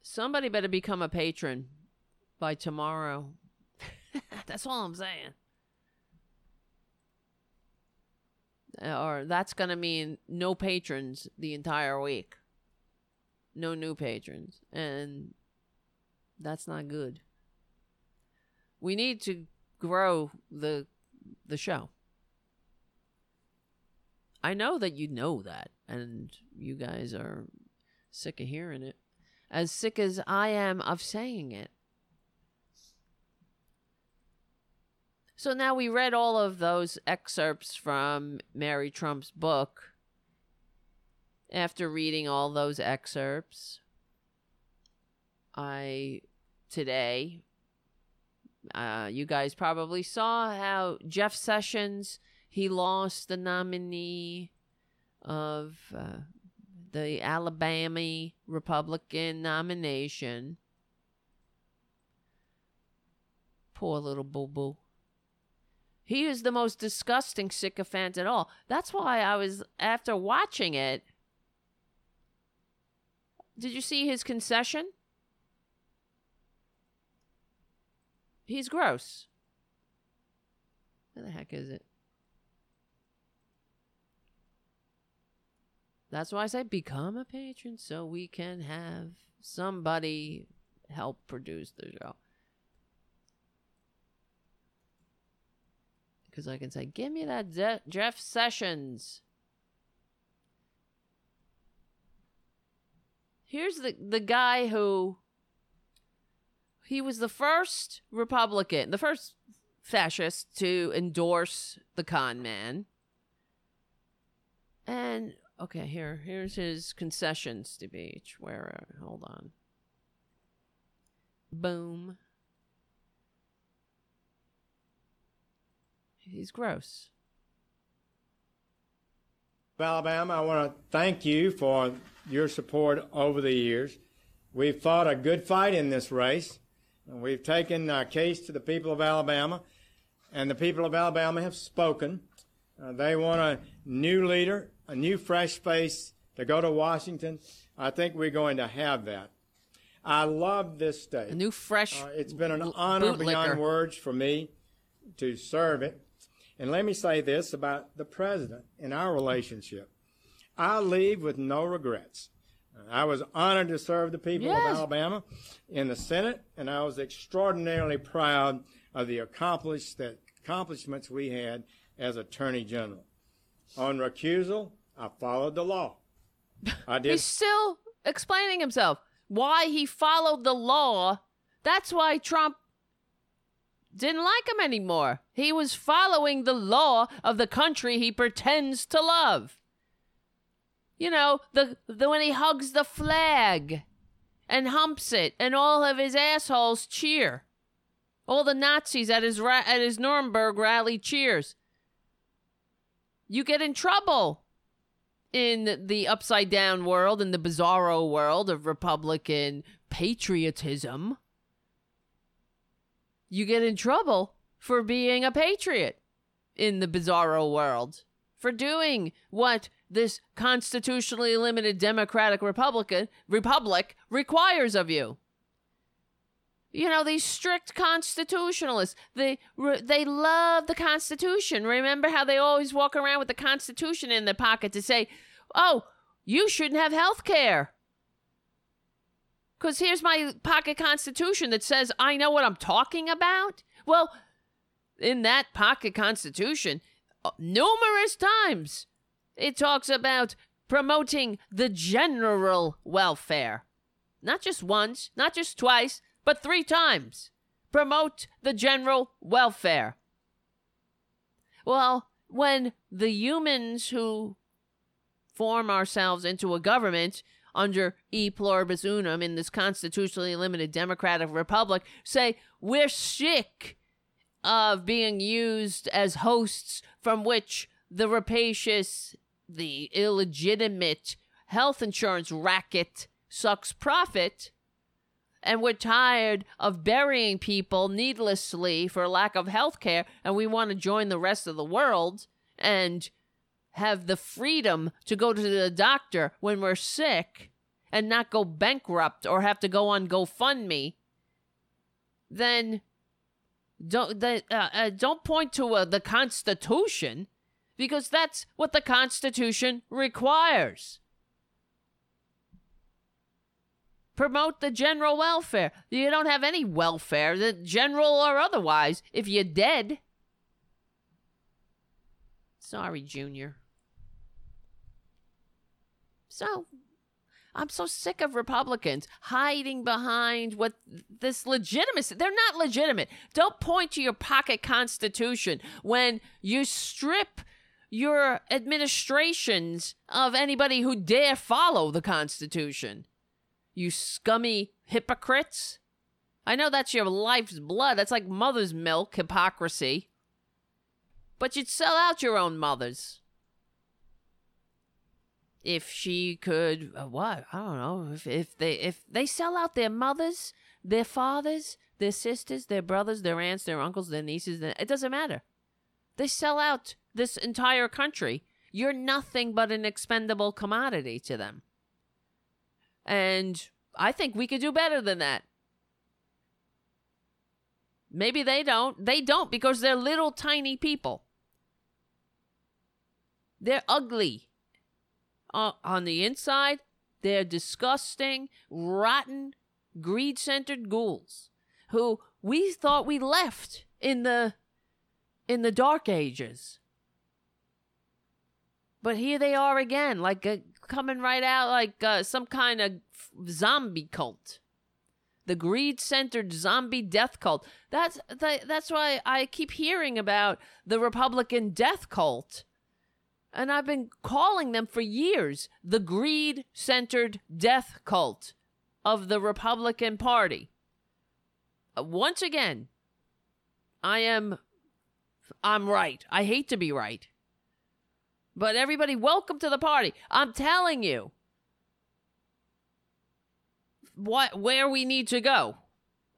Somebody better become a patron by tomorrow. that's all I'm saying. Or that's going to mean no patrons the entire week. No new patrons. And that's not good. We need to grow the the show. I know that you know that and you guys are sick of hearing it. As sick as I am of saying it. So now we read all of those excerpts from Mary Trump's book. After reading all those excerpts, I today uh, you guys probably saw how Jeff Sessions he lost the nominee of uh, the Alabama Republican nomination. Poor little boo boo. He is the most disgusting sycophant at all. That's why I was, after watching it, did you see his concession? He's gross. Where the heck is it? That's why I say become a patron so we can have somebody help produce the show. Because I can say, give me that De- Jeff Sessions. Here's the, the guy who he was the first Republican, the first fascist to endorse the con man. And okay, here, here's his concessions to speech. Where? Uh, hold on. Boom. He's gross. Alabama, I want to thank you for your support over the years. We've fought a good fight in this race. We've taken our case to the people of Alabama, and the people of Alabama have spoken. Uh, they want a new leader, a new fresh face to go to Washington. I think we're going to have that. I love this state. A new fresh. Uh, it's been an honor beyond words for me to serve it. And let me say this about the president and our relationship. I leave with no regrets. I was honored to serve the people yes. of Alabama in the Senate, and I was extraordinarily proud of the accomplishments we had as Attorney General. On recusal, I followed the law. I did. He's still explaining himself why he followed the law. That's why Trump didn't like him anymore. He was following the law of the country he pretends to love. You know, the, the when he hugs the flag and humps it, and all of his assholes cheer. All the Nazis at his ra- at his Nuremberg rally cheers. You get in trouble in the upside down world, in the bizarro world of Republican patriotism. You get in trouble for being a patriot in the bizarro world, for doing what this constitutionally limited democratic republican republic requires of you. You know these strict constitutionalists they they love the constitution. Remember how they always walk around with the constitution in their pocket to say oh you shouldn't have health care because here's my pocket constitution that says i know what i'm talking about well in that pocket constitution uh, numerous times it talks about promoting the general welfare. Not just once, not just twice, but three times. Promote the general welfare. Well, when the humans who form ourselves into a government under e pluribus unum in this constitutionally limited democratic republic say we're sick of being used as hosts from which the rapacious, the illegitimate health insurance racket sucks profit. And we're tired of burying people needlessly for lack of health care, and we want to join the rest of the world and have the freedom to go to the doctor when we're sick and not go bankrupt or have to go on GoFundMe, then don't the, uh, uh, don't point to uh, the Constitution because that's what the Constitution requires. Promote the general welfare. You don't have any welfare, the general or otherwise, if you're dead. Sorry, Junior. So, I'm so sick of Republicans hiding behind what this legitimacy. They're not legitimate. Don't point to your pocket constitution when you strip your administrations of anybody who dare follow the Constitution. You scummy hypocrites. I know that's your life's blood. That's like mother's milk hypocrisy. But you'd sell out your own mothers if she could uh, what? I don't know. If, if they if they sell out their mothers their fathers their sisters their brothers their aunts their uncles their nieces it doesn't matter. They sell out this entire country. You're nothing but an expendable commodity to them. And i think we could do better than that. Maybe they don't. They don't because they're little tiny people. They're ugly uh, on the inside, they're disgusting, rotten, greed centered ghouls who we thought we left in the in the dark ages. But here they are again, like uh, coming right out like uh, some kind of zombie cult. The greed-centered zombie death cult. That's that, that's why I keep hearing about the Republican death cult and I've been calling them for years the greed centered death cult of the Republican Party. Uh, once again, I am I'm right. I hate to be right. But everybody welcome to the party. I'm telling you what where we need to go.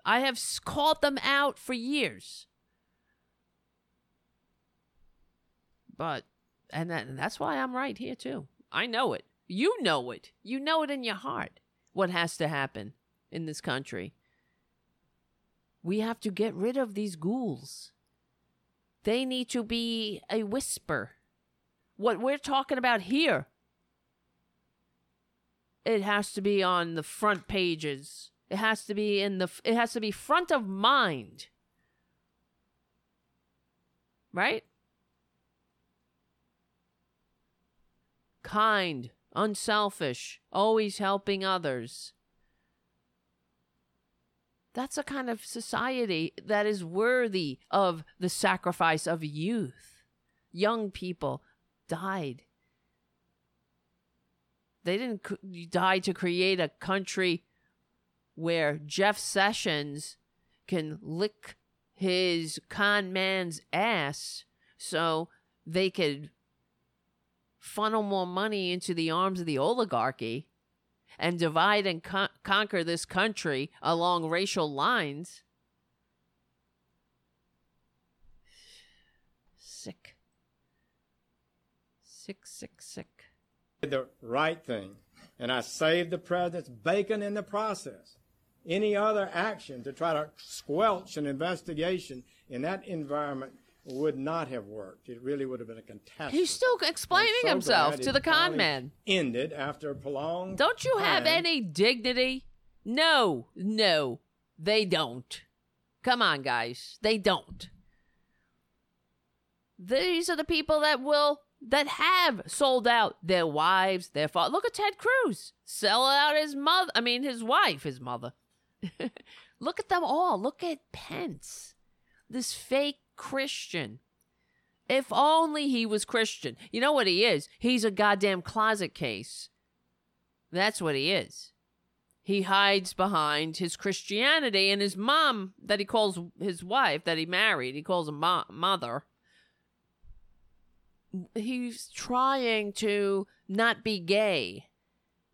I have called them out for years. But and, that, and that's why I'm right here too. I know it. You know it. You know it in your heart what has to happen in this country. We have to get rid of these ghouls. They need to be a whisper. What we're talking about here, it has to be on the front pages. It has to be in the it has to be front of mind. Right? Kind, unselfish, always helping others. That's a kind of society that is worthy of the sacrifice of youth. Young people died. They didn't die to create a country where Jeff Sessions can lick his con man's ass so they could funnel more money into the arms of the oligarchy and divide and con- conquer this country along racial lines. Sick. Sick, sick, sick. The right thing. And I saved the president's bacon in the process. Any other action to try to squelch an investigation in that environment would not have worked. It really would have been a catastrophe. He's still explaining so himself to the con man. Ended after a prolonged. Don't you time. have any dignity? No, no, they don't. Come on, guys, they don't. These are the people that will that have sold out their wives, their father. Look at Ted Cruz sell out his mother. I mean, his wife, his mother. Look at them all. Look at Pence, this fake Christian. If only he was Christian. You know what he is? He's a goddamn closet case. That's what he is. he hides behind his Christianity and his mom that he calls his wife that he married. He calls a mo- mother. He's trying to not be gay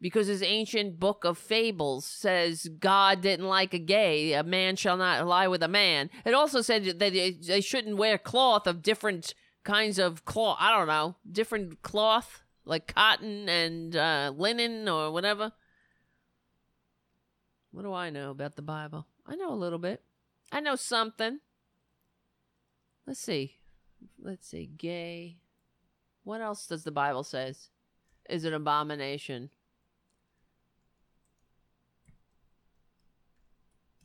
because his ancient book of fables says God didn't like a gay. A man shall not lie with a man. It also said that they shouldn't wear cloth of different kinds of cloth. I don't know, different cloth like cotton and uh, linen or whatever. What do I know about the Bible? I know a little bit. I know something. Let's see. Let's see. Gay. What else does the Bible says? Is an abomination.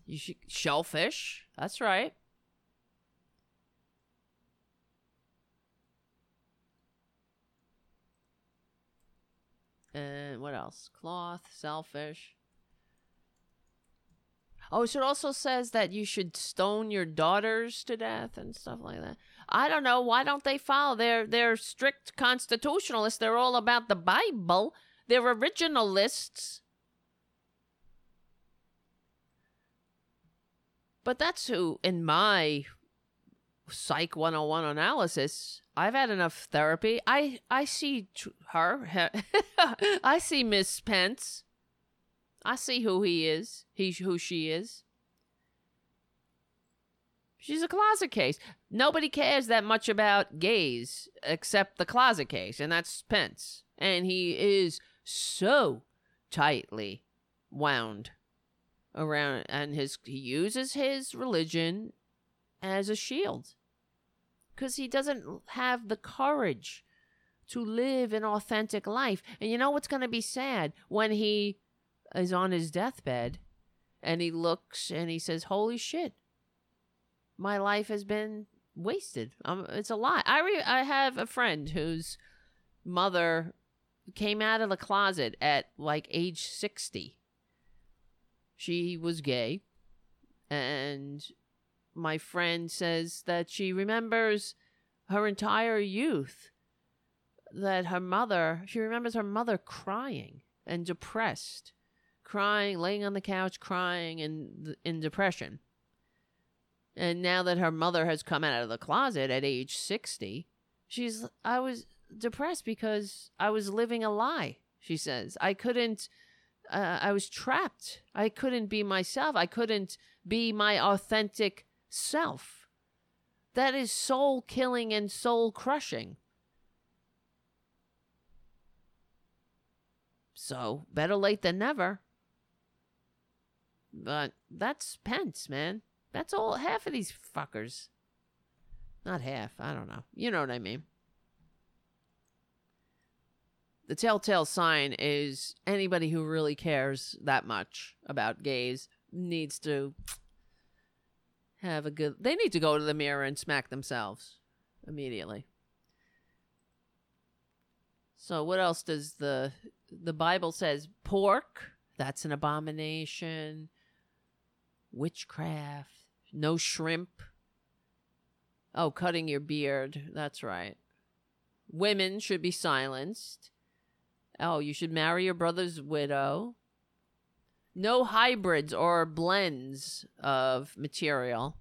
You should shellfish. That's right. And what else? Cloth, selfish. Oh, so it also says that you should stone your daughters to death and stuff like that. I don't know. Why don't they follow? They're they're strict constitutionalists. They're all about the Bible. They're originalists. But that's who, in my Psych 101 analysis, I've had enough therapy. I I see her. I see Miss Pence. I see who he is. He who she is. She's a closet case. Nobody cares that much about gays except the closet case, and that's Pence. And he is so tightly wound around and his he uses his religion as a shield because he doesn't have the courage to live an authentic life. And you know what's going to be sad when he is on his deathbed and he looks and he says, "Holy shit, my life has been wasted. Um, it's a lot." I re- I have a friend whose mother came out of the closet at like age sixty. She was gay, and my friend says that she remembers her entire youth that her mother she remembers her mother crying and depressed crying laying on the couch crying in in depression. And now that her mother has come out of the closet at age 60 she's i was depressed because i was living a lie she says. I couldn't uh, i was trapped i couldn't be myself i couldn't be my authentic self. That is soul killing and soul crushing. So, better late than never. But that's Pence, man. That's all half of these fuckers. Not half, I don't know. You know what I mean. The telltale sign is anybody who really cares that much about gays needs to have a good they need to go to the mirror and smack themselves immediately. So what else does the the bible says pork that's an abomination witchcraft no shrimp. Oh cutting your beard that's right. Women should be silenced oh you should marry your brother's widow no hybrids or blends of material.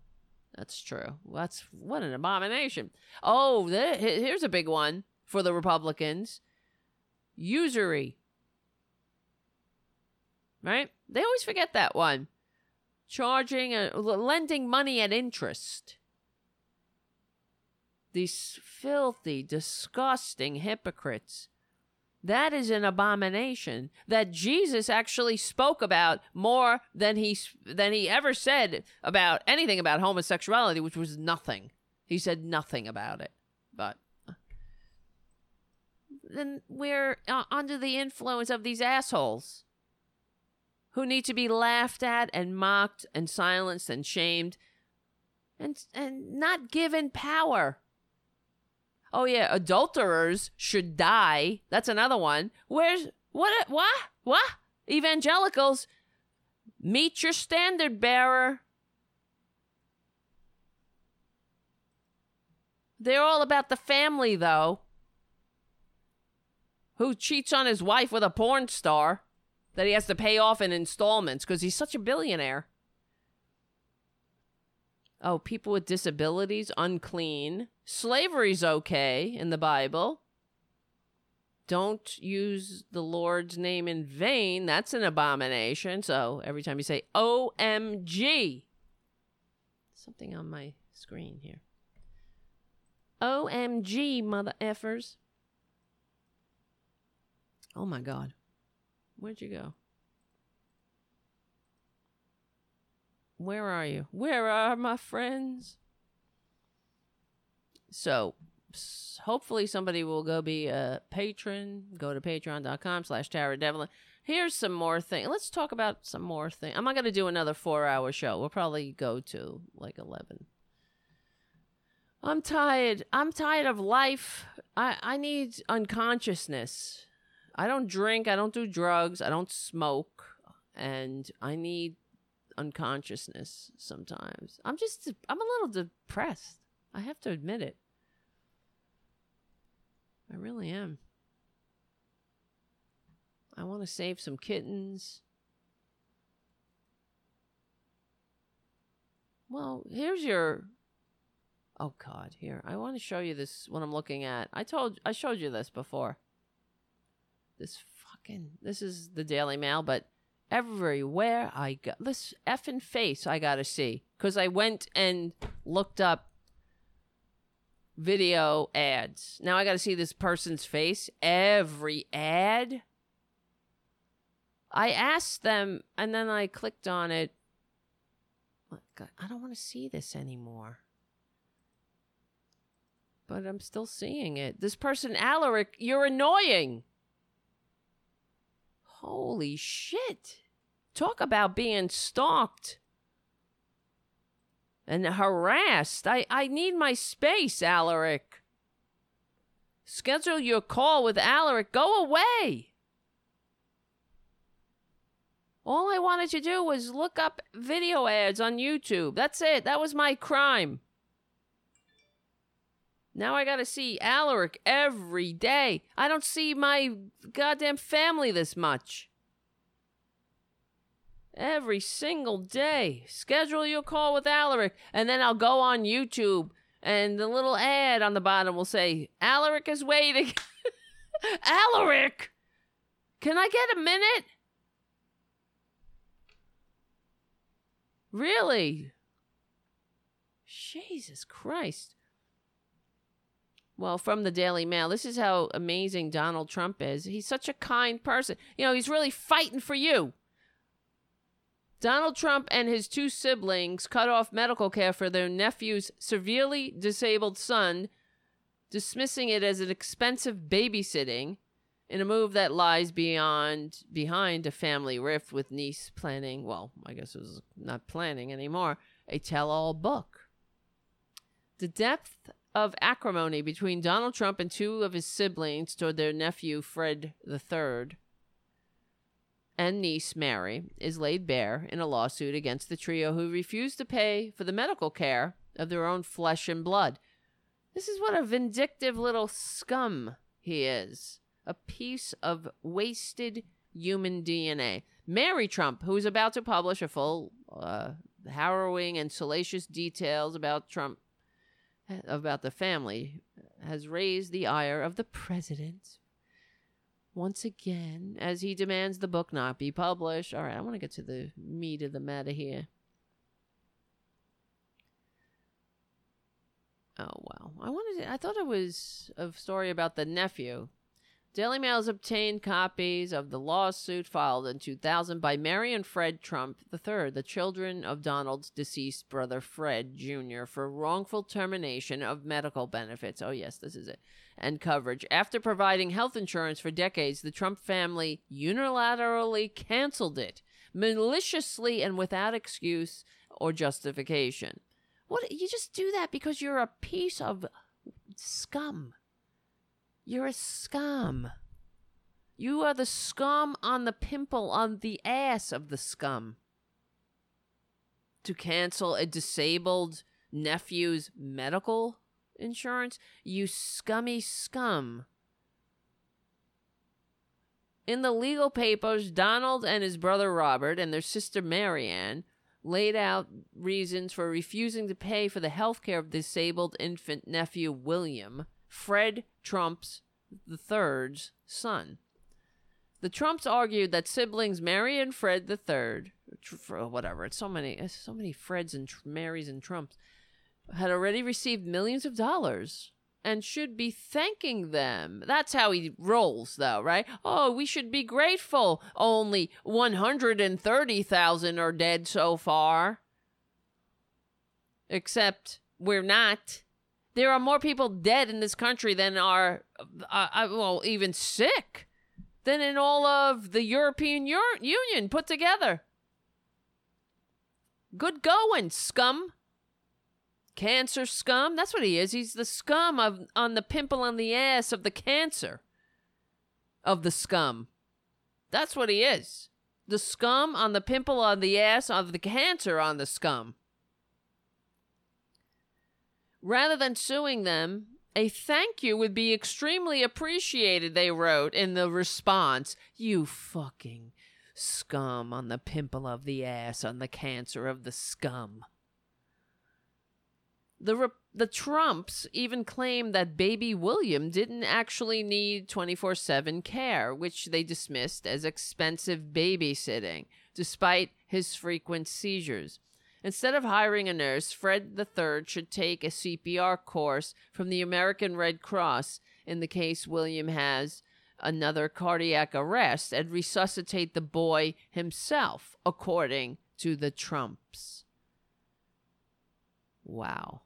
That's true. That's what an abomination. Oh, th- here's a big one for the Republicans usury. Right? They always forget that one. Charging, uh, a, lending money at interest. These filthy, disgusting hypocrites that is an abomination that Jesus actually spoke about more than he than he ever said about anything about homosexuality, which was nothing. He said nothing about it. But then we're uh, under the influence of these assholes who need to be laughed at and mocked and silenced and shamed and and not given power Oh yeah, adulterers should die. That's another one. Where's what? What? What? Evangelicals, meet your standard bearer. They're all about the family, though. Who cheats on his wife with a porn star? that he has to pay off in installments because he's such a billionaire. Oh, people with disabilities, unclean. Slavery's okay in the Bible. Don't use the Lord's name in vain. That's an abomination. So every time you say OMG, something on my screen here. OMG, mother effers. Oh my God. Where'd you go? Where are you? Where are my friends? So, hopefully somebody will go be a patron. Go to patreon.com slash Tara Devlin. Here's some more things. Let's talk about some more things. I'm not going to do another four hour show. We'll probably go to like 11. I'm tired. I'm tired of life. I, I need unconsciousness. I don't drink. I don't do drugs. I don't smoke. And I need unconsciousness sometimes. I'm just, I'm a little depressed. I have to admit it. I really am. I want to save some kittens. Well, here's your Oh god, here. I want to show you this what I'm looking at. I told I showed you this before. This fucking this is the Daily Mail, but everywhere I got this effing face I got to see cuz I went and looked up video ads. Now I got to see this person's face every ad. I asked them and then I clicked on it. I don't want to see this anymore. But I'm still seeing it. This person, Alaric, you're annoying. Holy shit. Talk about being stalked and harassed. I, I need my space, Alaric. Schedule your call with Alaric. Go away. All I wanted to do was look up video ads on YouTube. That's it. That was my crime. Now I gotta see Alaric every day. I don't see my goddamn family this much. Every single day. Schedule your call with Alaric, and then I'll go on YouTube, and the little ad on the bottom will say, Alaric is waiting. Alaric! Can I get a minute? Really? Jesus Christ. Well, from the Daily Mail, this is how amazing Donald Trump is. He's such a kind person. You know, he's really fighting for you. Donald Trump and his two siblings cut off medical care for their nephew's severely disabled son, dismissing it as an expensive babysitting in a move that lies beyond behind a family rift with niece planning, well, I guess it was not planning anymore, a tell-all book. The depth of acrimony between Donald Trump and two of his siblings toward their nephew, Fred III, and niece, Mary, is laid bare in a lawsuit against the trio who refused to pay for the medical care of their own flesh and blood. This is what a vindictive little scum he is. A piece of wasted human DNA. Mary Trump, who is about to publish a full, uh, harrowing and salacious details about Trump about the family has raised the ire of the president once again as he demands the book not be published. All right, I want to get to the meat of the matter here. Oh wow. I wanted to, I thought it was a story about the nephew Daily Mail has obtained copies of the lawsuit filed in 2000 by Mary and Fred Trump III, the children of Donald's deceased brother Fred Jr., for wrongful termination of medical benefits. Oh, yes, this is it. And coverage. After providing health insurance for decades, the Trump family unilaterally canceled it, maliciously and without excuse or justification. What? You just do that because you're a piece of scum. You're a scum. You are the scum on the pimple on the ass of the scum. To cancel a disabled nephew's medical insurance? You scummy scum. In the legal papers, Donald and his brother Robert and their sister Marianne laid out reasons for refusing to pay for the health care of disabled infant nephew William, Fred Trump's the third's son. The Trumps argued that siblings Mary and Fred the third, oh, whatever, it's so many, it's so many Freds and Marys and Trumps, had already received millions of dollars and should be thanking them. That's how he rolls, though, right? Oh, we should be grateful. Only 130,000 are dead so far. Except we're not. There are more people dead in this country than are, uh, uh, well, even sick than in all of the European Union put together. Good going, scum. Cancer scum? That's what he is. He's the scum of on the pimple on the ass of the cancer of the scum. That's what he is. The scum on the pimple on the ass of the cancer on the scum. Rather than suing them, a thank you would be extremely appreciated, they wrote in the response. You fucking scum on the pimple of the ass on the cancer of the scum. The the Trumps even claimed that baby William didn't actually need 24/7 care, which they dismissed as expensive babysitting, despite his frequent seizures. Instead of hiring a nurse, Fred III should take a CPR course from the American Red Cross in the case William has another cardiac arrest and resuscitate the boy himself, according to the Trumps. Wow.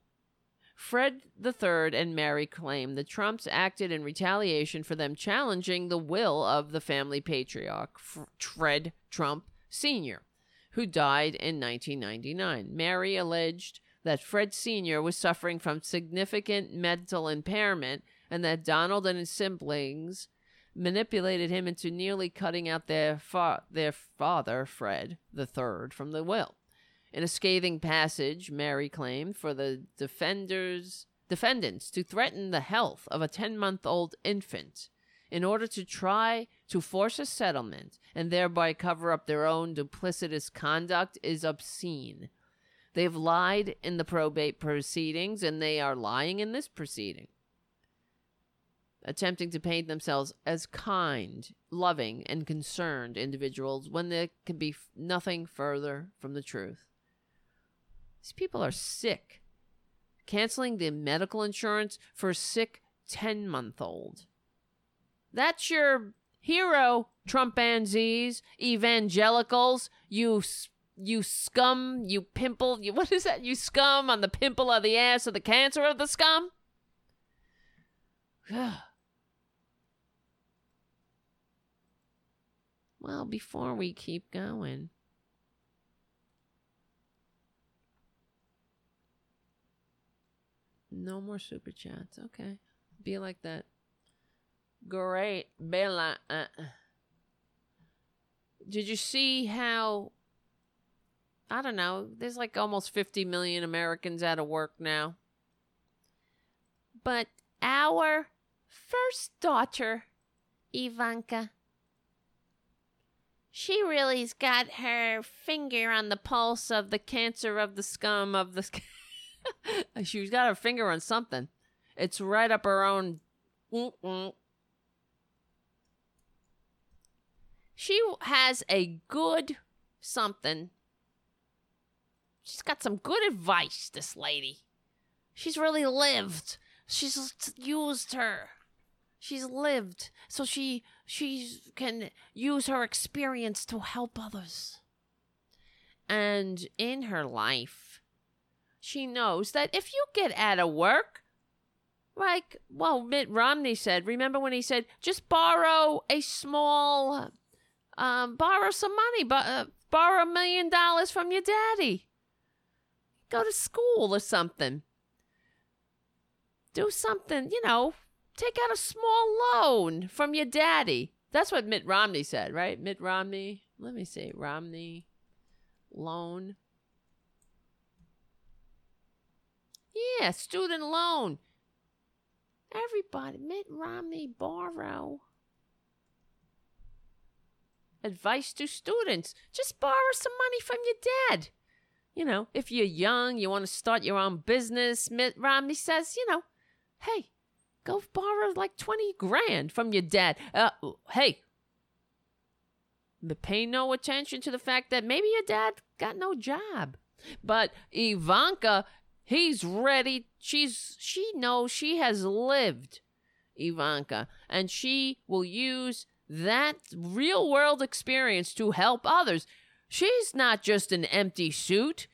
Fred III and Mary claim the Trumps acted in retaliation for them challenging the will of the family patriarch, Fred Trump Sr., who died in 1999. Mary alleged that Fred Sr. was suffering from significant mental impairment and that Donald and his siblings manipulated him into nearly cutting out their, fa- their father, Fred III, from the will. In a scathing passage, Mary claimed for the defenders defendants to threaten the health of a 10-month-old infant in order to try to force a settlement and thereby cover up their own duplicitous conduct is obscene. They've lied in the probate proceedings and they are lying in this proceeding. Attempting to paint themselves as kind, loving, and concerned individuals when there can be nothing further from the truth. These people are sick. Canceling the medical insurance for a sick 10 month old. That's your hero, Trumpanzees, evangelicals, you you scum, you pimple, you what is that? You scum on the pimple of the ass of the cancer of the scum? well, before we keep going, No more super chats. Okay. Be like that. Great. Bella. Uh, did you see how I don't know, there's like almost 50 million Americans out of work now. But our first daughter, Ivanka, she really's got her finger on the pulse of the cancer of the scum of the She's got her finger on something. It's right up her own. She has a good something. She's got some good advice, this lady. She's really lived. She's used her. She's lived so she she can use her experience to help others. And in her life, she knows that if you get out of work, like, well, Mitt Romney said, remember when he said, just borrow a small, um, borrow some money, but uh, borrow a million dollars from your daddy. Go to school or something. Do something, you know, take out a small loan from your daddy. That's what Mitt Romney said, right? Mitt Romney. Let me see. Romney loan. Yeah, student loan. Everybody, Mitt Romney, borrow. Advice to students just borrow some money from your dad. You know, if you're young, you want to start your own business, Mitt Romney says, you know, hey, go borrow like 20 grand from your dad. Uh, hey, pay no attention to the fact that maybe your dad got no job. But Ivanka, he's ready. She's she knows she has lived Ivanka and she will use that real world experience to help others. She's not just an empty suit,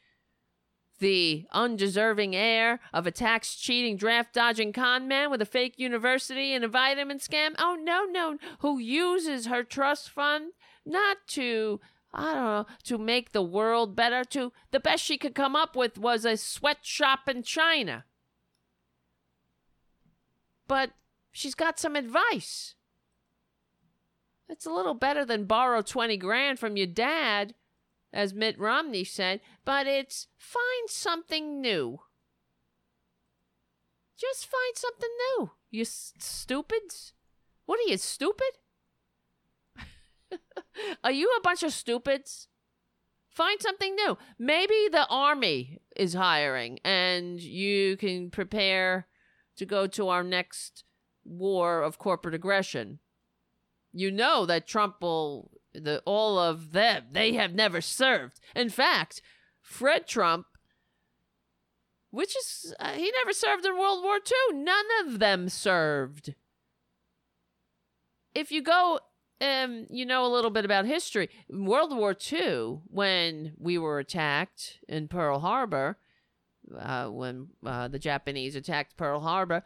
the undeserving heir of a tax cheating, draft dodging con man with a fake university and a vitamin scam. Oh, no, no, who uses her trust fund not to. I don't know, to make the world better, to the best she could come up with was a sweatshop in China. But she's got some advice. It's a little better than borrow 20 grand from your dad, as Mitt Romney said, but it's find something new. Just find something new, you stupids. What are you, stupid? are you a bunch of stupids? Find something new. Maybe the army is hiring and you can prepare to go to our next war of corporate aggression you know that Trump will the all of them they have never served. In fact, Fred Trump which is uh, he never served in World War II. None of them served. If you go um you know a little bit about history, World War II when we were attacked in Pearl Harbor, uh, when uh, the Japanese attacked Pearl Harbor,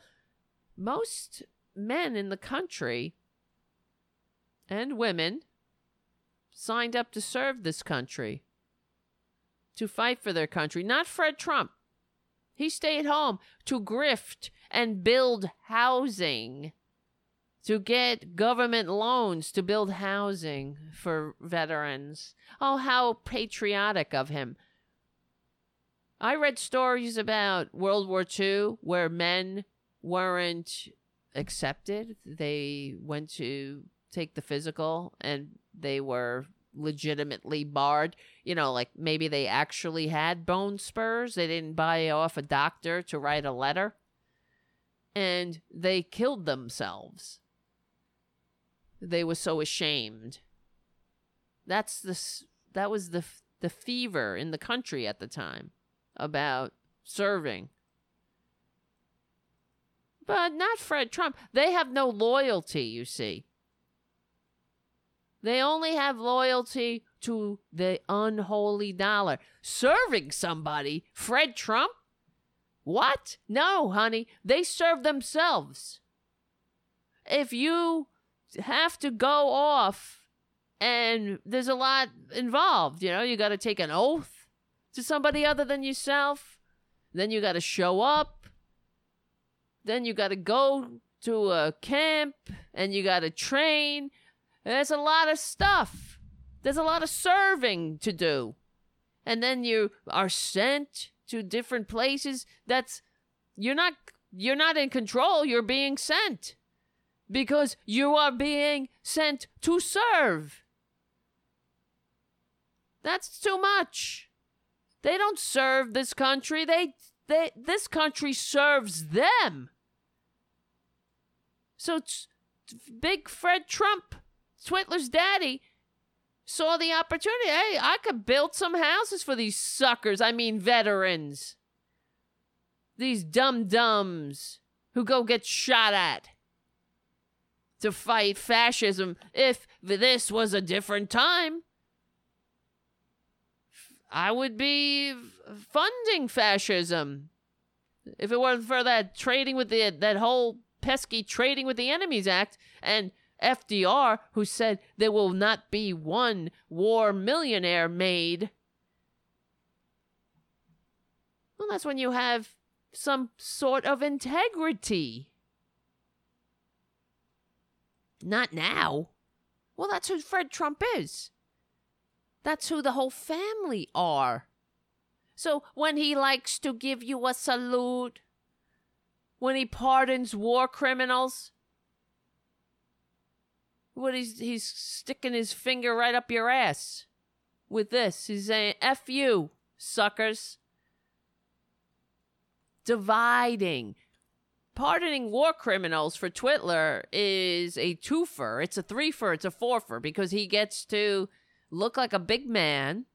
most men in the country and women signed up to serve this country, to fight for their country. Not Fred Trump. He stayed home to grift and build housing, to get government loans to build housing for veterans. Oh, how patriotic of him. I read stories about World War II where men weren't accepted. They went to take the physical and they were legitimately barred. You know, like maybe they actually had bone spurs. They didn't buy off a doctor to write a letter. And they killed themselves. They were so ashamed. That's the that was the the fever in the country at the time about serving. But not Fred Trump. They have no loyalty, you see. They only have loyalty to the unholy dollar. Serving somebody, Fred Trump? What? No, honey. They serve themselves. If you have to go off and there's a lot involved, you know, you got to take an oath to somebody other than yourself. Then you got to show up. Then you got to go to a camp and you got to train there's a lot of stuff. There's a lot of serving to do. And then you are sent to different places. That's you're not you're not in control, you're being sent. Because you are being sent to serve. That's too much. They don't serve this country. They they this country serves them. So it's big Fred Trump Twitler's daddy saw the opportunity. Hey, I could build some houses for these suckers. I mean, veterans. These dum dums who go get shot at to fight fascism. If this was a different time, I would be funding fascism. If it weren't for that trading with the that whole pesky trading with the enemies act and FDR, who said there will not be one war millionaire made. Well, that's when you have some sort of integrity. Not now. Well, that's who Fred Trump is. That's who the whole family are. So when he likes to give you a salute, when he pardons war criminals, what he's he's sticking his finger right up your ass with this. He's saying "f you, suckers." Dividing, pardoning war criminals for Twitler is a twofer. It's a threefer. It's a fourfer because he gets to look like a big man,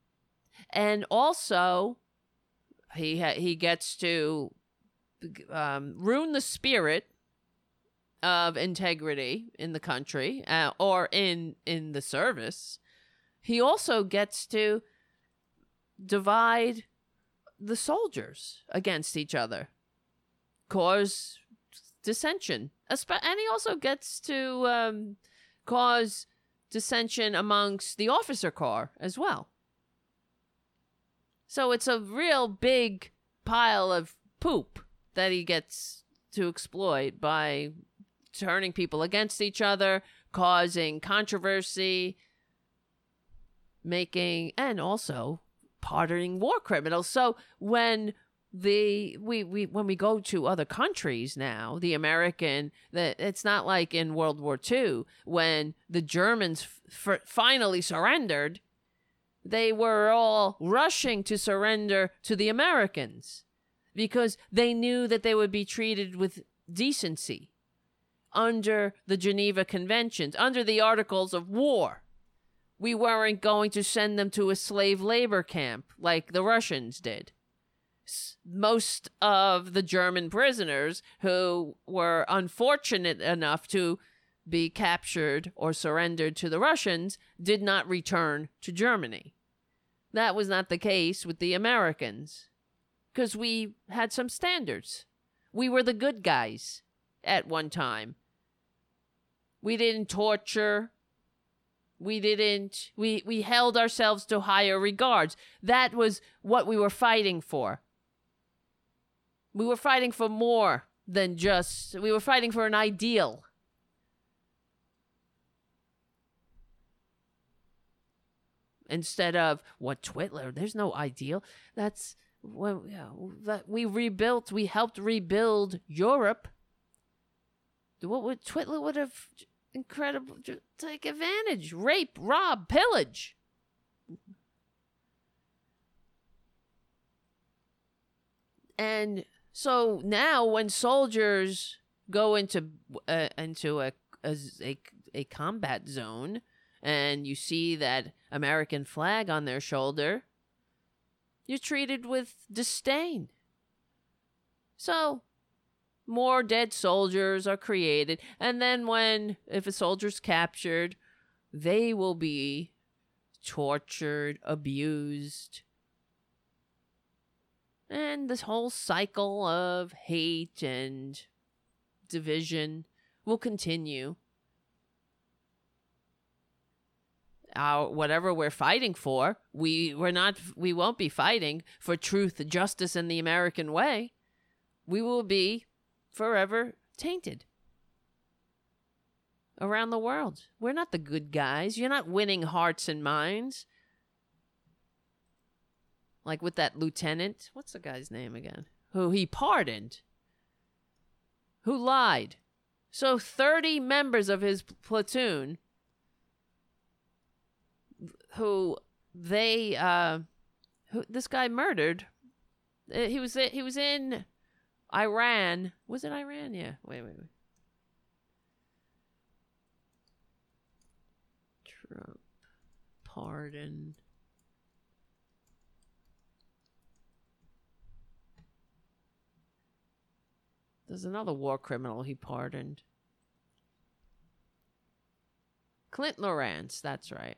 and also he ha- he gets to um, ruin the spirit of integrity in the country uh, or in in the service. He also gets to divide the soldiers against each other, cause dissension, and he also gets to um, cause dissension amongst the officer corps as well. So it's a real big pile of poop that he gets to exploit by turning people against each other, causing controversy, making, and also pardoning war criminals. So when the we, we when we go to other countries now the american that it's not like in world war ii when the germans f- finally surrendered they were all rushing to surrender to the americans because they knew that they would be treated with decency under the Geneva Conventions, under the Articles of War. We weren't going to send them to a slave labor camp like the Russians did. Most of the German prisoners who were unfortunate enough to be captured or surrendered to the Russians did not return to Germany. That was not the case with the Americans because we had some standards. We were the good guys at one time. We didn't torture. We didn't we we held ourselves to higher regards. That was what we were fighting for. We were fighting for more than just we were fighting for an ideal. Instead of what Twitler, there's no ideal. That's well, yeah, that we rebuilt, we helped rebuild Europe. What would Twitler would have incredible. Take advantage, rape, rob, pillage. And so now, when soldiers go into uh, into a, a a a combat zone, and you see that American flag on their shoulder, you're treated with disdain. So more dead soldiers are created. And then when if a soldier's captured, they will be tortured, abused. And this whole cycle of hate and division will continue. Our whatever we're fighting for, we we're not we won't be fighting for truth, justice, and the American way. We will be forever tainted around the world. We're not the good guys. You're not winning hearts and minds. Like with that lieutenant, what's the guy's name again? Who he pardoned, who lied. So 30 members of his platoon who they uh who this guy murdered uh, he was he was in Iran. Was it Iran? Yeah. Wait, wait, wait. Trump pardon. There's another war criminal he pardoned. Clint Lorance, that's right.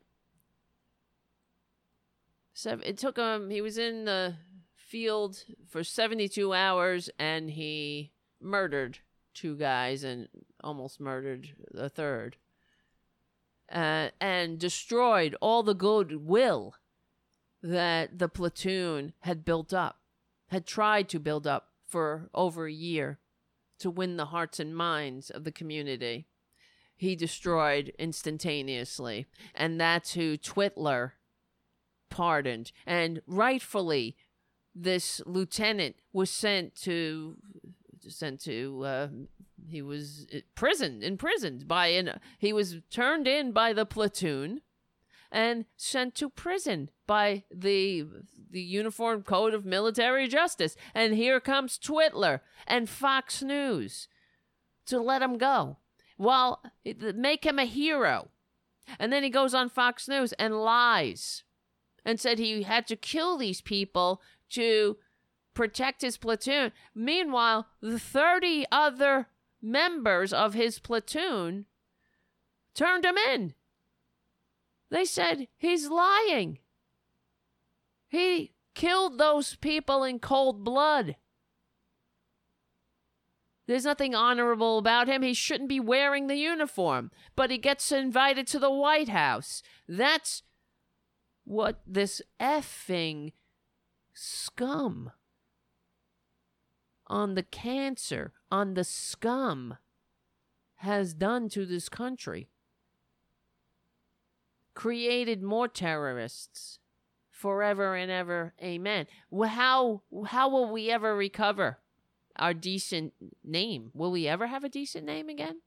So it took him. He was in the field for 72 hours and he murdered two guys and almost murdered the third. Uh, and destroyed all the goodwill that the platoon had built up, had tried to build up for over a year to win the hearts and minds of the community. He destroyed instantaneously. And that's who Twitler pardoned. And rightfully, this lieutenant was sent to sent to uh, he was imprisoned, imprisoned by an. He was turned in by the platoon, and sent to prison by the the Uniform Code of Military Justice. And here comes Twitler and Fox News to let him go. Well, make him a hero. And then he goes on Fox News and lies and said he had to kill these people to protect his platoon. Meanwhile, the 30 other members of his platoon turned him in. They said he's lying. He killed those people in cold blood. There's nothing honorable about him. He shouldn't be wearing the uniform, but he gets invited to the White House. That's what this effing scum on the cancer, on the scum has done to this country. Created more terrorists forever and ever. Amen. How how will we ever recover our decent name? Will we ever have a decent name again?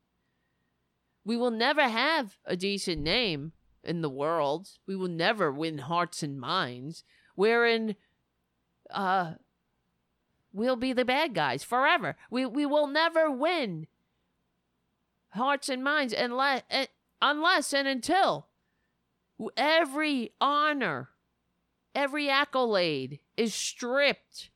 We will never have a decent name in the world. We will never win hearts and minds. Wherein uh we'll be the bad guys forever. We we will never win hearts and minds unless uh, unless and until every honor, every accolade is stripped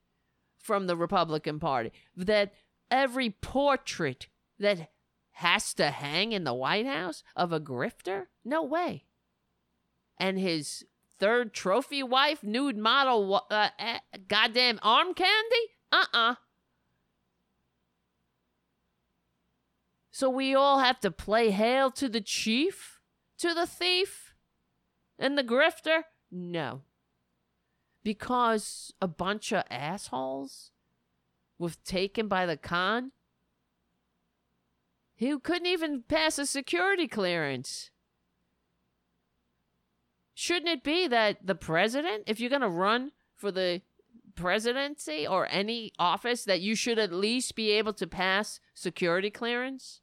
from the Republican Party. That every portrait that has to hang in the White House of a grifter? No way. And his third trophy wife, nude model, uh, uh, goddamn arm candy? Uh uh So we all have to play hail to the chief, to the thief, and the grifter? No. Because a bunch of assholes was taken by the con who couldn't even pass a security clearance. Shouldn't it be that the president, if you're going to run for the presidency or any office that you should at least be able to pass security clearance?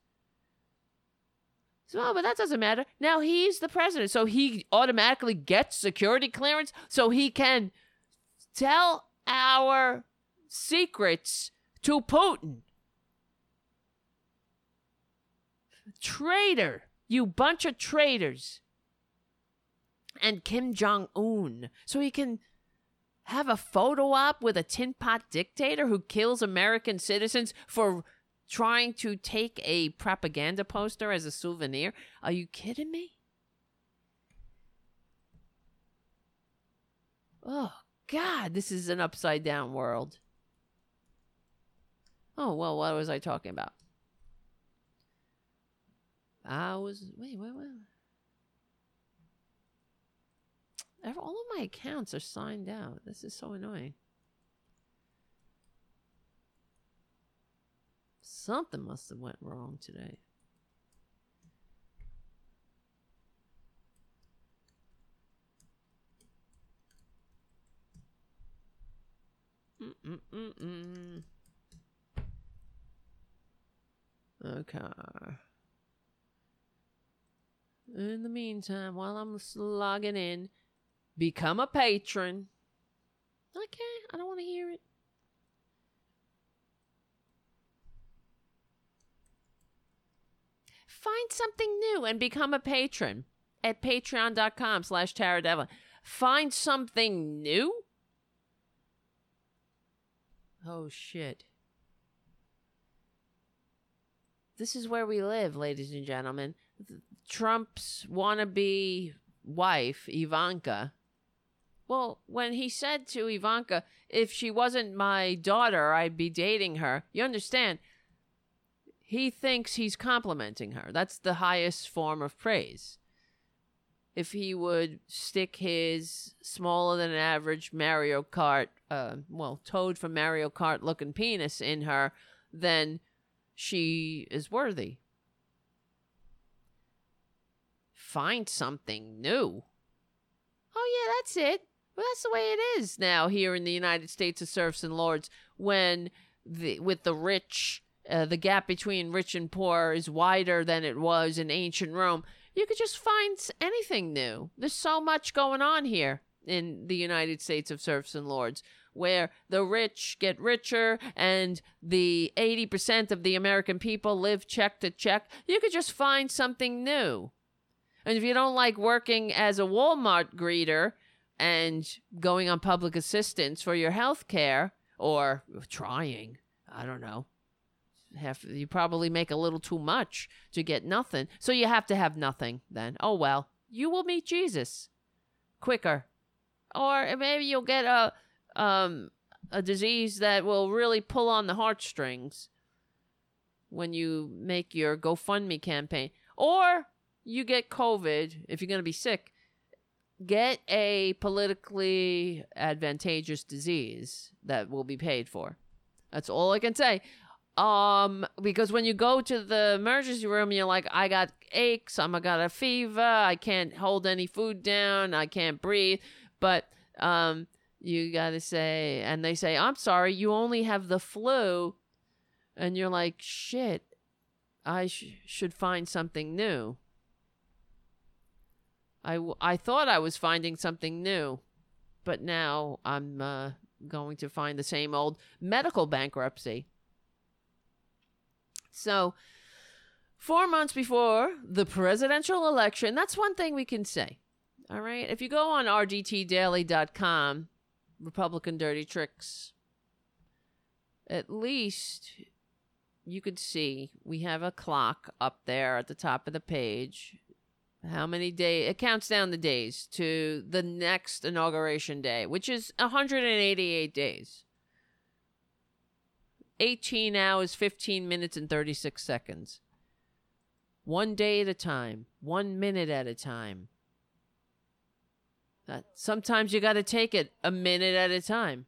So, oh, but that doesn't matter. Now he's the president, so he automatically gets security clearance so he can tell our secrets to Putin. Traitor, you bunch of traitors. And Kim Jong Un, so he can have a photo op with a tin pot dictator who kills American citizens for trying to take a propaganda poster as a souvenir. Are you kidding me? Oh, God, this is an upside down world. Oh, well, what was I talking about? I was. Wait, wait, wait. All of my accounts are signed out. This is so annoying. Something must have went wrong today. Mm-mm-mm-mm. Okay. In the meantime, while I'm logging in, Become a patron. Okay, I don't want to hear it. Find something new and become a patron at patreon.com slash Tara Find something new? Oh, shit. This is where we live, ladies and gentlemen. Trump's wannabe wife, Ivanka, well, when he said to Ivanka, if she wasn't my daughter, I'd be dating her, you understand, he thinks he's complimenting her. That's the highest form of praise. If he would stick his smaller than average Mario Kart, uh, well, Toad from Mario Kart looking penis in her, then she is worthy. Find something new. Oh, yeah, that's it. Well, that's the way it is now here in the United States of serfs and lords when the with the rich uh, the gap between rich and poor is wider than it was in ancient Rome. You could just find anything new. There's so much going on here in the United States of serfs and lords where the rich get richer and the 80% of the American people live check to check. You could just find something new. And if you don't like working as a Walmart greeter and going on public assistance for your health care or trying, I don't know. Have you probably make a little too much to get nothing. So you have to have nothing then. Oh well, you will meet Jesus quicker. Or maybe you'll get a um a disease that will really pull on the heartstrings when you make your GoFundMe campaign. Or you get COVID if you're going to be sick get a politically advantageous disease that will be paid for. That's all I can say. Um, because when you go to the emergency room, you're like, I got aches, I'm got a fever, I can't hold any food down, I can't breathe. But um, you gotta say, and they say, I'm sorry, you only have the flu, and you're like, shit, I sh- should find something new. I, thought I was finding something new, but now I'm uh, going to find the same old medical bankruptcy. So, four months before the presidential election, that's one thing we can say. All right. If you go on rdtdaily.com, Republican Dirty Tricks, at least you could see we have a clock up there at the top of the page how many days it counts down the days to the next inauguration day which is 188 days. 18 hours 15 minutes and 36 seconds. One day at a time one minute at a time. That sometimes you got to take it a minute at a time.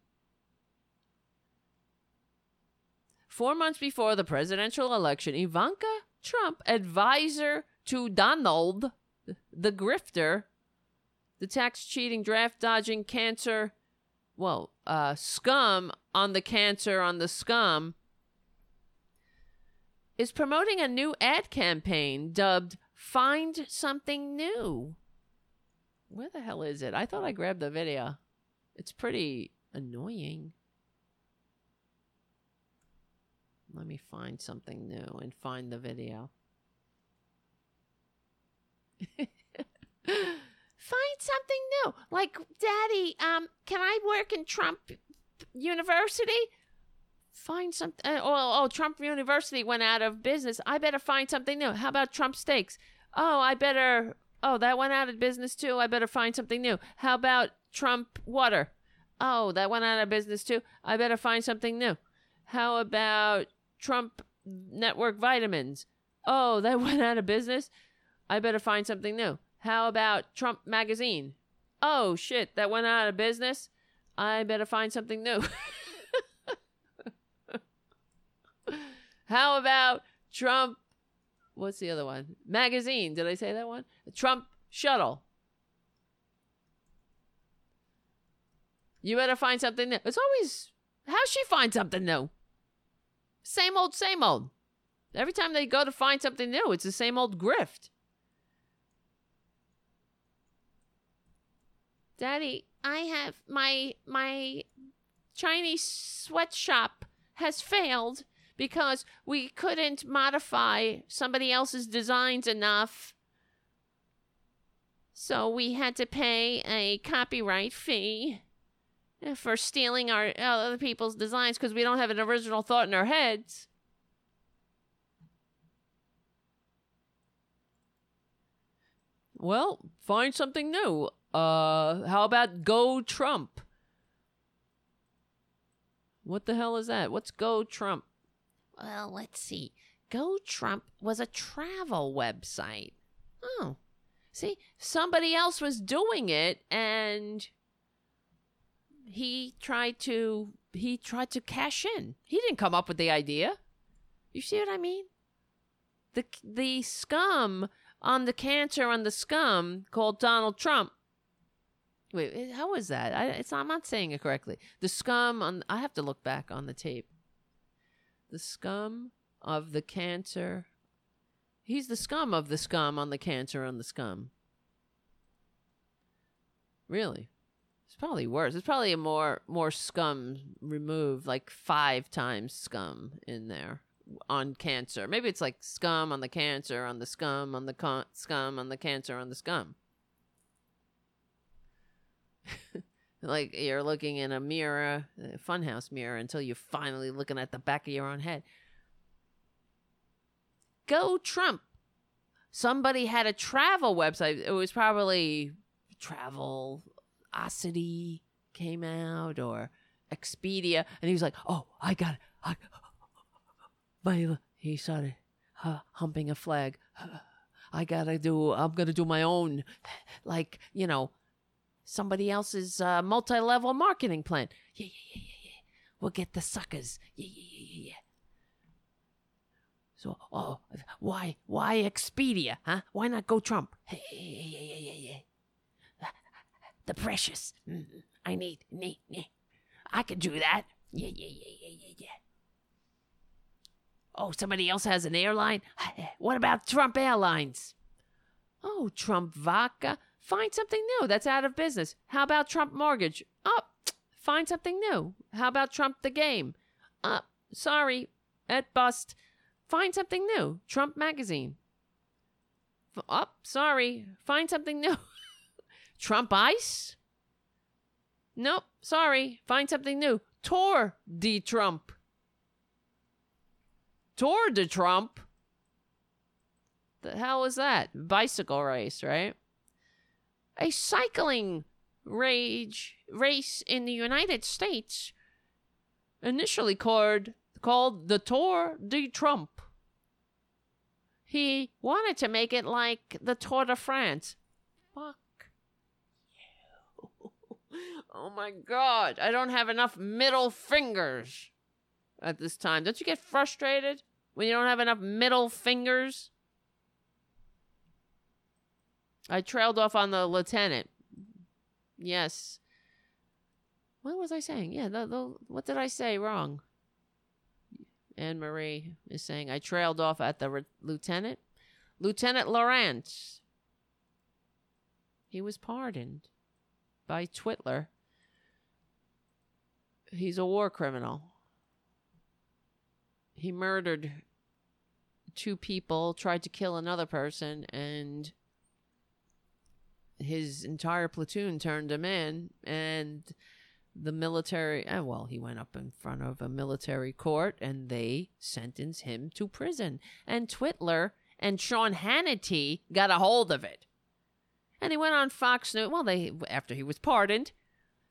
Four months before the presidential election ivanka trump advisor to donald the grifter, the tax cheating, draft dodging, cancer, well, uh, scum on the cancer on the scum, is promoting a new ad campaign dubbed Find Something New. Where the hell is it? I thought I grabbed the video. It's pretty annoying. Let me find something new and find the video. Find something new. Like, Daddy, um, can I work in Trump University? Find something. Uh, oh, oh, Trump University went out of business. I better find something new. How about Trump Steaks? Oh, I better. Oh, that went out of business too. I better find something new. How about Trump Water? Oh, that went out of business too. I better find something new. How about Trump Network Vitamins? Oh, that went out of business. I better find something new. How about Trump Magazine? Oh, shit, that went out of business. I better find something new. How about Trump? What's the other one? Magazine. Did I say that one? Trump Shuttle. You better find something new. It's always how she find something new. Same old, same old. Every time they go to find something new, it's the same old grift. Daddy, I have my my Chinese sweatshop has failed because we couldn't modify somebody else's designs enough. So we had to pay a copyright fee eh, for stealing our uh, other people's designs because we don't have an original thought in our heads. Well, find something new. Uh, how about Go Trump? What the hell is that? What's Go Trump? Well, let's see. Go Trump was a travel website. Oh. See, somebody else was doing it and he tried to he tried to cash in. He didn't come up with the idea. You see what I mean? The the scum on the cancer on the scum called Donald Trump Wait, eh, how was that? I, it's I'm not saying it correctly. The scum on. I have to look back on the tape. The scum of the cancer. He's the scum of the scum on the cancer on the scum. Really? It's probably worse. It's probably a more more scum removed, like five times scum in there on cancer. Maybe it's like scum on the cancer on the scum on the con- scum on the cancer on the scum. like you're looking in a mirror, a funhouse mirror, until you're finally looking at the back of your own head. Go Trump. Somebody had a travel website. It was probably Travelocity came out or Expedia, and he was like, "Oh, I got it. I, he started uh, humping a flag. I gotta do. I'm gonna do my own, like you know, somebody else's uh, multi-level marketing plan. Yeah, yeah, yeah, yeah, yeah. We'll get the suckers. Yeah, yeah, yeah, yeah, yeah. So, oh, why, why Expedia, huh? Why not go Trump? Hey, yeah, yeah, yeah, yeah. The precious. I need, need, need. I could do that. Yeah, yeah, yeah, yeah, yeah, yeah. Oh, somebody else has an airline? What about Trump Airlines? Oh, Trump Vodka. Find something new that's out of business. How about Trump Mortgage? Oh, find something new. How about Trump the Game? Uh, sorry, at bust. Find something new. Trump Magazine. Oh, sorry. Find something new. Trump Ice? Nope, sorry. Find something new. Tour de Trump. Tour de Trump? The hell is that? Bicycle race, right? A cycling rage race in the United States, initially called called the Tour de Trump. He wanted to make it like the Tour de France. Fuck you. oh my god, I don't have enough middle fingers at this time. Don't you get frustrated when you don't have enough middle fingers? I trailed off on the lieutenant. Yes. What was I saying? Yeah, the, the, what did I say wrong? Anne Marie is saying I trailed off at the re- lieutenant. Lieutenant Lorance. He was pardoned by Twitler. He's a war criminal. He murdered two people, tried to kill another person, and his entire platoon turned him in and the military eh, well he went up in front of a military court and they sentenced him to prison. And twitler and sean hannity got a hold of it. And he went on fox news well they after he was pardoned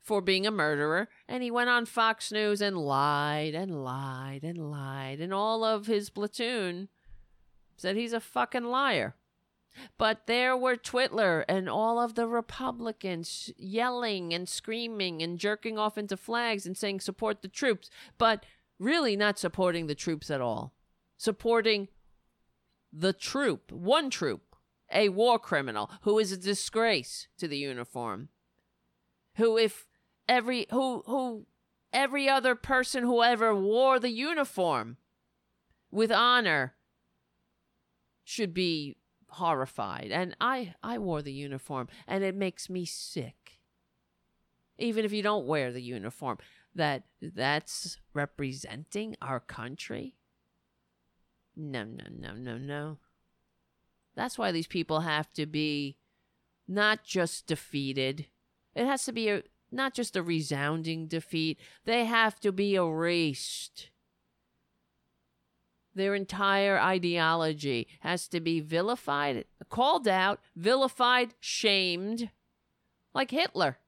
for being a murderer and he went on fox news and lied and lied and lied. And all of his platoon said he's a fucking liar but there were Twitler and all of the Republicans yelling and screaming and jerking off into flags and saying support the troops, but really not supporting the troops at all. Supporting the troop, one troop, a war criminal who is a disgrace to the uniform. Who if every who who every other person who ever wore the uniform with honor should be horrified. And I, I wore the uniform, and it makes me sick. Even if you don't wear the uniform, that that's representing our country. No, no, no, no, no. That's why these people have to be not just defeated. It has to be a, not just a resounding defeat. They have to be erased their entire ideology has to be vilified, called out, vilified, shamed, like Hitler.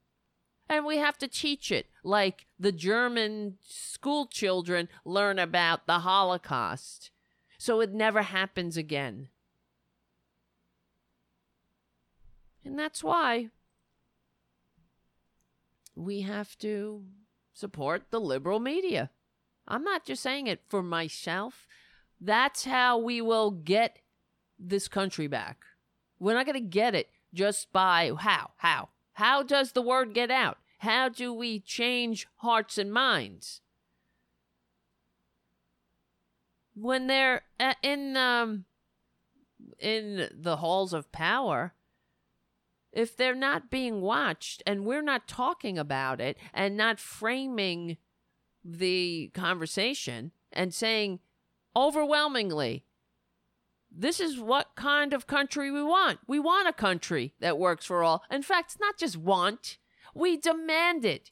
And we have to teach it like the German school children learn about the Holocaust so it never happens again. And that's why we have to support the liberal media. I'm not just saying it for myself. That's how we will get this country back. We're not going to get it just by how? How? How does the word get out? How do we change hearts and minds? when they're in um in the halls of power if they're not being watched and we're not talking about it and not framing the conversation and saying overwhelmingly this is what kind of country we want. We want a country that works for all. In fact, it's not just want, we demand it.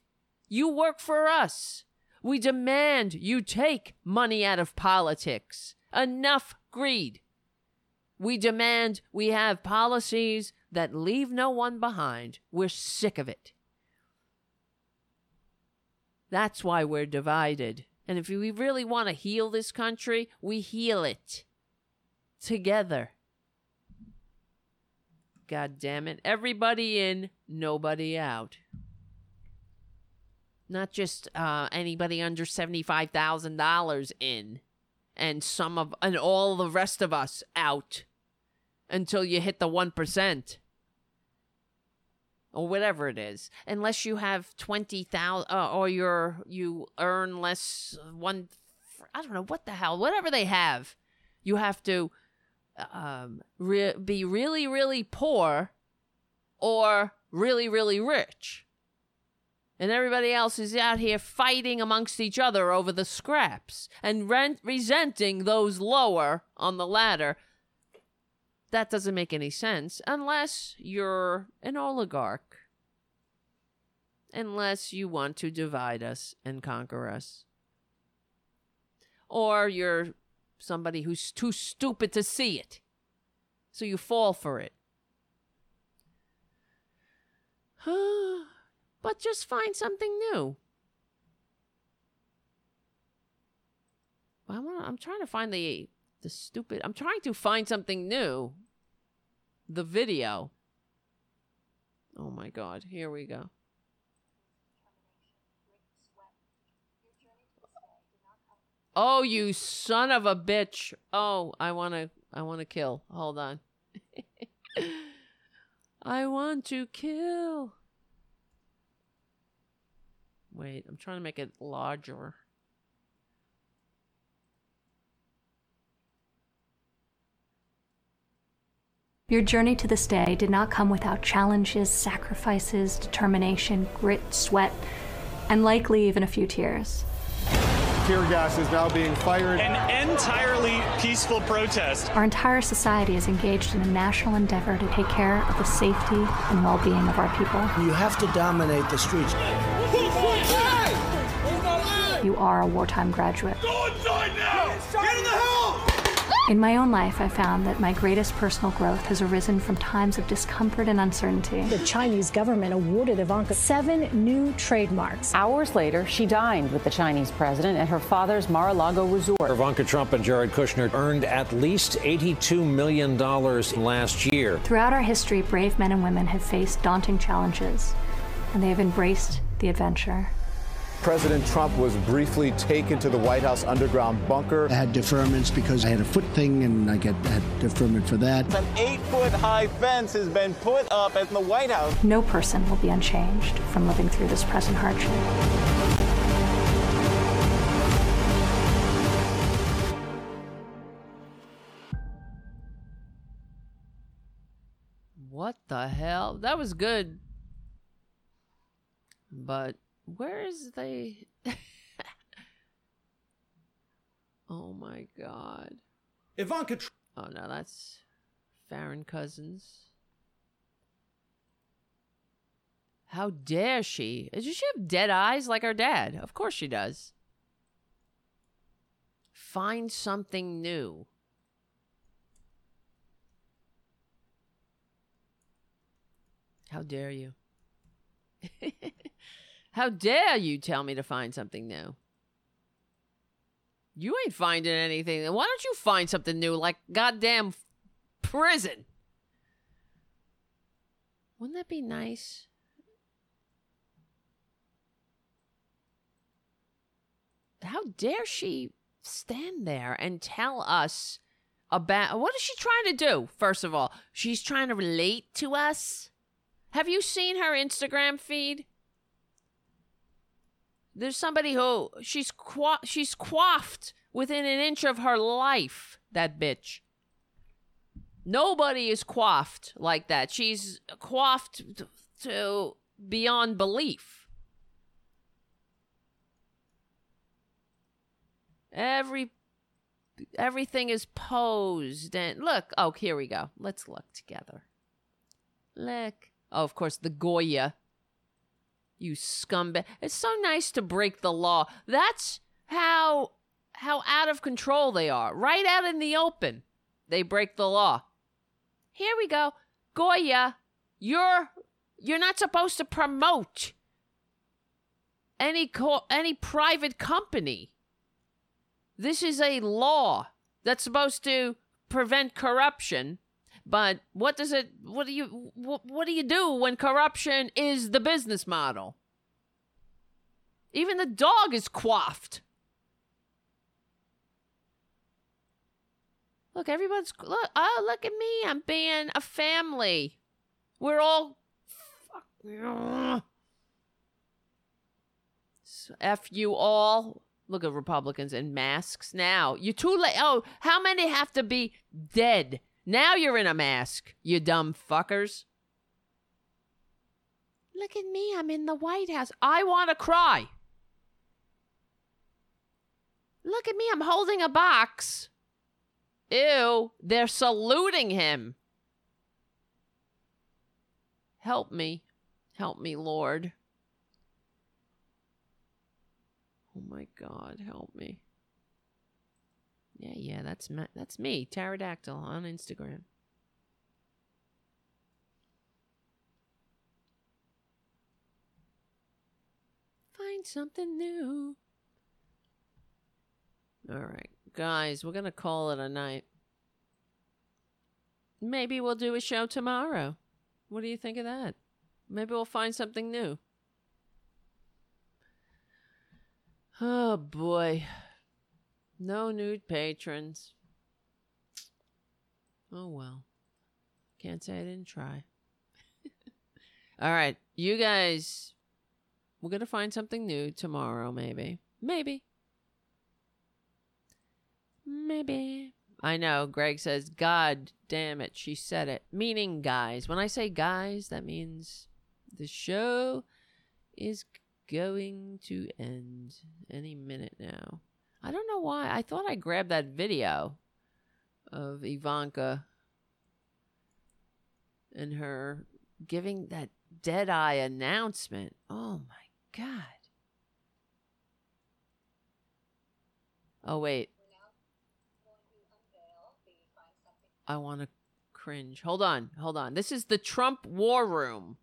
You work for us. We demand you take money out of politics. Enough greed. We demand we have policies that leave no one behind. We're sick of it. That's why we're divided. And if we really want to heal this country, we heal it together. God damn it. Everybody in, nobody out. Not just uh, anybody under $75,000 in and some of and all the rest of us out until you hit the 1% or whatever it is unless you have 20,000 uh, or you're you earn less one I don't know what the hell whatever they have you have to um, re- be really really poor or really really rich. And everybody else is out here fighting amongst each other over the scraps and rent- resenting those lower on the ladder that doesn't make any sense unless you're an oligarch. Unless you want to divide us and conquer us. Or you're somebody who's too stupid to see it. So you fall for it. but just find something new. I I'm trying to find the the stupid. I'm trying to find something new. The video. Oh my god, here we go. Oh, you son of a bitch. Oh, I want to I want to kill. Hold on. I want to kill. Wait, I'm trying to make it larger. Your journey to this day did not come without challenges, sacrifices, determination, grit, sweat, and likely even a few tears. Tear gas is now being fired. An entirely peaceful protest. Our entire society is engaged in a national endeavor to take care of the safety and well being of our people. You have to dominate the streets. You are a wartime graduate. Go inside now! Get in the house! In my own life, I found that my greatest personal growth has arisen from times of discomfort and uncertainty. The Chinese government awarded Ivanka seven new trademarks. Hours later, she dined with the Chinese president at her father's Mar a Lago resort. Ivanka Trump and Jared Kushner earned at least $82 million last year. Throughout our history, brave men and women have faced daunting challenges, and they have embraced the adventure. President Trump was briefly taken to the White House underground bunker. I had deferments because I had a foot thing and I get had deferment for that. An eight foot high fence has been put up at the White House. No person will be unchanged from living through this present hardship. What the hell? That was good. But where is they? oh my god. Ivanka. Tr- oh no, that's Farron Cousins. How dare she? Does she have dead eyes like her dad? Of course she does. Find something new. How dare you? How dare you tell me to find something new? You ain't finding anything. Why don't you find something new like goddamn prison? Wouldn't that be nice? How dare she stand there and tell us about what is she trying to do? First of all, she's trying to relate to us. Have you seen her Instagram feed? There's somebody who she's qua- she's coiffed within an inch of her life. That bitch. Nobody is quaffed like that. She's quaffed to beyond belief. Every everything is posed and look. Oh, here we go. Let's look together. Look. Oh, of course, the Goya. You scumbag. It's so nice to break the law. That's how how out of control they are. Right out in the open. They break the law. Here we go. Goya, you're you're not supposed to promote any co- any private company. This is a law that's supposed to prevent corruption. But what does it what do you what, what do you do when corruption is the business model? Even the dog is quaffed. Look, everyone's look. Oh, look at me! I'm being a family. We're all fuck. F you all. Look at Republicans in masks now. You're too late. Oh, how many have to be dead? Now you're in a mask, you dumb fuckers. Look at me. I'm in the White House. I want to cry. Look at me. I'm holding a box. Ew. They're saluting him. Help me. Help me, Lord. Oh my God, help me. Yeah, yeah, that's that's me, pterodactyl on Instagram. Find something new. All right, guys, we're gonna call it a night. Maybe we'll do a show tomorrow. What do you think of that? Maybe we'll find something new. Oh boy. No nude patrons. Oh well. Can't say I didn't try. All right, you guys, we're going to find something new tomorrow, maybe. Maybe. Maybe. I know. Greg says, God damn it, she said it. Meaning guys. When I say guys, that means the show is going to end any minute now. I don't know why. I thought I grabbed that video of Ivanka and her giving that dead eye announcement. Oh my God. Oh, wait. I want to cringe. Hold on. Hold on. This is the Trump War Room.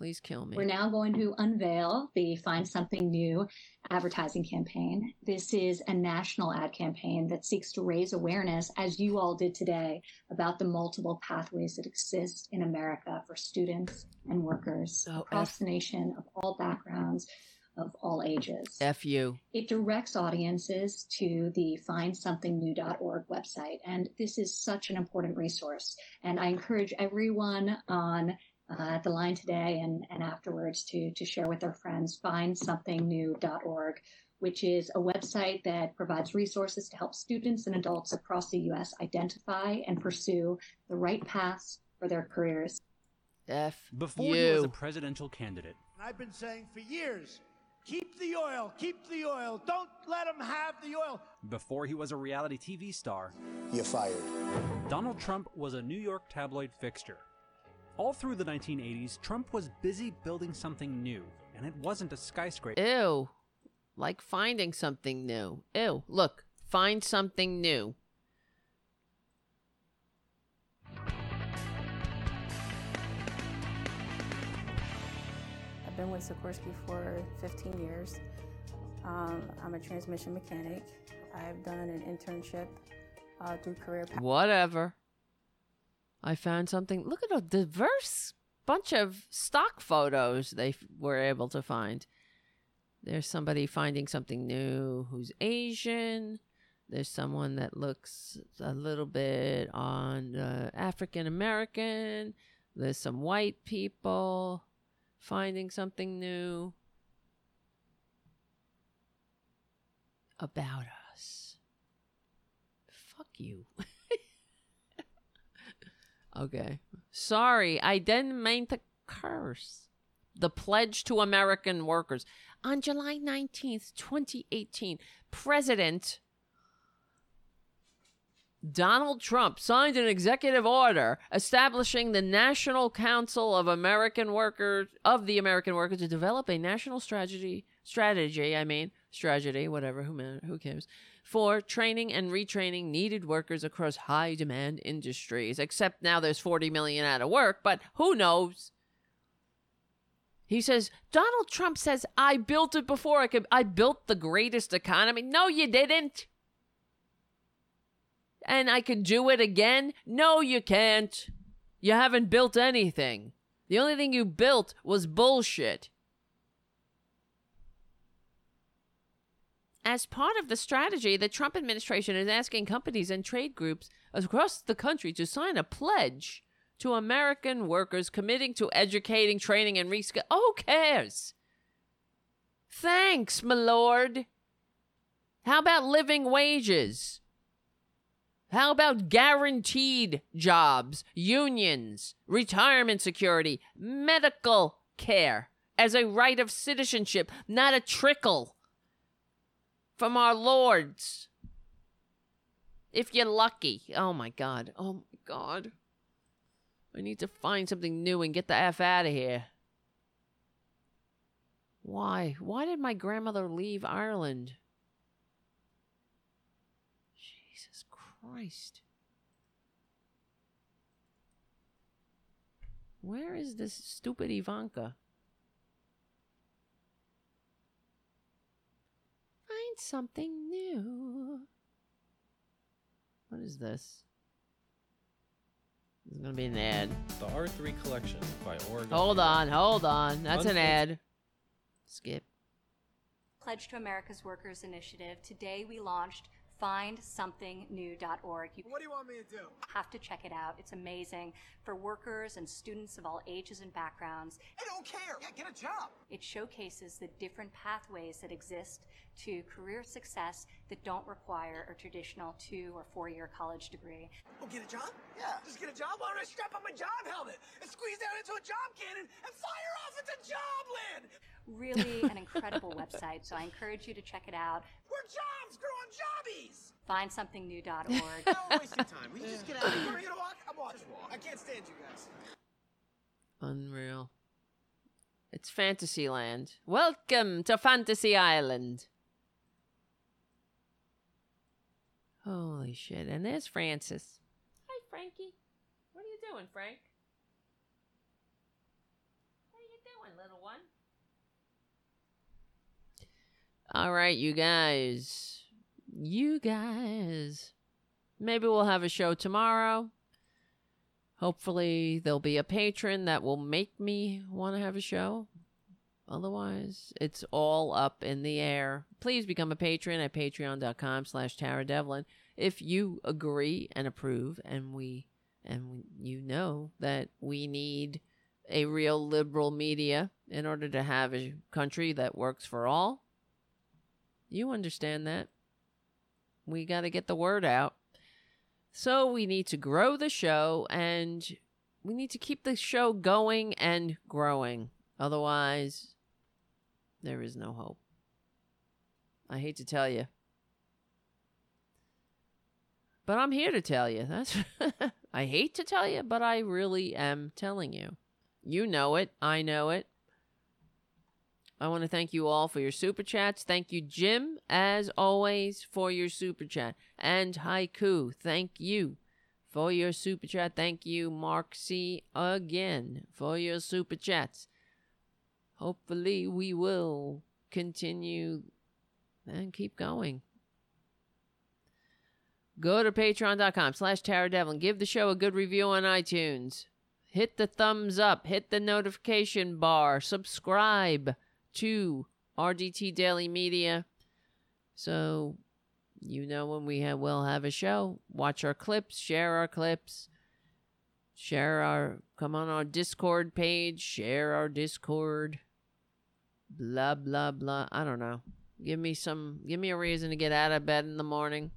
Please kill me. We're now going to unveil the Find Something New advertising campaign. This is a national ad campaign that seeks to raise awareness, as you all did today, about the multiple pathways that exist in America for students and workers Oh, across F- the nation of all backgrounds, of all ages. F you. It directs audiences to the findsomethingnew.org website. And this is such an important resource. And I encourage everyone on uh, at the line today and, and afterwards to, to share with their friends findsomethingnew.org, which is a website that provides resources to help students and adults across the U.S. identify and pursue the right paths for their careers. F Before he was a presidential candidate, I've been saying for years, keep the oil, keep the oil, don't let them have the oil. before he was a reality TV star, You're fired. Donald Trump was a New York tabloid fixture. All through the 1980s, Trump was busy building something new, and it wasn't a skyscraper. Ew. Like finding something new. Ew. Look, find something new. I've been with Sikorsky for 15 years. Um, I'm a transmission mechanic. I've done an internship uh, through Career Path. Whatever. I found something. Look at a diverse bunch of stock photos they f- were able to find. There's somebody finding something new who's Asian. There's someone that looks a little bit on uh, African American. There's some white people. finding something new about us. Fuck you. okay. Sorry, I didn't mean to curse. The Pledge to American Workers. On July 19th, 2018, President Donald Trump signed an executive order establishing the National Council of American Workers of the American Workers to develop a national strategy strategy, I mean, strategy, whatever, who who cares, for training and retraining needed workers across high demand industries. Except now there's 40 million out of work, but who knows? He says, Donald Trump says, I built it before I could I built the greatest economy. No, you didn't and I can do it again? No, you can't. You haven't built anything. The only thing you built was bullshit. As part of the strategy, the Trump administration is asking companies and trade groups across the country to sign a pledge to American workers committing to educating, training, and reskilling. Oh, who cares? Thanks, my lord. How about living wages? How about guaranteed jobs, unions, retirement security, medical care as a right of citizenship, not a trickle from our lords? If you're lucky. Oh my God. Oh my God. I need to find something new and get the F out of here. Why? Why did my grandmother leave Ireland? Jesus Christ. Where is this stupid Ivanka? Find something new. What is this? This is gonna be an ad. The R3 collection by Oregon. Hold on, hold on. That's an ad. Skip. Pledge to America's Workers Initiative. Today we launched findsomethingnew.org. You what do you want me to do? Have to check it out. It's amazing for workers and students of all ages and backgrounds. I don't care. Yeah, get a job. It showcases the different pathways that exist to career success that don't require a traditional two or four year college degree. Oh, get a job? Yeah. Just get a job? Why don't I strap on my job helmet and squeeze down into a job cannon and fire off into job land? Really an incredible website, so I encourage you to check it out. Where jobs grow on jobbies! Findsomethingnew.org. no, wasting time. We just get out of here. You gonna walk? I'm watching. I can't stand you guys. Unreal. It's Fantasyland. Welcome to Fantasy Island. Holy shit. And there's Francis. Hi, Frankie. What are you doing, Frank? What are you doing, little one? All right, you guys. You guys. Maybe we'll have a show tomorrow. Hopefully, there'll be a patron that will make me want to have a show. Otherwise, it's all up in the air. Please become a patron at patreon.com slash Tara Devlin if you agree and approve and we and you know that we need a real liberal media in order to have a country that works for all you understand that. We got to get the word out. So we need to grow the show and we need to keep the show going and growing. Otherwise, there is no hope. I hate to tell you. But I'm here to tell you. That's I hate to tell you, but I really am telling you. You know it. I know it. I want to thank you all for your super chats. Thank you, Jim, as always, for your super chat. And Haiku, thank you for your super chat. Thank you, Mark C, again for your super chats. Hopefully, we will continue and keep going. Go to patreon.com slash Tara Devlin. Give the show a good review on iTunes. Hit the thumbs up. Hit the notification bar. Subscribe to RDT Daily Media. So you know when we have, will have a show, watch our clips, share our clips, Share our, come on our Discord page, share our Discord. Blah, blah, blah. I don't know. Give me some, give me a reason to get out of bed in the morning.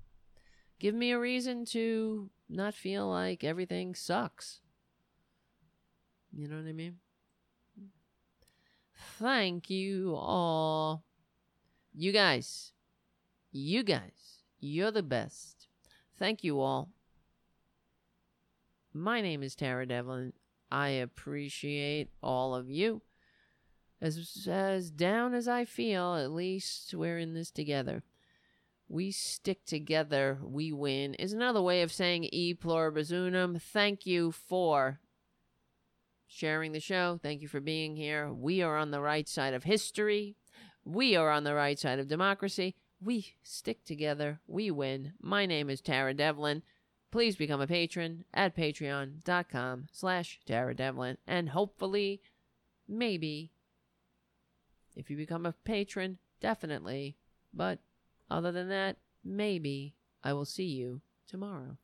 Give me a reason to not feel like everything sucks. You know what I mean? Thank you all. You guys, you guys, you're the best. Thank you all. My name is Tara Devlin. I appreciate all of you. As, as down as I feel, at least we're in this together. We stick together, we win, is another way of saying e pluribus unum. Thank you for sharing the show. Thank you for being here. We are on the right side of history. We are on the right side of democracy. We stick together. We win. My name is Tara Devlin. Please become a patron at patreon.com slash Tara Devlin. And hopefully, maybe, if you become a patron, definitely. But other than that, maybe I will see you tomorrow.